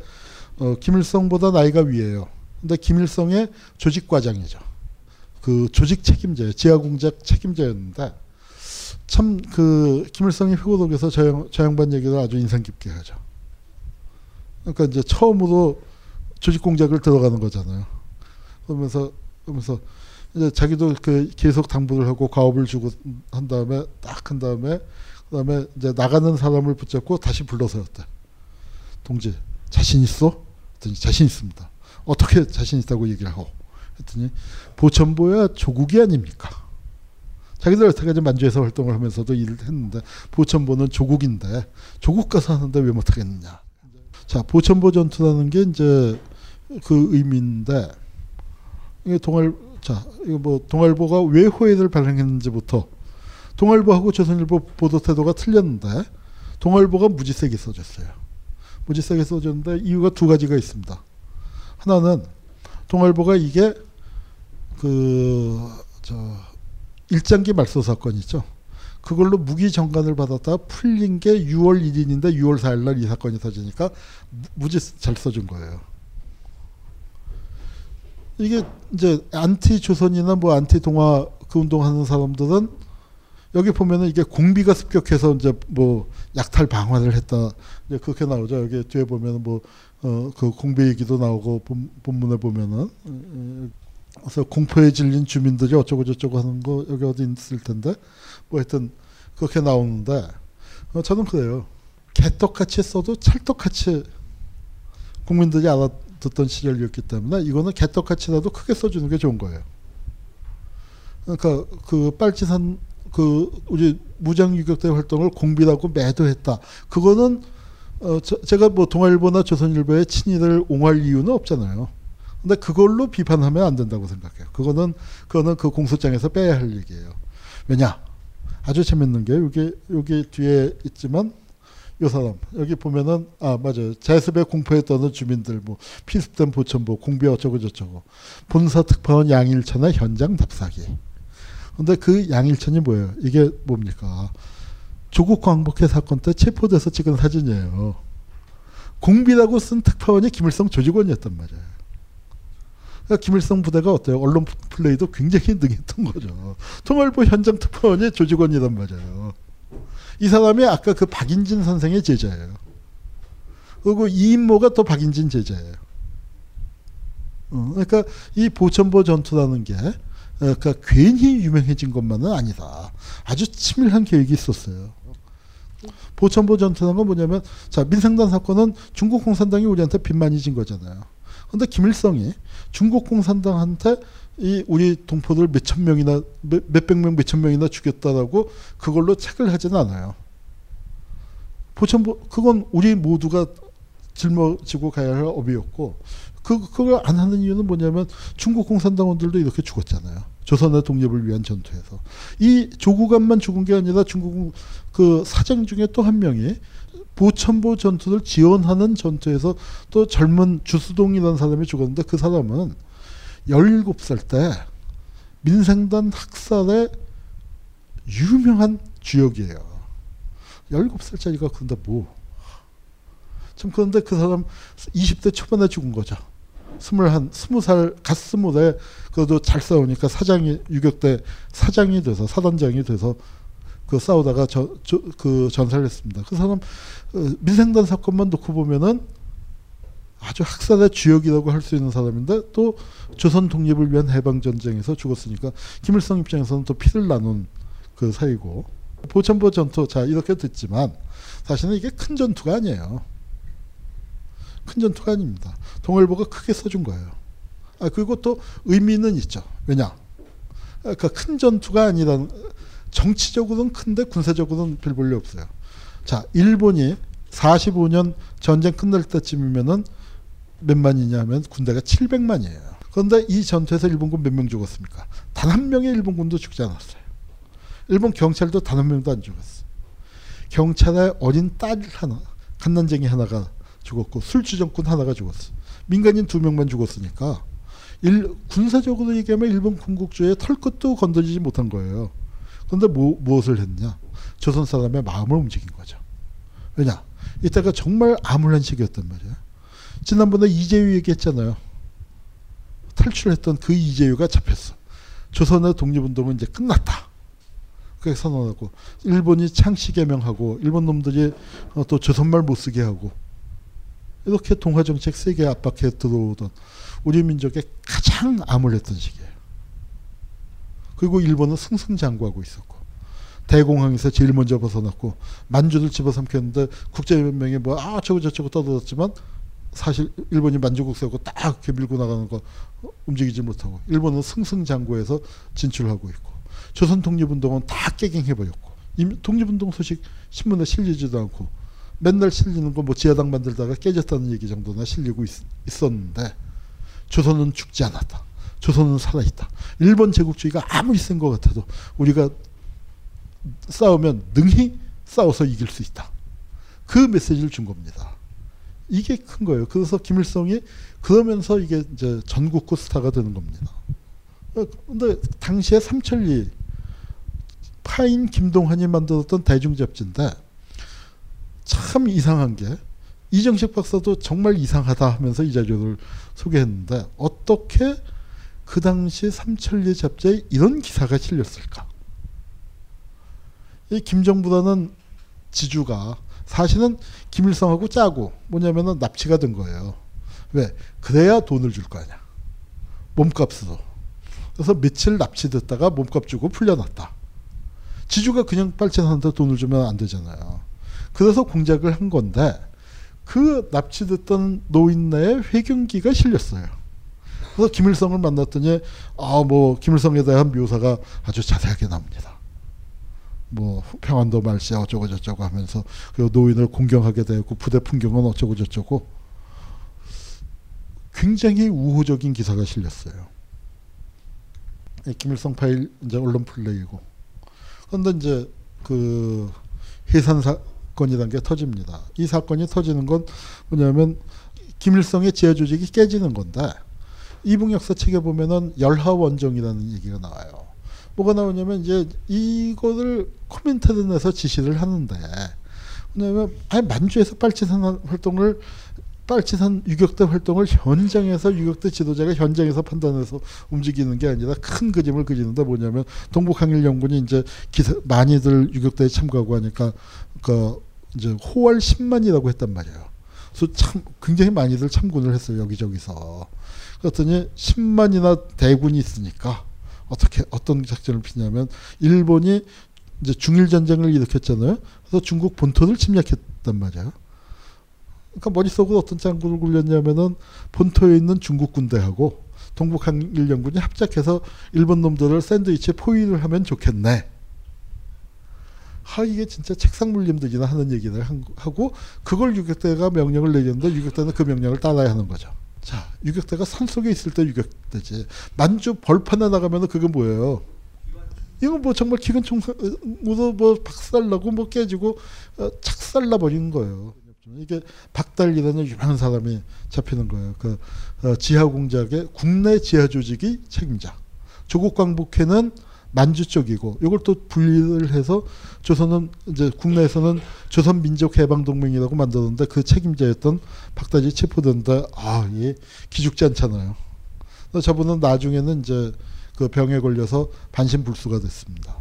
어, 김일성보다 나이가 위에요. 근데 김일성의 조직과장이죠. 그 조직 책임자예요. 지하공작 책임자였는데 참 그 김일성이 회고록에서 저, 양, 저 양반 얘기를 아주 인상 깊게 하죠. 그러니까 이제 처음으로 조직 공작을 들어가는 거잖아요. 그러면서 그러면서 이제 자기도 그 계속 당부를 하고 가업을 주고 한 다음에 딱 한 다음에 그다음에 이제 나가는 사람을 붙잡고 다시 불러서였대. 동지 자신 있어? 했더니 자신 있습니다. 어떻게 자신 있다고 얘기를 하고 했더니 보천보야 조국이 아닙니까? 자기들 여태까지 만주에서 활동을 하면서도 일을 했는데 보천보는 조국인데 조국 가서 하는데 왜 못하겠느냐. 자 보천보 전투라는 게 이제 그 의미인데 이게 동아일 자 이거 뭐 동아일보가 왜 호해를 발행했는지부터 동아일보하고 조선일보 보도 태도가 틀렸는데 동아일보가 무지 세게 써줬어요. 무지 세게 써줬는데 이유가 두 가지가 있습니다. 하나는 동아일보가 이게 그 저 일장기 말소 사건 있죠. 그걸로 무기 정간을 받았다 풀린 게 6월 1일인데 6월 4일 날 이 사건이 터지니까 무지 잘 써준 거예요. 이게 이제 안티 조선이나 뭐 안티 동아 그 운동하는 사람들은 여기 보면은 이게 공비가 습격해서 이제 뭐 약탈 방화를 했다 이제 그렇게 나오죠. 여기 뒤에 보면은 뭐어그 공비 얘기도 나오고 본, 본문에 보면은 그래서 공포에 질린 주민들이 어쩌고 저쩌고 하는 거 여기 어디 있을 텐데 뭐 하여튼 그렇게 나오는데 어, 저는 그래요. 개떡같이 써도 찰떡같이 국민들이 알아 듣던 시절이었기 때문에 이거는 개떡같이라도 크게 써주는 게 좋은 거예요. 그러니까 그 빨치산 그 우리 무장유격대 활동을 공비라고 매도했다. 그거는 어 저, 제가 뭐 동아일보나 조선일보의 친일을 옹호할 이유는 없잖아요. 근데 그걸로 비판하면 안 된다고 생각해요. 그거는 그거는 그 공소장에서 빼야 할 얘기예요. 왜냐? 아주 재밌는 게 여기 여기 뒤에 있지만 요 사람 여기 보면은 아 맞아요 제습에 공포에 떠는 주민들 뭐 피습된 보천보 공비 어쩌고 저쩌고 본사 특파원 양일천의 현장 답사기. 근데 그 양일천이 뭐예요? 이게 뭡니까? 조국 광복회 사건 때 체포돼서 찍은 사진이에요. 공비라고 쓴 특파원이 김일성 조직원이었단 말이에요. 그러니까 김일성 부대가 어때요? 언론 플레이도 굉장히 능했던 거죠. 통일부 현장 특파원이 조직원이란 말이에요. 이 사람이 아까 그 박인진 선생의 제자예요. 그리고 이인모가 또 박인진 제자예요. 어, 그러니까 이 보천보 전투라는 게 그러니까 괜히 유명해진 것만은 아니다. 아주 치밀한 계획이 있었어요. 보천보 전투라는 건 뭐냐면 자 민생단 사건은 중국 공산당이 우리한테 빚 많이 진 거잖아요. 근데 김일성이 중국 공산당한테 이 우리 동포들 몇천 명이나 몇백 명 몇천 명이나 죽였다라고 그걸로 책을 하지는 않아요. 보천보 그건 우리 모두가 짊어지고 가야 할 업이었고 그 그걸 안 하는 이유는 뭐냐면 중국 공산당원들도 이렇게 죽었잖아요. 조선의 독립을 위한 전투에서 이 조국안만 죽은 게 아니라 중국 그 사장 중에 또 한 명이 보천보 전투를 지원하는 전투에서 또 젊은 주수동이라는 사람이 죽었는데 그 사람은 17살 때 민생단 학살의 유명한 주역이에요. 17살짜리가 그런데 뭐. 참 그런데 그 사람 20대 초반에 죽은 거죠. 스물한 스무 살, 갓 스물에 그래도 잘 싸우니까 사장이 유격대 사장이 돼서 사단장이 돼서 그 싸우다가 저, 저, 그 전사를 했습니다. 그 사람 어, 민생단 사건만 놓고 보면은 아주 학살의 주역이라고 할 수 있는 사람인데 또 조선 독립을 위한 해방 전쟁에서 죽었으니까 김일성 입장에서는 또 피를 나눈 그 사이고 보천보 전투 자 이렇게 듣지만 사실은 이게 큰 전투가 아니에요. 큰 전투가 아닙니다. 동일보가 크게 써준 거예요. 아 그리고 또 의미는 있죠. 왜냐? 그러니까 큰 전투가 아니라 정치적으로는 큰데 군사적으로는 별 볼일 없어요. 자, 일본이 45년 전쟁 끝날 때쯤이면은 몇만이냐 하면 군대가 700만이에요. 그런데 이 전투에서 일본군 몇 명 죽었습니까? 단 한 명의 일본군도 죽지 않았어요. 일본 경찰도 단 한 명도 안 죽었어. 경찰의 어린 딸 하나, 갓난쟁이 하나가 죽었고 술주정꾼 하나가 죽었어. 민간인 두 명만 죽었으니까 일, 군사적으로 얘기하면 일본 군국주의의 털끝도 건드리지 못한 거예요. 그런데 뭐, 무엇을 했냐? 조선 사람의 마음을 움직인 거죠. 왜냐? 이때가 정말 암울한 시기였단 말이에요. 지난번에 이재유 얘기했잖아요. 탈출했던 그 이재유가 잡혔어. 조선의 독립운동은 이제 끝났다. 그렇게 선언하고 일본이 창씨 개명하고 일본 놈들이 어, 또 조선말 못 쓰게 하고 이렇게 동화 정책 세게 압박해 들어오던 우리 민족의 가장 암울했던 시기예요. 그리고 일본은 승승장구하고 있었고 대공황에서 제일 먼저 벗어났고 만주를 집어삼켰는데 국제연맹이 뭐 아 저거 저쩌고 떠들었지만 사실 일본이 만주국 세우고 딱 이렇게 밀고 나가는 거 움직이지 못하고 일본은 승승장구해서 진출하고 있고 조선 독립운동은 다 깨갱해버렸고 독립운동 소식 신문에 실리지도 않고 맨날 실리는 거 뭐 지하당 만들다가 깨졌다는 얘기 정도나 실리고 있, 있었는데 조선은 죽지 않았다. 조선은 살아있다. 일본 제국주의가 아무리 센 것 같아도 우리가 싸우면 능히 싸워서 이길 수 있다. 그 메시지를 준 겁니다. 이게 큰 거예요. 그래서 김일성이 그러면서 이게 이제 전국구 스타가 되는 겁니다. 근데 당시에 삼천리 파인 김동환이 만들었던 대중 잡지인데 참 이상한 게 이정식 박사도 정말 이상하다 하면서 이 자료를 소개했는데 어떻게 그 당시 삼천리 잡지에 이런 기사가 실렸을까? 이 김정부라는 지주가 사실은 김일성하고 짜고 뭐냐면은 납치가 된 거예요. 왜? 그래야 돈을 줄 거 아니야. 몸값으로. 그래서 며칠 납치됐다가 몸값 주고 풀려났다. 지주가 그냥 빨치는데 돈을 주면 안 되잖아요. 그래서 공작을 한 건데 그 납치됐던 노인네의 회경기가 실렸어요. 그래서 김일성을 만났더니 아 뭐 김일성에 대한 묘사가 아주 자세하게 나옵니다. 뭐 평안도 말씨 어쩌고 저쩌고 하면서 그 노인을 공경하게 되고 부대 풍경은 어쩌고 저쩌고 굉장히 우호적인 기사가 실렸어요. 김일성 파일 이제 언론 플레이고 그런데 이제 그 해산 사건이라는 게 터집니다. 이 사건이 터지는 건 뭐냐면 김일성의 지하 조직이 깨지는 건데 이북 역사 책에 보면은 열하 원정이라는 얘기가 나와요. 뭐가 나오냐면 이제 이거를 코민테른에서 지시를 하는데 왜냐면 아니 만주에서 빨치산 활동을 빨치산 유격대 활동을 현장에서 유격대 지도자가 현장에서 판단해서 움직이는 게 아니라 큰 그림을 그리는데 뭐냐면 동북항일연군이 이제 기사, 많이들 유격대에 참가하고 하니까 그 이제 호월 10만이라고 했단 말이에요. 그래서 참 굉장히 많이들 참군을 했어요 여기저기서. 그랬더니 10만이나 대군이 있으니까 어떻게 어떤 작전을 피냐면 일본이 이제 중일 전쟁을 일으켰잖아요. 그래서 중국 본토를 침략했단 말이에요. 그러니까 머릿속으로 어떤 짱구를 굴렸냐면은 본토에 있는 중국 군대하고 동북한일연군이 합작해서 일본 놈들을 샌드위치에 포위를 하면 좋겠네. 하 이게 진짜 책상 물림들이나 하는 얘기를 하고 그걸 유격대가 명령을 내렸는데 유격대는 그 명령을 따라야 하는 거죠. 자, 유격대가 산 속에 있을 때 유격대지. 만주 벌판에 나가면은 그게 뭐예요? 이건 뭐 정말 기관총으로 뭐 박살나고 뭐 깨지고 어, 착살나 버리는 거예요. 이게 박달리라는 유명한 사람이 잡히는 거예요. 그 어, 지하 공작의 국내 지하 조직이 책임자. 조국 광복회는 만주 쪽이고 이걸 또 분리를 해서 조선은 이제 국내에서는 조선 민족 해방 동맹이라고 만들었는데 그 책임자였던 박다지 체포된다. 아, 예, 기죽지 않잖아요. 저분은 나중에는 이제 그 병에 걸려서 반신불수가 됐습니다.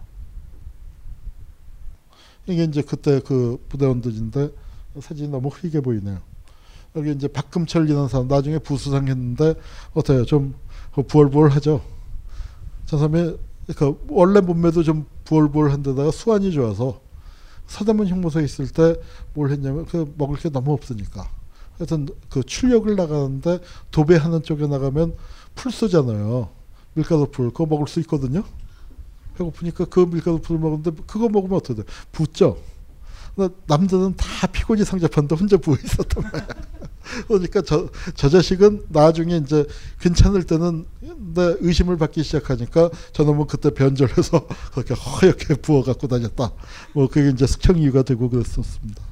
이게 이제 그때 그 부대원들인데 사진이 너무 흐리게 보이네요. 여기 이제 박금철이라는 사람 나중에 부수상 했는데 어때요? 좀 부얼부얼하죠. 저 사람이 그 원래 몸매도 좀 부얼부얼한 데다가 수완이 좋아서 서대문 형무소에 있을 때 뭘 했냐면 그 먹을 게 너무 없으니까 하여튼 그 출력을 나가는데 도배하는 쪽에 나가면 풀 쑤잖아요. 밀가루 풀 그거 먹을 수 있거든요. 배고프니까 그 밀가루풀을 먹는데 그거 먹으면 어떻게 돼? 붓죠. 남들은 다 피곤이 상접한데 혼자 부어 있었단 말이야. 그러니까 저, 저 자식은 나중에 이제 괜찮을 때는 내 의심을 받기 시작하니까 저놈은 그때 변절해서 그렇게 허옇게 부어 갖고 다녔다. 뭐 그게 이제 숙청 이유가 되고 그랬었습니다.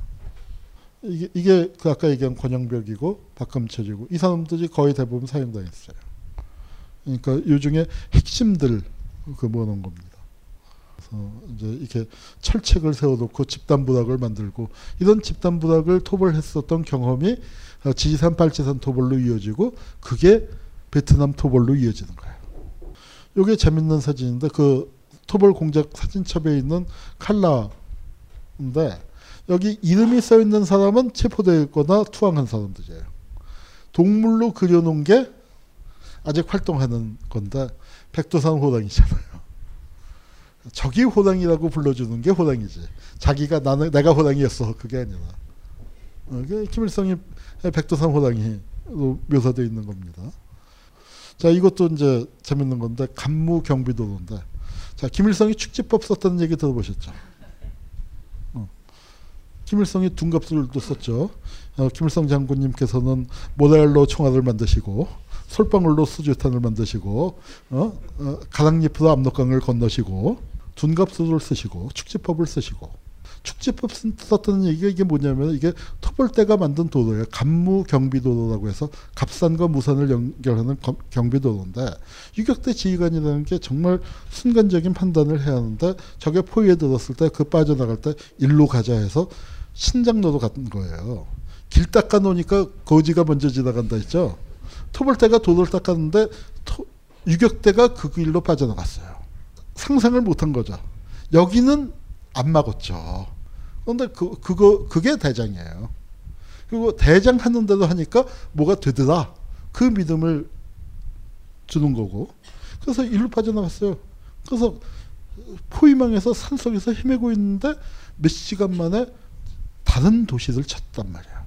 이게, 이게 그 아까 얘기한 권영벽이고 박감철이고 이 사람들이 거의 대부분 사형당했어요. 그러니까 요 중에 핵심들 그 모아놓은 겁니다. 이제 이렇게 철책을 세워놓고 집단 부락을 만들고 이런 집단 부락을 토벌했었던 경험이 지지산 빨치산 토벌로 이어지고 그게 베트남 토벌로 이어지는 거예요. 이게 재밌는 사진인데 그 토벌 공작 사진첩에 있는 칼라인데 여기 이름이 써 있는 사람은 체포되거나 투항한 사람들이에요. 동물로 그려놓은 게 아직 활동하는 건데 백두산 호랑이잖아요. 적이 호랑이라고 불러주는 게 호랑이지. 자기가 나는 내가 호랑이였어 그게 아니라. 어, 김일성이 백두산 호랑이로 묘사되어 있는 겁니다. 자 이것도 이제 재밌는 건데 간무 경비도로인데 자 김일성이 축지법 썼다는 얘기 들어보셨죠? 어. 김일성이 둔갑술도 썼죠. 어, 김일성 장군님께서는 모델로 총알을 만드시고 솔방울로 수주탄을 만드시고 어? 어, 가랑잎으로 압록강을 건너시고 둔갑술을 쓰시고 축지법을 쓰시고 축지법 썼다는 얘기가 이게 뭐냐면 이게 토벌대가 만든 도로예요. 간무 경비도로라고 해서 갑산과 무산을 연결하는 경비도로인데 유격대 지휘관이라는 게 정말 순간적인 판단을 해야 하는데 저게 포위에 들었을 때 그 빠져나갈 때 일로 가자 해서 신장로로 갔던 거예요. 길 닦아 놓으니까 거지가 먼저 지나간다 했죠. 토벌대가 도로를 닦았는데 토, 유격대가 그 길로 빠져나갔어요. 상상을 못한 거죠. 여기는 안 막았죠. 그런데 그, 그거, 그게 대장이에요. 그리고 대장 하는데도 하니까 뭐가 되더라. 그 믿음을 주는 거고. 그래서 일로 빠져나갔어요. 그래서 포위망에서 산속에서 헤매고 있는데 몇 시간 만에 다른 도시를 찾단 말이야.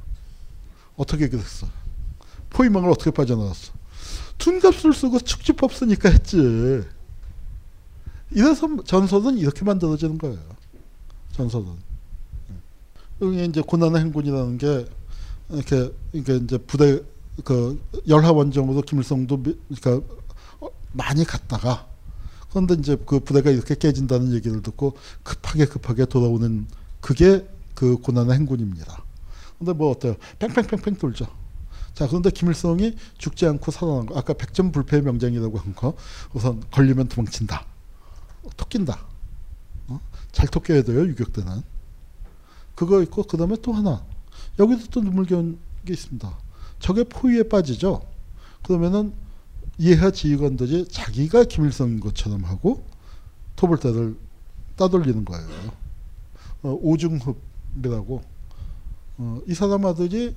어떻게 그랬어? 포위망을 어떻게 빠져나갔어? 둔갑술 쓰고 축지법 쓰니까 했지. 이래서 전설은 이렇게 만들어지는 거예요. 전설은. 여기 이제 고난의 행군이라는 게 이렇게 이게 이제 부대 그 열하 원정으로 김일성도 그러니까 많이 갔다가 그런데 이제 그 부대가 이렇게 깨진다는 얘기를 듣고 급하게 급하게 돌아오는 그게 그 고난의 행군입니다. 근데 뭐 어때요? 팽팽팽팽 돌죠. 자 그런데 김일성이 죽지 않고 살아난 거 아까 백전불패의 명장이라고 한 거 우선 걸리면 도망친다. 토낀다. 어? 잘 토껴야 돼요 유격대는. 그거 있고 그 다음에 또 하나 여기도 또 눈물겨운 게 있습니다. 적의 포위에 빠지죠. 그러면은 이하 지휘관들이 자기가 김일성인 것처럼 하고 토벌대를 따돌리는 거예요. 어, 오중흡이라고 어, 이 사람 아들이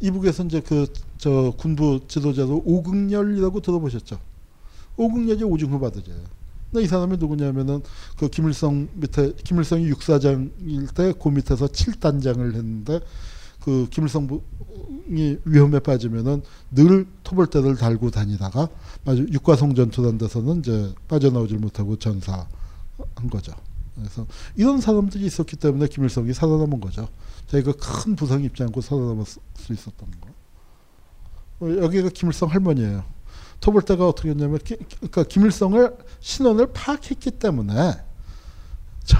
이북에서 이제 그 저 군부 지도자로 오극렬이라고 들어보셨죠? 오극렬이 오중흡 아들이에요. 이 사람이 누구냐면은 그 김일성 밑에 김일성이 육사장일 때 그 밑에서 7단장을 했는데 그 김일성이 위험에 빠지면은 늘 토벌대를 달고 다니다가 아주 육과성 전투단 데서는 이제 빠져나오질 못하고 전사한 거죠. 그래서 이런 사람들이 있었기 때문에 김일성이 살아남은 거죠. 저희가 큰 부상 입지 않고 살아남을 수 있었던 거. 어, 여기가 김일성 할머니예요. 토벌대가 어떻게 했냐면 그러니까 김일성을 신원을 파악했기 때문에 저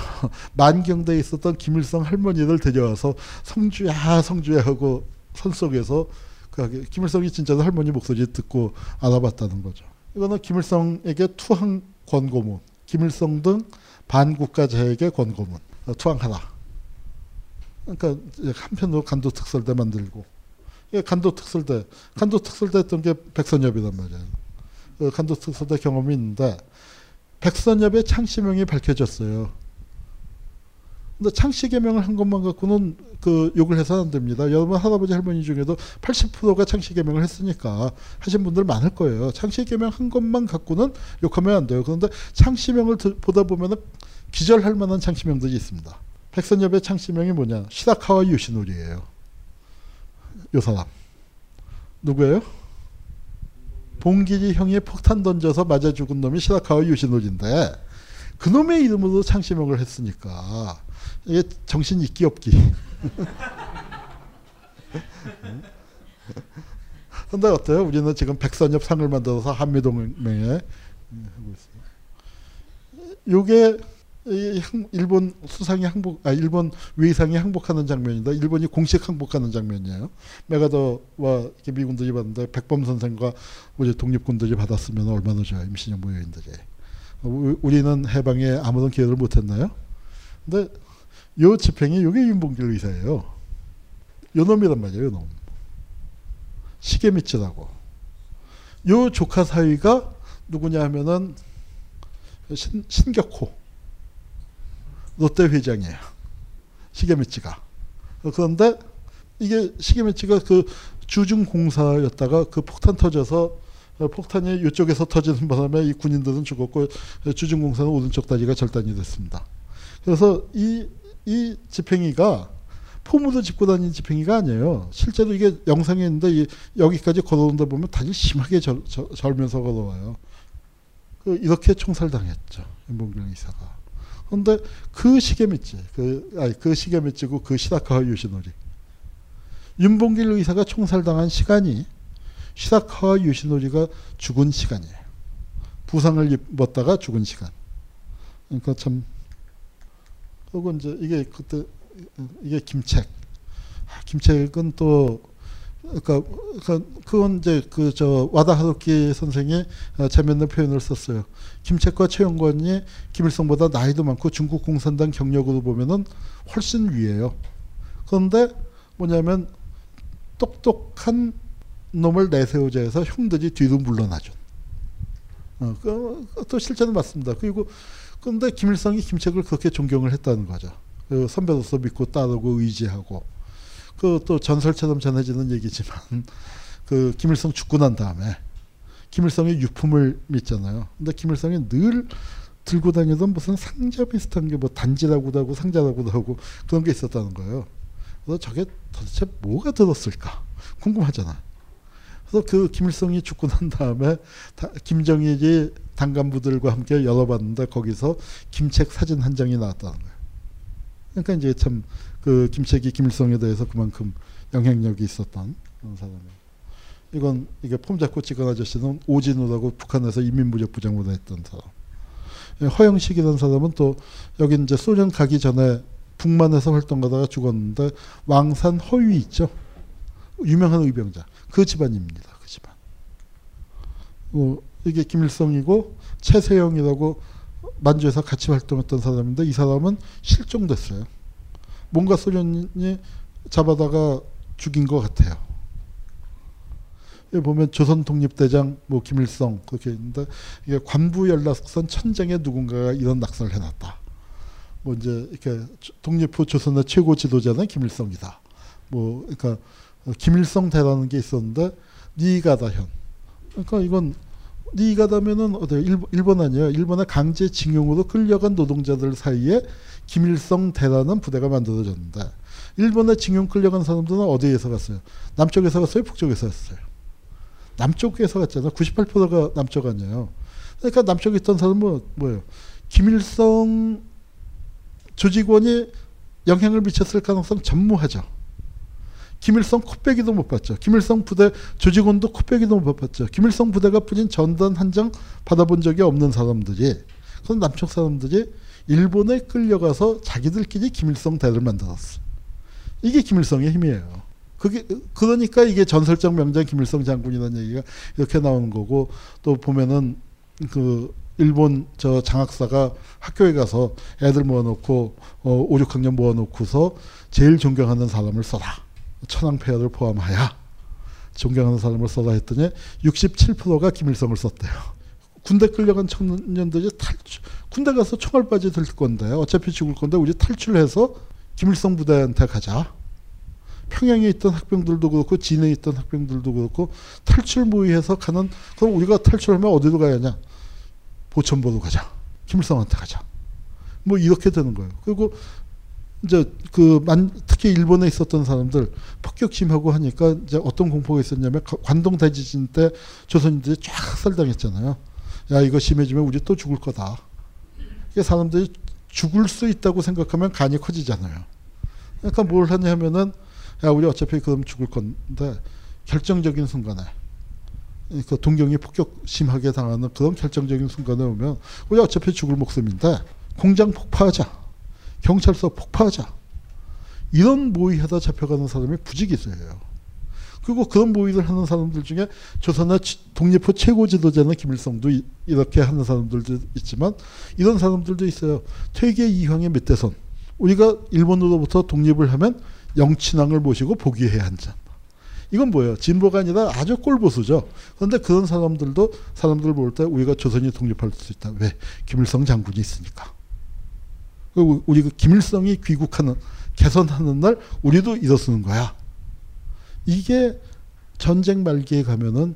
만경대에 있었던 김일성 할머니를 데려와서 성주야 성주야 하고 산속에서 그 김일성이 진짜로 할머니 목소리 듣고 알아봤다는 거죠. 이거는 김일성에게 투항 권고문, 김일성 등 반국가자에게 권고문, 어, 투항하라. 그러니까 한편으로 간도 특설대 만들고 간도 특설대, 간도 특설대 했던 게 백선엽이란 말이에요. 그 간도 특설대 경험이 있는데 백선엽의 창시명이 밝혀졌어요. 근데 창씨 개명을 한 것만 갖고는 그 욕을 해서는 안 됩니다. 여러분 할아버지 할머니 중에도 80%가 창씨 개명을 했으니까 하신 분들 많을 거예요. 창씨 개명 한 것만 갖고는 욕하면 안 돼요. 그런데 창씨명을 보다 보면은 기절할 만한 창씨명들이 있습니다. 백선엽의 창씨명이 뭐냐? 시다카와 유시놀이에요. 요 사람 누구예요? 봉길이 형이 폭탄 던져서 맞아 죽은 놈이 시라카와 유시놀인데 그놈의 이름으로 창시명을 했으니까 이게 정신 있기 없기. 근데 어때요? 우리는 지금 백선엽 상을 만들어서 한미동맹에 하고 있어요. 요게 일본 수상이 항복, 아 일본 외상이 항복하는 장면이다. 일본이 공식 항복하는 장면이에요. 메가더와 미군들이 받는데 백범 선생과 우리 독립군들이 받았으면 얼마나 좋아요. 임신영 무효인들이. 우리는 해방에 아무런 기여를 못했나요? 근데 요 집행이 요게 윤봉길 의사예요. 요 놈이란 말이에요. 요 놈. 시계미치라고. 요 조카 사위가 누구냐 하면은 신, 신격호 롯데 회장이에요. 시계미치가. 그런데 이게 시계미치가 그 주중공사였다가 그 폭탄 터져서 폭탄이 이쪽에서 터지는 바람에 이 군인들은 죽었고 주중공사는 오른쪽 다리가 절단이 됐습니다. 그래서 이, 이 집행이가 폼으로 짚고 다니는 집행이가 아니에요. 실제로 이게 영상에 있는데 여기까지 걸어온다 보면 다리 심하게 절, 절, 절면서 걸어와요. 그 이렇게 총살당했죠. 윤봉길 이사가. 그런데 그 시계 밑지, 그, 아니, 그 시계 밑지고 그 시다카와 요시노리. 윤봉길 의사가 총살당한 시간이 시다카와 요시노리가 죽은 시간이에요. 부상을 입었다가 죽은 시간. 그러니까 참, 그리고 이제 이게 그때, 이게 김책. 아, 김책은 또, 그러니까, 그건 이제 그 저 와다 하루키 선생이 재밌는 표현을 썼어요. 김책과 최영권이 김일성보다 나이도 많고 중국 공산당 경력으로 보면은 훨씬 위에요. 그런데 뭐냐면 똑똑한 놈을 내세우자 해서 형들이 뒤로 물러나죠. 어, 그, 또 실제는 맞습니다. 그리고 그런데 김일성이 김책을 그렇게 존경을 했다는 거죠. 그 선배로서 믿고 따르고 의지하고 그 또 전설처럼 전해지는 얘기지만 그 김일성 죽고 난 다음에 김일성의 유품을 믿잖아요. 근데 김일성이 늘 들고 다니던 무슨 상자 비슷한 게 뭐 단지라고도 하고 상자라고도 하고 그런 게 있었다는 거예요. 그래서 저게 도대체 뭐가 들었을까 궁금하잖아. 그래서 그 김일성이 죽고 난 다음에 김정일이 당간부들과 함께 열어봤는데 거기서 김책 사진 한 장이 나왔다는 거예요. 그러니까 이제 참 그 김책이 김일성에 대해서 그만큼 영향력이 있었던 사람이에요. 이건 이게 폼 잡고 찍은 아저씨는 오진우라고 북한에서 인민무력 부장으로 했던 사람. 예, 허영식이라는 사람은 또 여기 이제 소련 가기 전에 북만에서 활동하다가 죽었는데 왕산 허위 있죠. 유명한 의병자. 그 집안입니다. 그 집안. 어, 이게 김일성이고 최세영이라고 만주에서 같이 활동했던 사람인데 이 사람은 실종됐어요. 뭔가 소련이 잡아다가 죽인 것 같아요. 여기 보면 조선 독립대장 뭐 김일성 그렇게 있는데 이게 관부 연락선 천장에 누군가가 이런 낙서를 해놨다. 뭐 이제 이렇게 독립 후 조선의 최고 지도자는 김일성이다. 뭐 그러니까 김일성 대라는 게 있었는데 니가다현. 그러니까 이건 니가다면은 어디 일본, 일본 아니에요. 일본의 강제 징용으로 끌려간 노동자들 사이에 김일성 대라는 부대가 만들어졌는데 일본에 징용 끌려간 사람들은 어디에서 갔어요? 남쪽에서 갔어요? 북쪽에서 갔어요? 남쪽에서 갔잖아요. 98%가 남쪽 아니에요. 그러니까 남쪽에 있던 사람은 뭐, 뭐예요? 김일성 조직원이 영향을 미쳤을 가능성 전무하죠. 김일성 코빼기도 못 봤죠. 김일성 부대 조직원도 코빼기도 못 봤죠. 김일성 부대가 뿌린 전단 한 장 받아본 적이 없는 사람들이 그런 남쪽 사람들이 일본에 끌려가서 자기들끼리 김일성 대를 만들었어. 이게 김일성의 힘이에요. 그게 그러니까 이게 전설적 명장 김일성 장군이라는 얘기가 이렇게 나오는 거고 또 보면은 그 일본 저 장학사가 학교에 가서 애들 모아놓고 어, 5, 6학년 모아놓고서 제일 존경하는 사람을 써라. 천황폐하를 포함하여 존경하는 사람을 써라 했더니 67%가 김일성을 썼대요. 군대 끌려간 청년들이 탈출, 군대 가서 총알바지 들 건데 어차피 죽을 건데 우리 탈출해서 김일성 부대한테 가자. 평양에 있던 학병들도 그렇고 진해에 있던 학병들도 그렇고 탈출 모의해서 가는 그럼 우리가 탈출하면 어디로 가야 하냐? 보천보로 가자. 김일성한테 가자. 뭐 이렇게 되는 거예요. 그리고 이제 그 만, 특히 일본에 있었던 사람들 폭격심하고 하니까 이제 어떤 공포가 있었냐면 관동 대지진 때 조선인들이 쫙 학살당했잖아요. 야 이거 심해지면 우리 또 죽을 거다. 이게 사람들이 죽을 수 있다고 생각하면 간이 커지잖아요. 그러니까 뭘 하냐면은 야 우리 어차피 그럼 죽을 건데 결정적인 순간에 그 동경이 폭격 심하게 당하는 그런 결정적인 순간에 오면 우리 어차피 죽을 목숨인데 공장 폭파하자 경찰서 폭파하자 이런 모의하다 잡혀가는 사람이 있어요. 그리고 그런 모의를 하는 사람들 중에 조선의 독립후 최고 지도자는 김일성도 이, 렇게 하는 사람들도 있지만 이런 사람들도 있어요. 퇴계 이황의 몇대선 우리가 일본으로부터 독립을 하면 영친왕을 모시고 복위해야 한다. 이건 뭐예요? 진보가 아니라 아주 꼴보수죠. 그런데 그런 사람들도 사람들 볼 때 우리가 조선이 독립할 수 있다. 왜? 김일성 장군이 있으니까. 그리고 우리 그 김일성이 귀국하는 개선하는 날 우리도 일어서는 거야. 이게 전쟁 말기에 가면은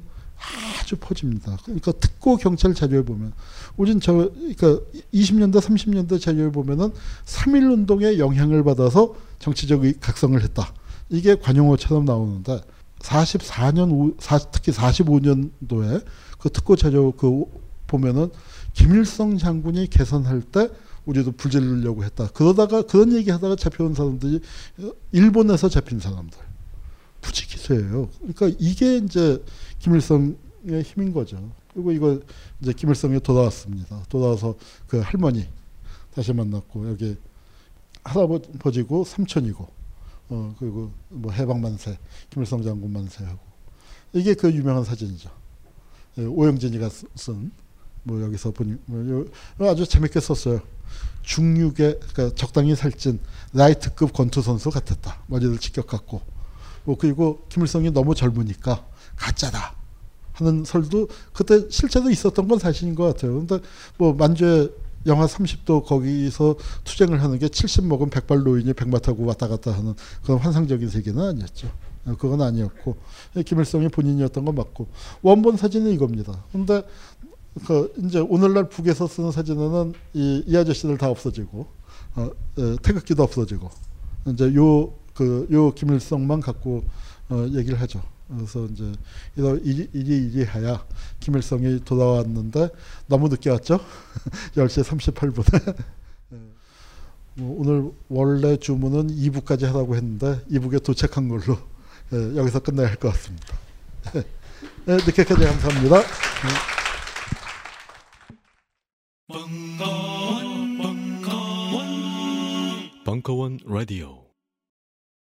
아주 퍼집니다. 그러니까 특고 경찰 자료에 보면 우린 저 그러니까 20년대 30년대 자료에 보면은 3.1 운동의 영향을 받아서 정치적 각성을 했다. 이게 관용어처럼 나오는데 44년 특히 45년도에 그 특고 자료 그 보면은 김일성 장군이 개선할 때 우리도 불질르려고 했다. 그러다가 그런 얘기 하다가 잡혀온 사람들이 일본에서 잡힌 사람들. 부지기수예요. 그러니까 이게 이제 김일성의 힘인 거죠. 그리고 이거 이제 김일성이 돌아왔습니다. 돌아와서 그 할머니 다시 만났고 여기 할아버지고 삼촌이고 어 그리고 뭐 해방 만세 김일성 장군 만세하고 이게 그 유명한 사진이죠. 예, 오영진이가 쓴 뭐 여기서 보니 뭐 아주 재밌게 썼어요. 중육에 그러니까 적당히 살찐 라이트급 권투 선수 같았다. 머리를 직격갖고 뭐 그리고 김일성이 너무 젊으니까 가짜다 하는 설도 그때 실제로 있었던 건 사실인 것 같아요. 근데 뭐 만주에 영하 30도 거기서 투쟁을 하는 게 70 먹은 백발 노인이 백마 타고 왔다 갔다 하는 그런 환상적인 세계는 아니었죠. 그건 아니었고 김일성이 본인이었던 건 맞고 원본 사진은 이겁니다. 근데 그 이제 오늘날 북에서 쓰는 사진에는 이, 이 아저씨들 다 없어지고 어, 에, 태극기도 없어지고 이제 요 그 요 김일성만 갖고 어, 얘기를 하죠. 그래서 이제 이리 이리 이리 하야 김일성이 돌아왔는데 너무 늦게 왔죠. 10시 38분에. 뭐 오늘 원래 주문은 2부까지 하라고 했는데 2부에 도착한 걸로 예, 여기서 끝내야 할 것 같습니다. 네, 늦게까지 감사합니다. 벙커원, 벙커원, 벙커원 라디오.